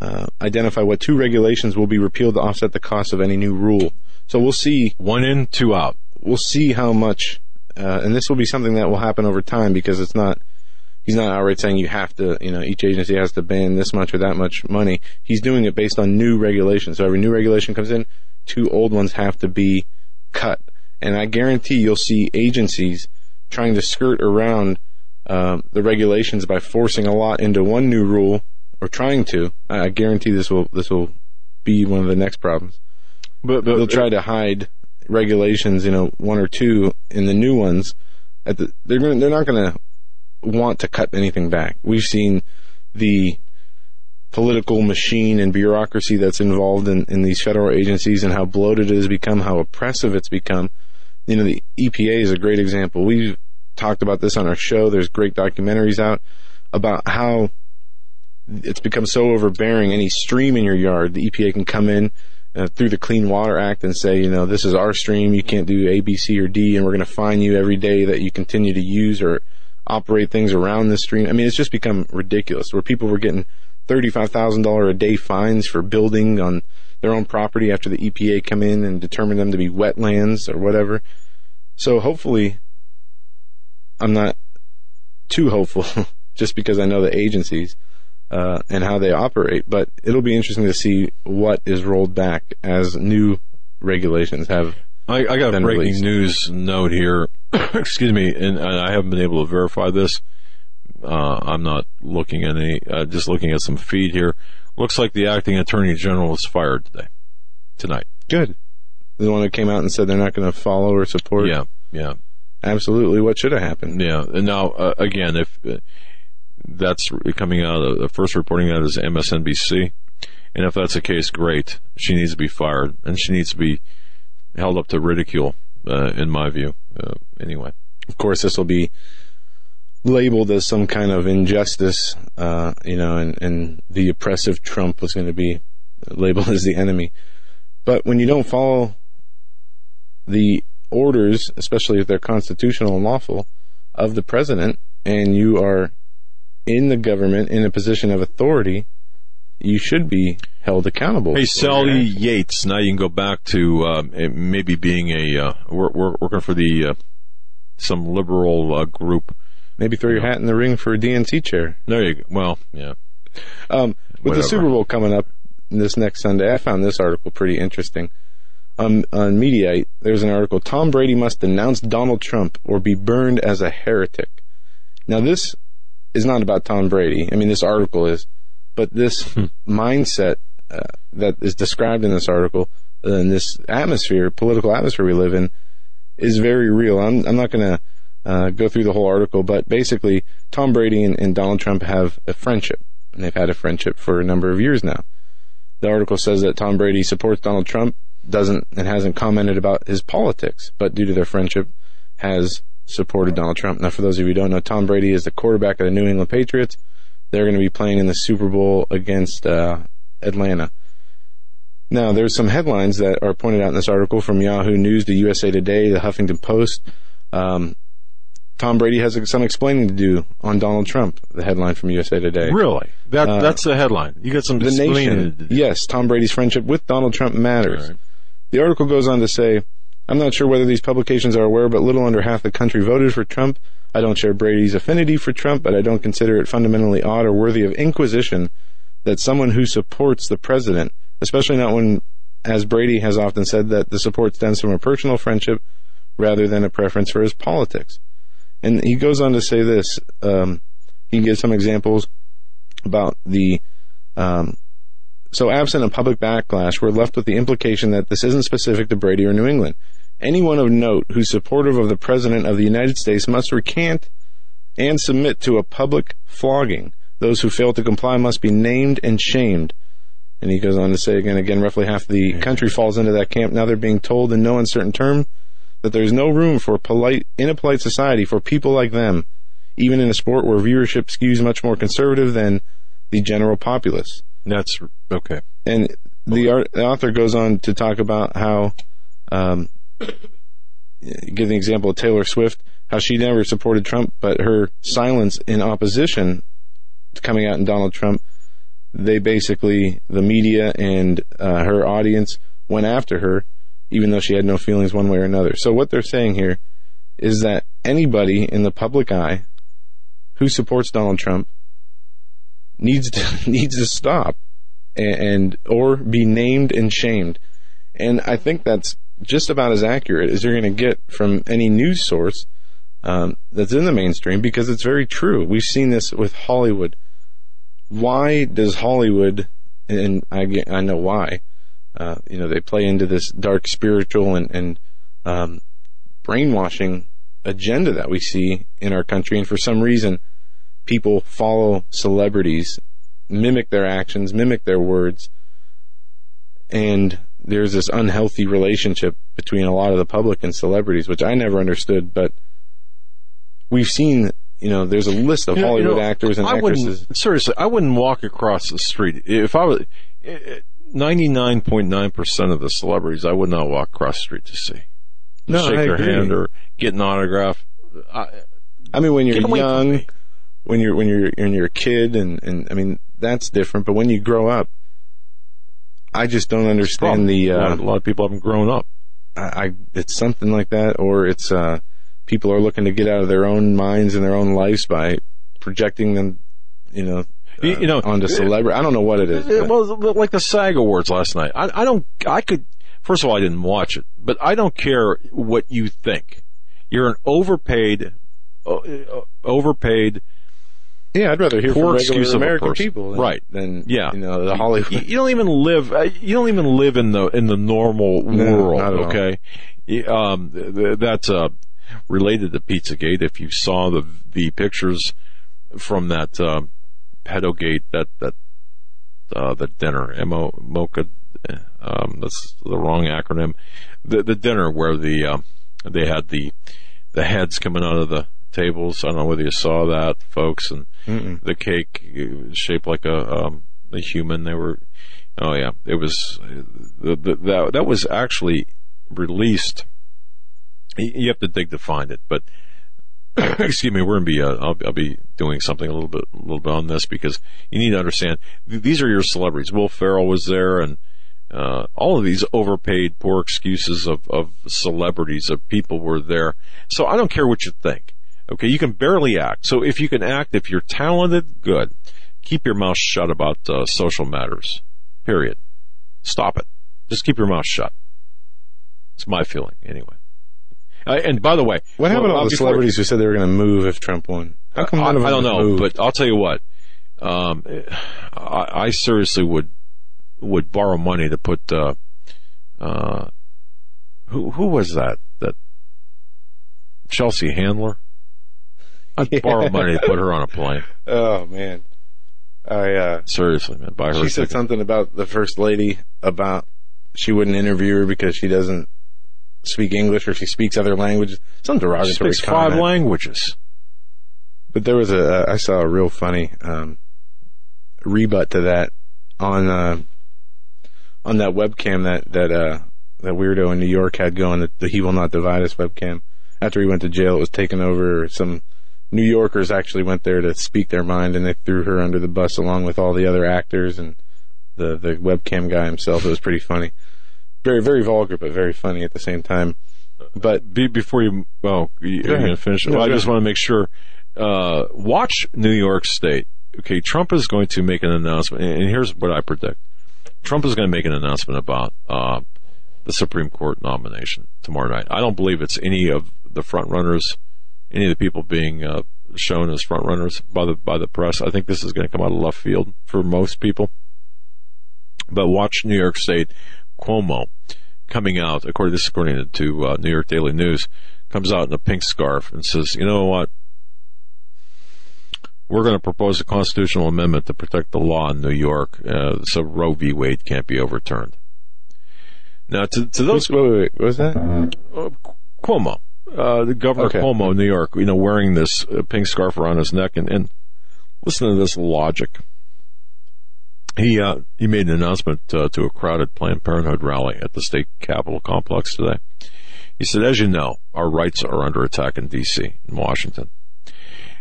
uh, identify what two regulations will be repealed to offset the cost of any new rule. So we'll see One in, two out. we'll see how much, uh, and this will be something that will happen over time because it's not, he's not outright saying you have to, you know, each agency has to ban this much or that much money. He's doing it based on new regulations. So every new regulation comes in, two old ones have to be cut. And I guarantee you'll see agencies trying to skirt around um, the regulations by forcing a lot into one new rule or trying to. I, I guarantee this will this will be one of the next problems But, they'll try to hide regulations, you know, one or two in the new ones. At the, they're going they're not going to want to cut anything back. We've seen the political machine and bureaucracy that's involved in, in these federal agencies and how bloated it has become, how oppressive it's become. You know, the EPA is a great example. We've talked about this on our show. There's great documentaries out about how it's become so overbearing. Any stream in your yard, the EPA can come in uh, through the Clean Water Act and say, you know, this is our stream. You can't do A, B, C, or D, and we're going to fine you every day that you continue to use or operate things around the stream. I mean, it's just become ridiculous. Where people were getting thirty-five thousand dollar a day fines for building on their own property after the EPA come in and determine them to be wetlands or whatever. So hopefully, I'm not too hopeful just because I know the agencies uh, and how they operate. But it'll be interesting to see what is rolled back as new regulations have. I, I got a breaking released. news note here. Excuse me, and I haven't been able to verify this. Uh, I'm not looking at any, uh, just looking at some feed here. Looks like the acting attorney general was fired today, tonight. Good. the one that came out and said they're not going to follow or support. Yeah, yeah, absolutely. What should have happened? yeah. And now uh, again, if uh, that's coming out, of, the first reporting out is MSNBC, and if that's the case, great. She needs to be fired, and she needs to be held up to ridicule, uh, in my view. Uh, anyway, Of course, this will be labeled as some kind of injustice, uh, you know, and, and the oppressive Trump was going to be labeled as the enemy. But when you don't follow the orders, especially if they're constitutional and lawful, of the president, and you are in the government in a position of authority, you should be held accountable. Hey, Sally. Yates. Now you can go back to uh, maybe being a uh, we're, we're working for the uh, some liberal uh, group. Maybe throw your hat in the ring for a DNC chair. There you go. Well, yeah. Um, with Whatever. the Super Bowl coming up this next Sunday, I found this article pretty interesting. Um, on Mediaite, there's an article: Tom Brady must denounce Donald Trump or be burned as a heretic. Now, this is not about Tom Brady. I mean, this article is, but this mindset uh, that is described in this article, uh, in this atmosphere, political atmosphere we live in, is very real. I'm, I'm not going to uh, go through the whole article, but basically, Tom Brady and, and Donald Trump have a friendship, and they've had a friendship for a number of years now. The article says that Tom Brady supports Donald Trump, doesn't and hasn't commented about his politics, but due to their friendship, has supported Donald Trump. Now, for those of you who don't know, Tom Brady is the quarterback of the New England Patriots. They're going to be playing in the Super Bowl against uh, Atlanta. Now, there's some headlines that are pointed out in this article from Yahoo News to USA Today, the Huffington Post. Um, Tom Brady has some explaining to do on Donald Trump. The headline from USA Today. Really? That Uh, that's the headline. You got some The explaining Nation. to do. Yes, Tom Brady's friendship with Donald Trump matters. Right. The article goes on to say, I'm not sure whether these publications are aware, but little under half the country voted for Trump. I don't share Brady's affinity for Trump, but I don't consider it fundamentally odd or worthy of inquisition that someone who supports the president, especially not when, as Brady has often said, that the support stems from a personal friendship rather than a preference for his politics. And he goes on to say this. Um, he gives some examples about the um, so absent a public backlash, we're left with the implication that this isn't specific to Brady or New England. Anyone of note who's supportive of the President of the United States must recant and submit to a public flogging. Those who fail to comply must be named and shamed. And he goes on to say again, again, roughly half the country falls into that camp. Now they're being told in no uncertain term that there's no room for polite, in a polite society for people like them, even in a sport where viewership skews much more conservative than the general populace. That's okay. And the, art, the author goes on to talk about how, um, give the example of Taylor Swift, how she never supported Trump, but her silence in opposition to coming out in Donald Trump, they basically, the media and uh, her audience went after her, even though she had no feelings one way or another. So what they're saying here is that anybody in the public eye who supports Donald Trump needs to needs to stop and, and or be named and shamed. And I think that's just about as accurate as you're going to get from any news source um, that's in the mainstream because it's very true. We've seen this with Hollywood. Why does Hollywood, and I, I know why, uh, you know, they play into this dark spiritual and, and um, brainwashing agenda that we see in our country. And for some reason, people follow celebrities, mimic their actions, mimic their words, and there's this unhealthy relationship between a lot of the public and celebrities, which I never understood. But we've seen, you know, there's a list of You know- you Hollywood know, actors and I actresses. seriously. I wouldn't walk across the street if I was. Ninety nine point nine percent of the celebrities I would not walk across the street to see. No, shake I their agree. hand or get an autograph. I, I mean, when you're Get away from young. When you're when you're when you're a kid, and and I mean that's different. But when you grow up, I just don't understand the. a, lot, Uh, of- a lot of people haven't grown up. I, I it's something like that, or it's uh, people are looking to get out of their own minds and their own lives by projecting them, you know, You- uh, you know, onto celebrity. I don't know what it is. Uh, but- Well, like the SAG Awards last night. I, I don't. I could. First of all, I didn't watch it, but I don't care what you think. You're an overpaid, uh, uh, overpaid Yeah, I'd rather hear Poor from excuse regular American people, than, Right. Than Yeah. you know the Hollywood. you, you don't even live uh, you don't even live in the in the normal No, world okay um th- th- that's uh related to pizzagate if you saw the the pictures from that um pedogate that that uh the dinner mo MOCA um that's the wrong acronym the the dinner where the um they had the the heads coming out of the tables i don't know whether you saw that folks and Mm-mm. the cake shaped like a um, a human. They were, oh yeah, it was the, the, that that was actually released. You have to dig to find it, but excuse me, we're gonna be uh, I'll, I'll be doing something a little bit a little bit on this because you need to understand th- these are your celebrities. Will Ferrell was there and. Uh, all of these overpaid, poor excuses of, of celebrities, of people were there. So I don't care what you think. Okay, you can barely act. So if you can act, if you're talented, good. Keep your mouth shut about uh, social matters. Period. Stop it. Just keep your mouth shut. It's my feeling, anyway. Uh, and by the way, What happened to all the celebrities who said they were going to move if Trump won? How come I, none of them I don't know, moved? but I'll tell you what. Um, I, I seriously would would borrow money to put. Uh, uh, who who was that? That Chelsea Handler. I'd borrow money to put her on a plane. oh man, I uh, Seriously, man, buy her. she said ticket. something about the first lady about she wouldn't interview her because she doesn't speak English or she speaks other languages. Some derogatory. She speaks five languages. But there was a, I saw a real funny, um, rebut to that on, uh, on that webcam that, that, uh, that weirdo in New York had going, the, the He Will Not Divide Us webcam. After he went to jail, it was taken over. Some New Yorkers actually went there to speak their mind and they threw her under the bus along with all the other actors and the, the webcam guy himself. It was pretty funny. Very, very vulgar, but very funny at the same time. But Be, before you, well, you're going to finish. No, well, I just want to make sure. Uh, watch New York State. Okay, Trump is going to make an announcement, and and here's what I predict: Trump is going to make an announcement about uh, the Supreme Court nomination tomorrow night. I don't believe it's any of the front runners, any of the people being uh, shown as front runners by the by the press. I think this is going to come out of left field for most people. But watch New York State Cuomo coming out, according this is according to uh, New York Daily News, comes out in a pink scarf and says, "You know what? We're going to propose a constitutional amendment to protect the law in New York, uh, so Roe v. Wade can't be overturned." Now, to, to those wait, wait, wait, what was that? uh, Cuomo, uh, the governor Okay. Cuomo New York, you know, wearing this uh, pink scarf around his neck, and, and listen to this logic. He uh, he made an announcement uh, to a crowded Planned Parenthood rally at the state capitol complex today. He said, "As you know, our rights are under attack in D.C. in Washington,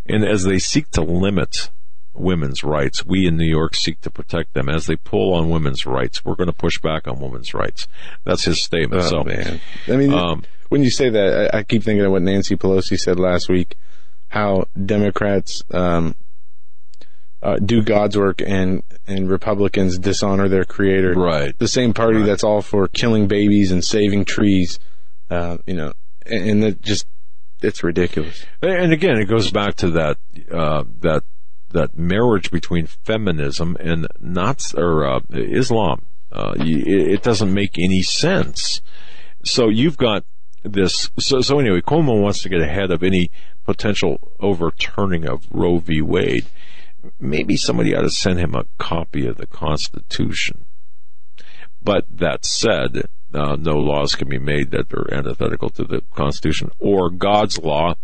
and as they seek to limit." Women's rights. We in New York seek to protect them. As they pull on women's rights, we're going to push back on women's rights. That's his statement. Oh so, man, I mean, um, when you say that, I, I keep thinking of what Nancy Pelosi said last week, how Democrats um, uh, do God's work and and Republicans dishonor their creator. Right. The same party that's all for killing babies and saving trees, uh, you know, and, and it just it's ridiculous. And again, it goes back to that uh, that that marriage between feminism and not or uh, Islam. Uh, it, it doesn't make any sense. So you've got this. So, so anyway, Cuomo wants to get ahead of any potential overturning of Roe v. Wade. Maybe somebody ought to send him a copy of the Constitution. But that said, uh, no laws can be made that are antithetical to the Constitution or God's law.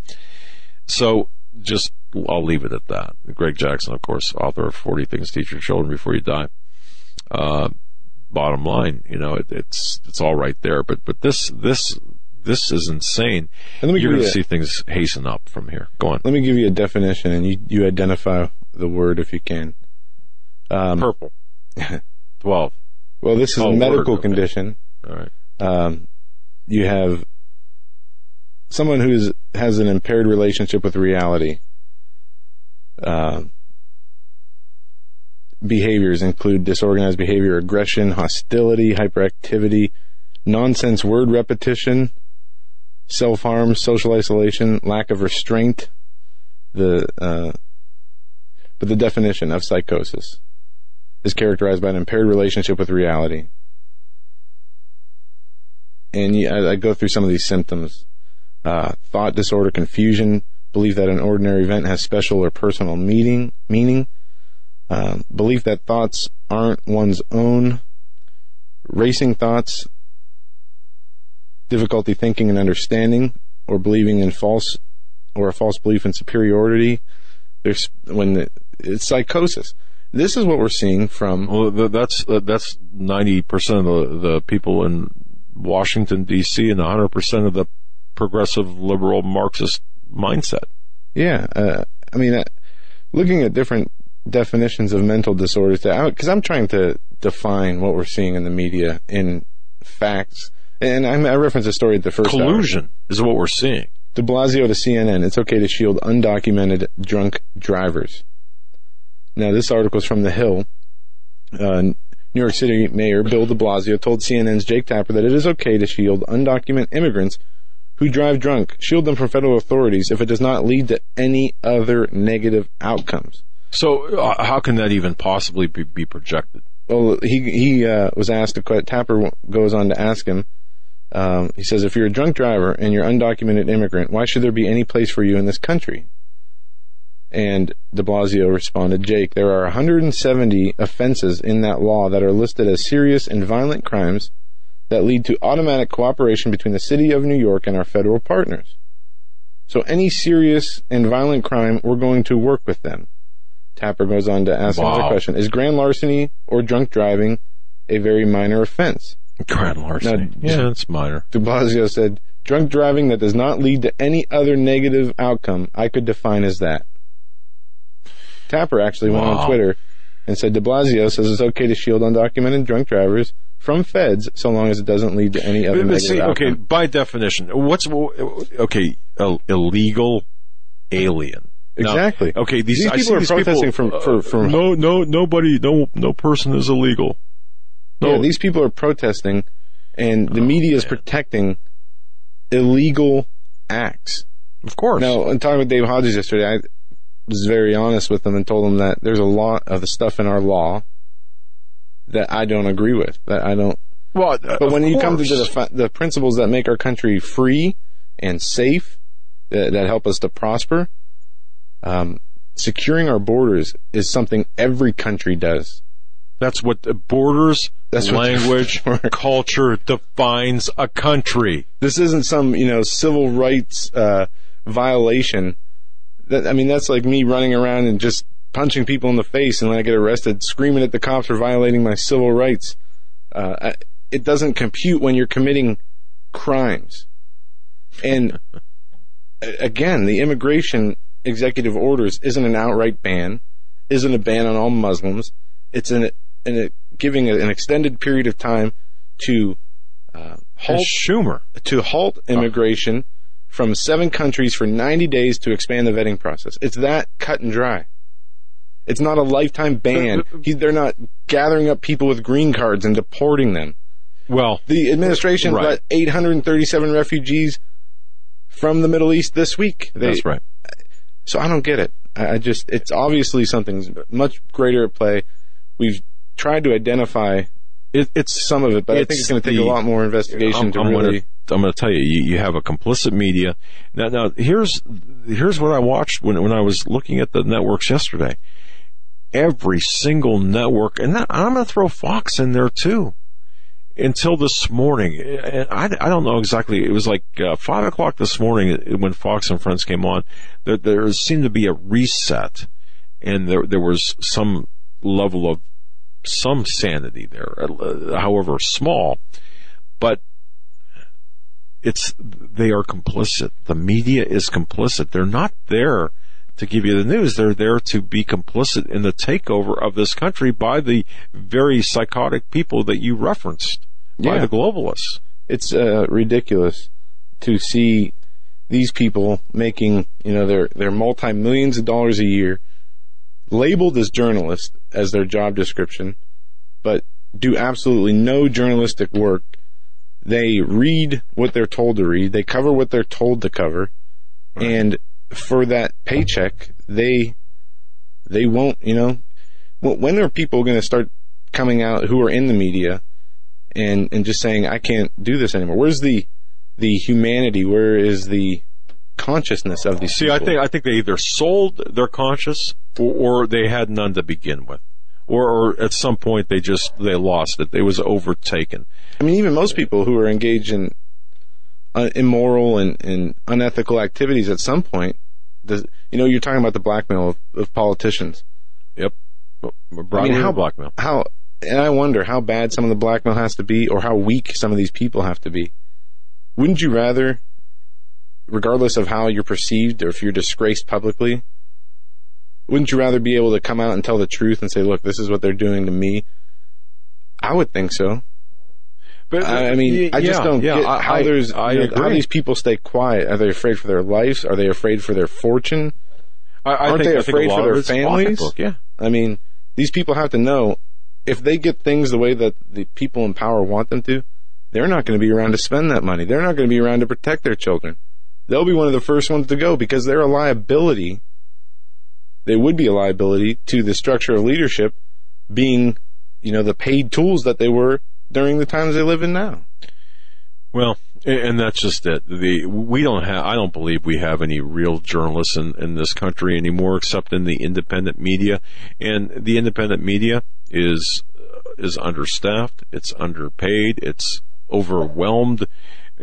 So just, I'll leave it at that. Greg Jackson, of course, author of 40 Things Teach Your Children Before You Die. Uh, bottom line, you know, it, it's, it's all right there. But, but this, this, this is insane. And let me You're going to see things hasten up from here. Go on. Let me give you a definition, and you you identify the word if you can. Um, Purple. 12. well, this is Oh, a word, medical okay. condition. All right. um, you have someone who has an impaired relationship with reality. Uh, behaviors include disorganized behavior, aggression, hostility, hyperactivity, nonsense word repetition, self harm, social isolation, lack of restraint. The uh, but the definition of psychosis is characterized by an impaired relationship with reality. And you, I, I go through some of these symptoms. Uh, thought disorder, confusion, belief that an ordinary event has special or personal meaning, meaning, um, belief that thoughts aren't one's own, racing thoughts, difficulty thinking and understanding, or believing in false or a false belief in superiority. There's when the, it's psychosis. This is what we're seeing from. Well, that's uh, that's ninety percent of the, the people in Washington D.C. and hundred percent of the progressive liberal Marxist mindset. Yeah, uh, I mean, uh, looking at different definitions of mental disorders, because I'm trying to define what we're seeing in the media in facts, and I, I referenced a story at the first hour. Collusion is what we're seeing. De Blasio to CNN, it's okay to shield undocumented drunk drivers. Now, this article is from The Hill. Uh, New York City Mayor Bill de Blasio told CNN's Jake Tapper that it is okay to shield undocumented immigrants who drive drunk, shield them from federal authorities if it does not lead to any other negative outcomes. So, uh, how can that even possibly be, be projected? Well, he he uh, was asked a question. Tapper goes on to ask him. Um, he says, "If you're a drunk driver and you're undocumented immigrant, why should there be any place for you in this country?" And De Blasio responded, "Jake, there are 170 offenses in that law that are listed as serious and violent crimes that lead to automatic cooperation between the city of New York and our federal partners. So any serious and violent crime, we're going to work with them." Tapper goes on to ask Wow. another question: Is grand larceny or drunk driving a very minor offense? Grand larceny. Now, yeah, it's minor. De Blasio said, drunk driving that does not lead to any other negative outcome, I could define as that. Tapper actually went Wow. on Twitter and said de Blasio says it's okay to shield undocumented drunk drivers from feds so long as it doesn't lead to any other But, but negative see, okay, by definition, what's okay? Illegal alien. Now, Exactly. okay, these, These people are these protesting people, from- for- uh, from- no, no, nobody, no, no person is illegal. No, Yeah, these people are protesting and the Oh, media is man. protecting illegal acts. of course. Now, in talking with Dave Hodges yesterday, I was very honest with him and told him that there's a lot of the stuff in our law that I don't agree with. That I don't. well, But when you come to the the principles that make our country free and safe, that, that help us to prosper, um, securing our borders is something every country does. That's what the borders, That's what- language, culture defines a country. This isn't some you know civil rights uh, violation. That I mean, that's like me running around and just punching people in the face, and when I get arrested, screaming at the cops for violating my civil rights. Uh, I- it doesn't compute when you're committing crimes. And again, the immigration executive orders isn't an outright ban, isn't a ban on all Muslims. It's an, an giving an extended period of time to uh, halt Schumer. to halt immigration from seven countries for 90 days to expand the vetting process. It's that cut and dry. It's not a lifetime ban. He, they're not gathering up people with green cards and deporting them. Well, The administration Right. let 837 refugees from the Middle East this week. They- that's right. So I don't get it. I, I just, it's obviously something much greater at play. We've tried to identify It, it's some of it, but I think It's going to take the- a lot more investigation I'm, to I'm really. Gonna, I'm going to tell you, you, you have a complicit media. Now, now here's here's what I watched when when I was looking at the networks yesterday. Every single network, and that, I'm going to throw Fox in there too. Until this morning, and I, I don't know exactly. It was like uh, five o'clock this morning when Fox and Friends came on. There, there seemed to be a reset, and there there was some level of some sanity there, uh, however small. But it's they are complicit. The media is complicit. They're not there to give you the news. They're there to be complicit in the takeover of this country by the very psychotic people that you referenced, by Yeah. the globalists. it's uh, ridiculous to see these people making you know their their multi millions of dollars a year, labeled as journalists as their job description, but do absolutely no journalistic work. They read what they're told to read. They cover what they're told to cover, and for that paycheck, they They won't, you know, Wh- when are people going to start coming out who are in the media and, and just saying, I can't do this anymore? Where's the, the humanity? Where is the consciousness of these See, people? I think I think they either sold their conscious or, or they had none to begin with, or, or at some point they just they lost it. It was overtaken. I mean, even most people who are engaged in uh, immoral and, and unethical activities at some point, does, you know, you're talking about the blackmail of, of politicians. Yep. I mean, how blackmail. How, and I wonder how bad some of the blackmail has to be, or how weak some of these people have to be. Wouldn't you rather, regardless of how you're perceived or if you're disgraced publicly, wouldn't you rather be able to come out and tell the truth and say, "Look, this is what they're doing to me"? I would think so. But I I mean, I just yeah, don't yeah, get I- how I- there's I you know, how these people stay quiet. Are they afraid for their lives? Are they afraid for their fortune? I, I Aren't think, they I think a afraid for their families? Yeah. I mean, these people have to know if they get things the way that the people in power want them to, they're not going to be around to spend that money. They're not going to be around to protect their children. They'll be one of the first ones to go because they're a liability. They would be a liability to the structure of leadership being, you know, the paid tools that they were during the times they live in now. Well, and that's just it. The we don't have. I don't believe we have any real journalists in, in this country anymore, except in the independent media. And the independent media is is understaffed. It's underpaid. It's overwhelmed.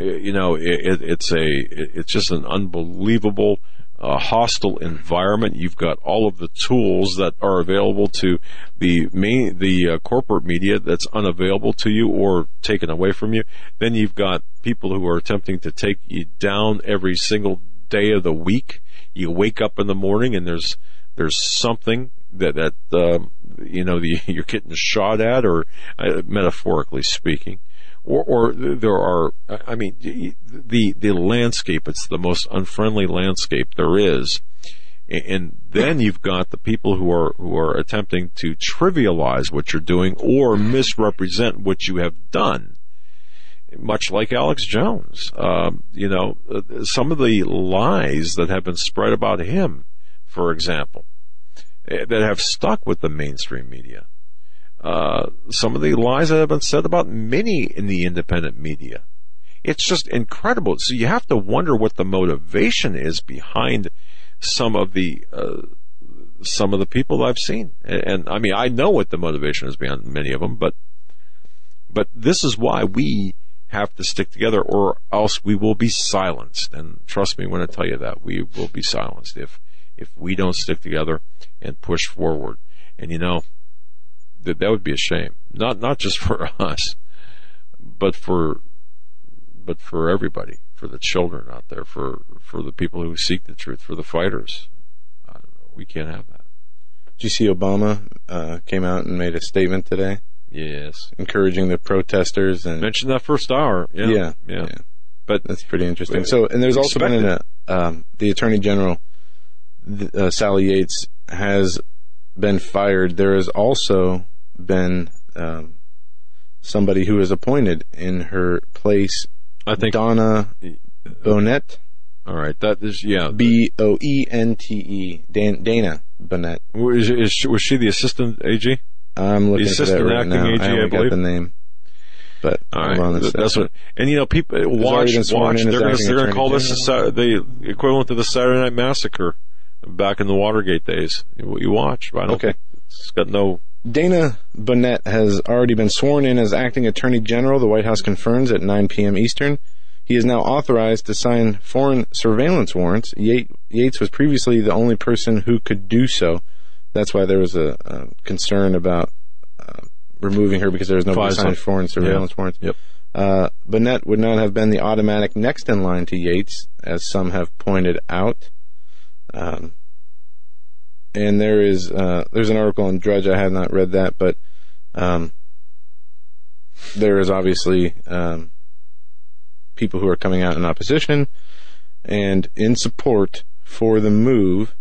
Uh, You know, it, it, it's a, it's just an unbelievable. Uh, hostile environment. You've got all of the tools that are available to the main, the uh, corporate media that's unavailable to you or taken away from you. Then you've got people who are attempting to take you down every single day of the week. You wake up in the morning and there's there's something that that um, you know the, you're getting shot at, or uh, metaphorically speaking, or, or there are. I mean, the the landscape. It's the most unfriendly landscape there is. And then you've got the people who are who are attempting to trivialize what you're doing or misrepresent what you have done much like Alex Jones. Um, you know, some of the lies that have been spread about him, for example, eh, that have stuck with the mainstream media. Uh, some of the lies that have been said about many in the independent media. It's just incredible. So you have to wonder what the motivation is behind some of the uh, some of the people I've seen. And, and I mean, I know what the motivation is behind many of them, but but this is why we have to stick together or else we will be silenced. And trust me when I tell you that we will be silenced if, if we don't stick together and push forward. And you know, that, that would be a shame. Not, not just for us, but for, but for everybody, for the children out there, for, for the people who seek the truth, for the fighters. I don't know. We can't have that. Did you see Obama uh, came out and made a statement today Yes. encouraging the protesters and Mention that first hour. Yeah. yeah, Yeah. yeah. But That's pretty interesting. So, and there's also been an, um, the Attorney General, uh, Sally Yates, has been fired. There has also been um, somebody who is appointed in her place, I think, Donna Boente, all right. That is, yeah. B O E N T E, Dan- Dana Boente. Was, is she, was she the assistant AG? I'm looking The assistant right acting now. AG, I I believe. the name, but right, that's second. what. And you know, people watch, watch. They're going to attorney call this the, the equivalent of the Saturday Night Massacre back in the Watergate days. What you watch. I don't Okay. it's got no. Dana Boente has already been sworn in as acting attorney general. The White House confirms at 9 p.m. Eastern. He is now authorized to sign foreign surveillance warrants. Yates was previously the only person who could do so. That's why there was a, a concern about uh, removing her because there was no signed foreign surveillance warrants. Yep. Uh, would not have been the automatic next in line to Yates, as some have pointed out. Um, and there is uh, there's an article on Drudge. I have not read that, but um, there is obviously um, people who are coming out in opposition and in support for the move.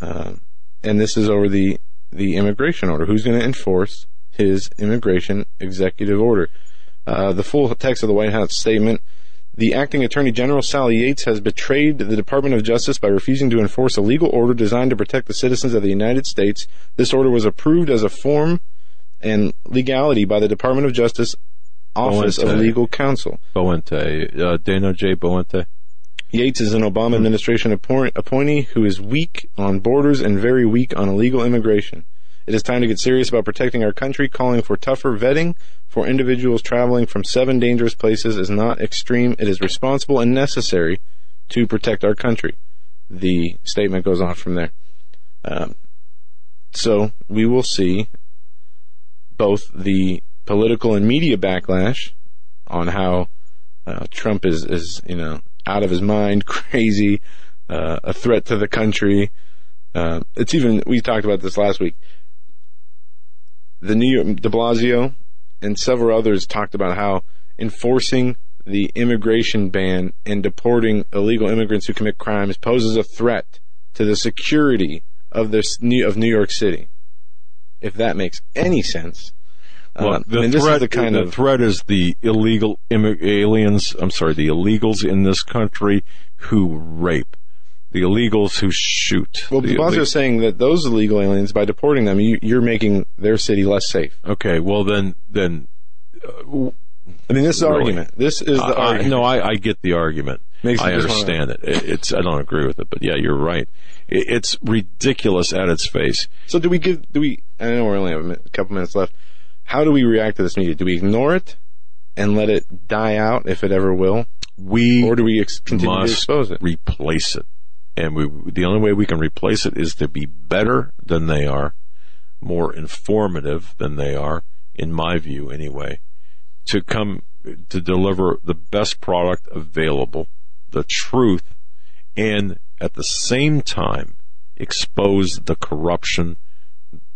Um, and this is over the the immigration order. Who's going to enforce his immigration executive order? Uh, the full text of the White House statement The acting attorney general, Sally Yates, has betrayed the Department of Justice by refusing to enforce a legal order designed to protect the citizens of the United States. This order was approved as a form and legality by the Department of Justice Office of Legal Counsel. Boente, uh, Dana J. Boente. Yates is an Obama administration appoint- appointee who is weak on borders and very weak on illegal immigration. It is time to get serious about protecting our country. Calling for tougher vetting for individuals traveling from seven dangerous places is not extreme. It is responsible and necessary to protect our country. The statement goes on from there. Um, so we will see both the political and media backlash on how uh, Trump is, is, you know, out of his mind, crazy, uh, a threat to the country. Uh, it's even, we talked about this last week. The New York, de Blasio and several others talked about how enforcing the immigration ban and deporting illegal immigrants who commit crimes poses a threat to the security of this New, of New York City. If that makes any sense. Well, Uh, the I mean, threat, is the kind the of threat is the illegal aliens. I'm sorry, the illegals in this country who rape, the illegals who shoot. Well, Blasio is saying that those illegal aliens, by deporting them, you, you're making their city less safe. okay, well then, then uh, I mean, this is Really? argument. This is the I, I, argument. no, I, I get the argument. Makes I understand it. It- It's I don't agree with it, but yeah, you're right. It, it's ridiculous at its face. So, do we give? Do we? I know we only have a, couple minutes left. How do we react to this media? Do we ignore it and let it die out if it ever will, We or do we ex- continue to expose it? replace it, and we the only way we can replace it is to be better than they are, more informative than they are, in my view, anyway. To come to deliver the best product available, the truth, and at the same time expose the corruption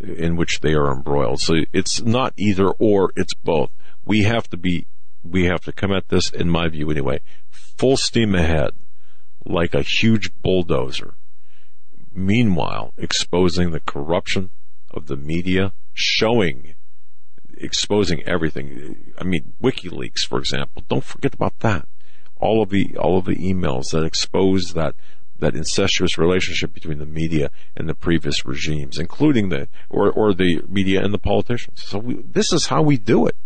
in which they are embroiled. So it's not either or, it's both. We have to be, we have to come at this, in my view anyway, full steam ahead, like a huge bulldozer. Meanwhile, exposing the corruption of the media, showing, exposing everything. I mean, WikiLeaks, for example, don't forget about that. All of the, all of the emails that expose that, that incestuous relationship between the media and the previous regimes, including the, or, or the media and the politicians. So we, this is how we do it.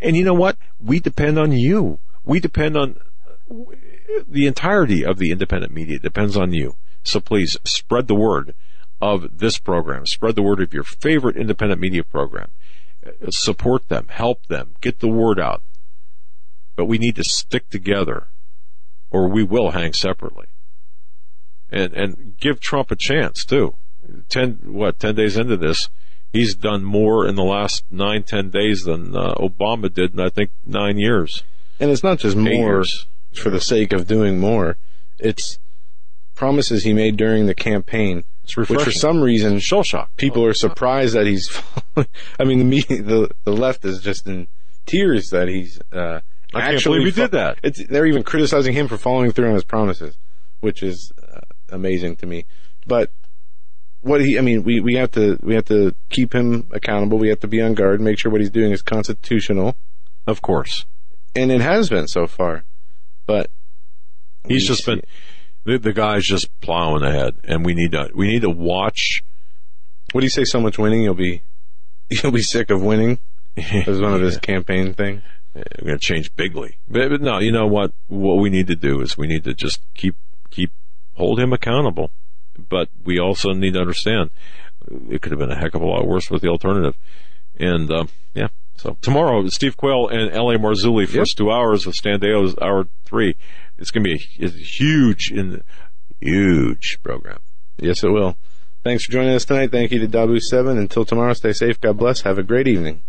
And you know what? We depend on you. We depend on the entirety of the independent media depends on you. So please spread the word of this program. Spread the word of your favorite independent media program. Support them, help them, get the word out. But we need to stick together or we will hang separately. And, and give Trump a chance too. Ten, what, ten days into this, he's done more in the last nine, ten days than uh, Obama did in, I think, nine years. And it's not just Eight more years. For the sake of doing more. It's promises he made during the campaign, which for some reason Shell shock. people are surprised that he's. I mean, the media, the the left is just in tears that he's. Uh, I can't actually believe he did that. It's, they're even criticizing him for following through on his promises, which is uh, amazing to me. But what he, I mean, we, we have to we have to keep him accountable. We have to be on guard, make sure what he's doing is constitutional, Of course. and it has been so far. But He's just been the, the guy's just plowing ahead and we need to we need to watch What do you say? So much winning, you'll be you'll be sick of winning. As one of his campaign thing. we're going to change bigly. But, but no, you know what? What we need to do is we need to just keep keep hold him accountable. But we also need to understand it could have been a heck of a lot worse with the alternative. And um, yeah, so tomorrow Steve Quayle and L.A. Marzulli first two hours with Stan Deyo's hour three. It's going to be a, huge in huge program. Yes, it will. Thanks for joining us tonight. Thank you to Dahboo Seven. Until tomorrow, stay safe. God bless. Have a great evening.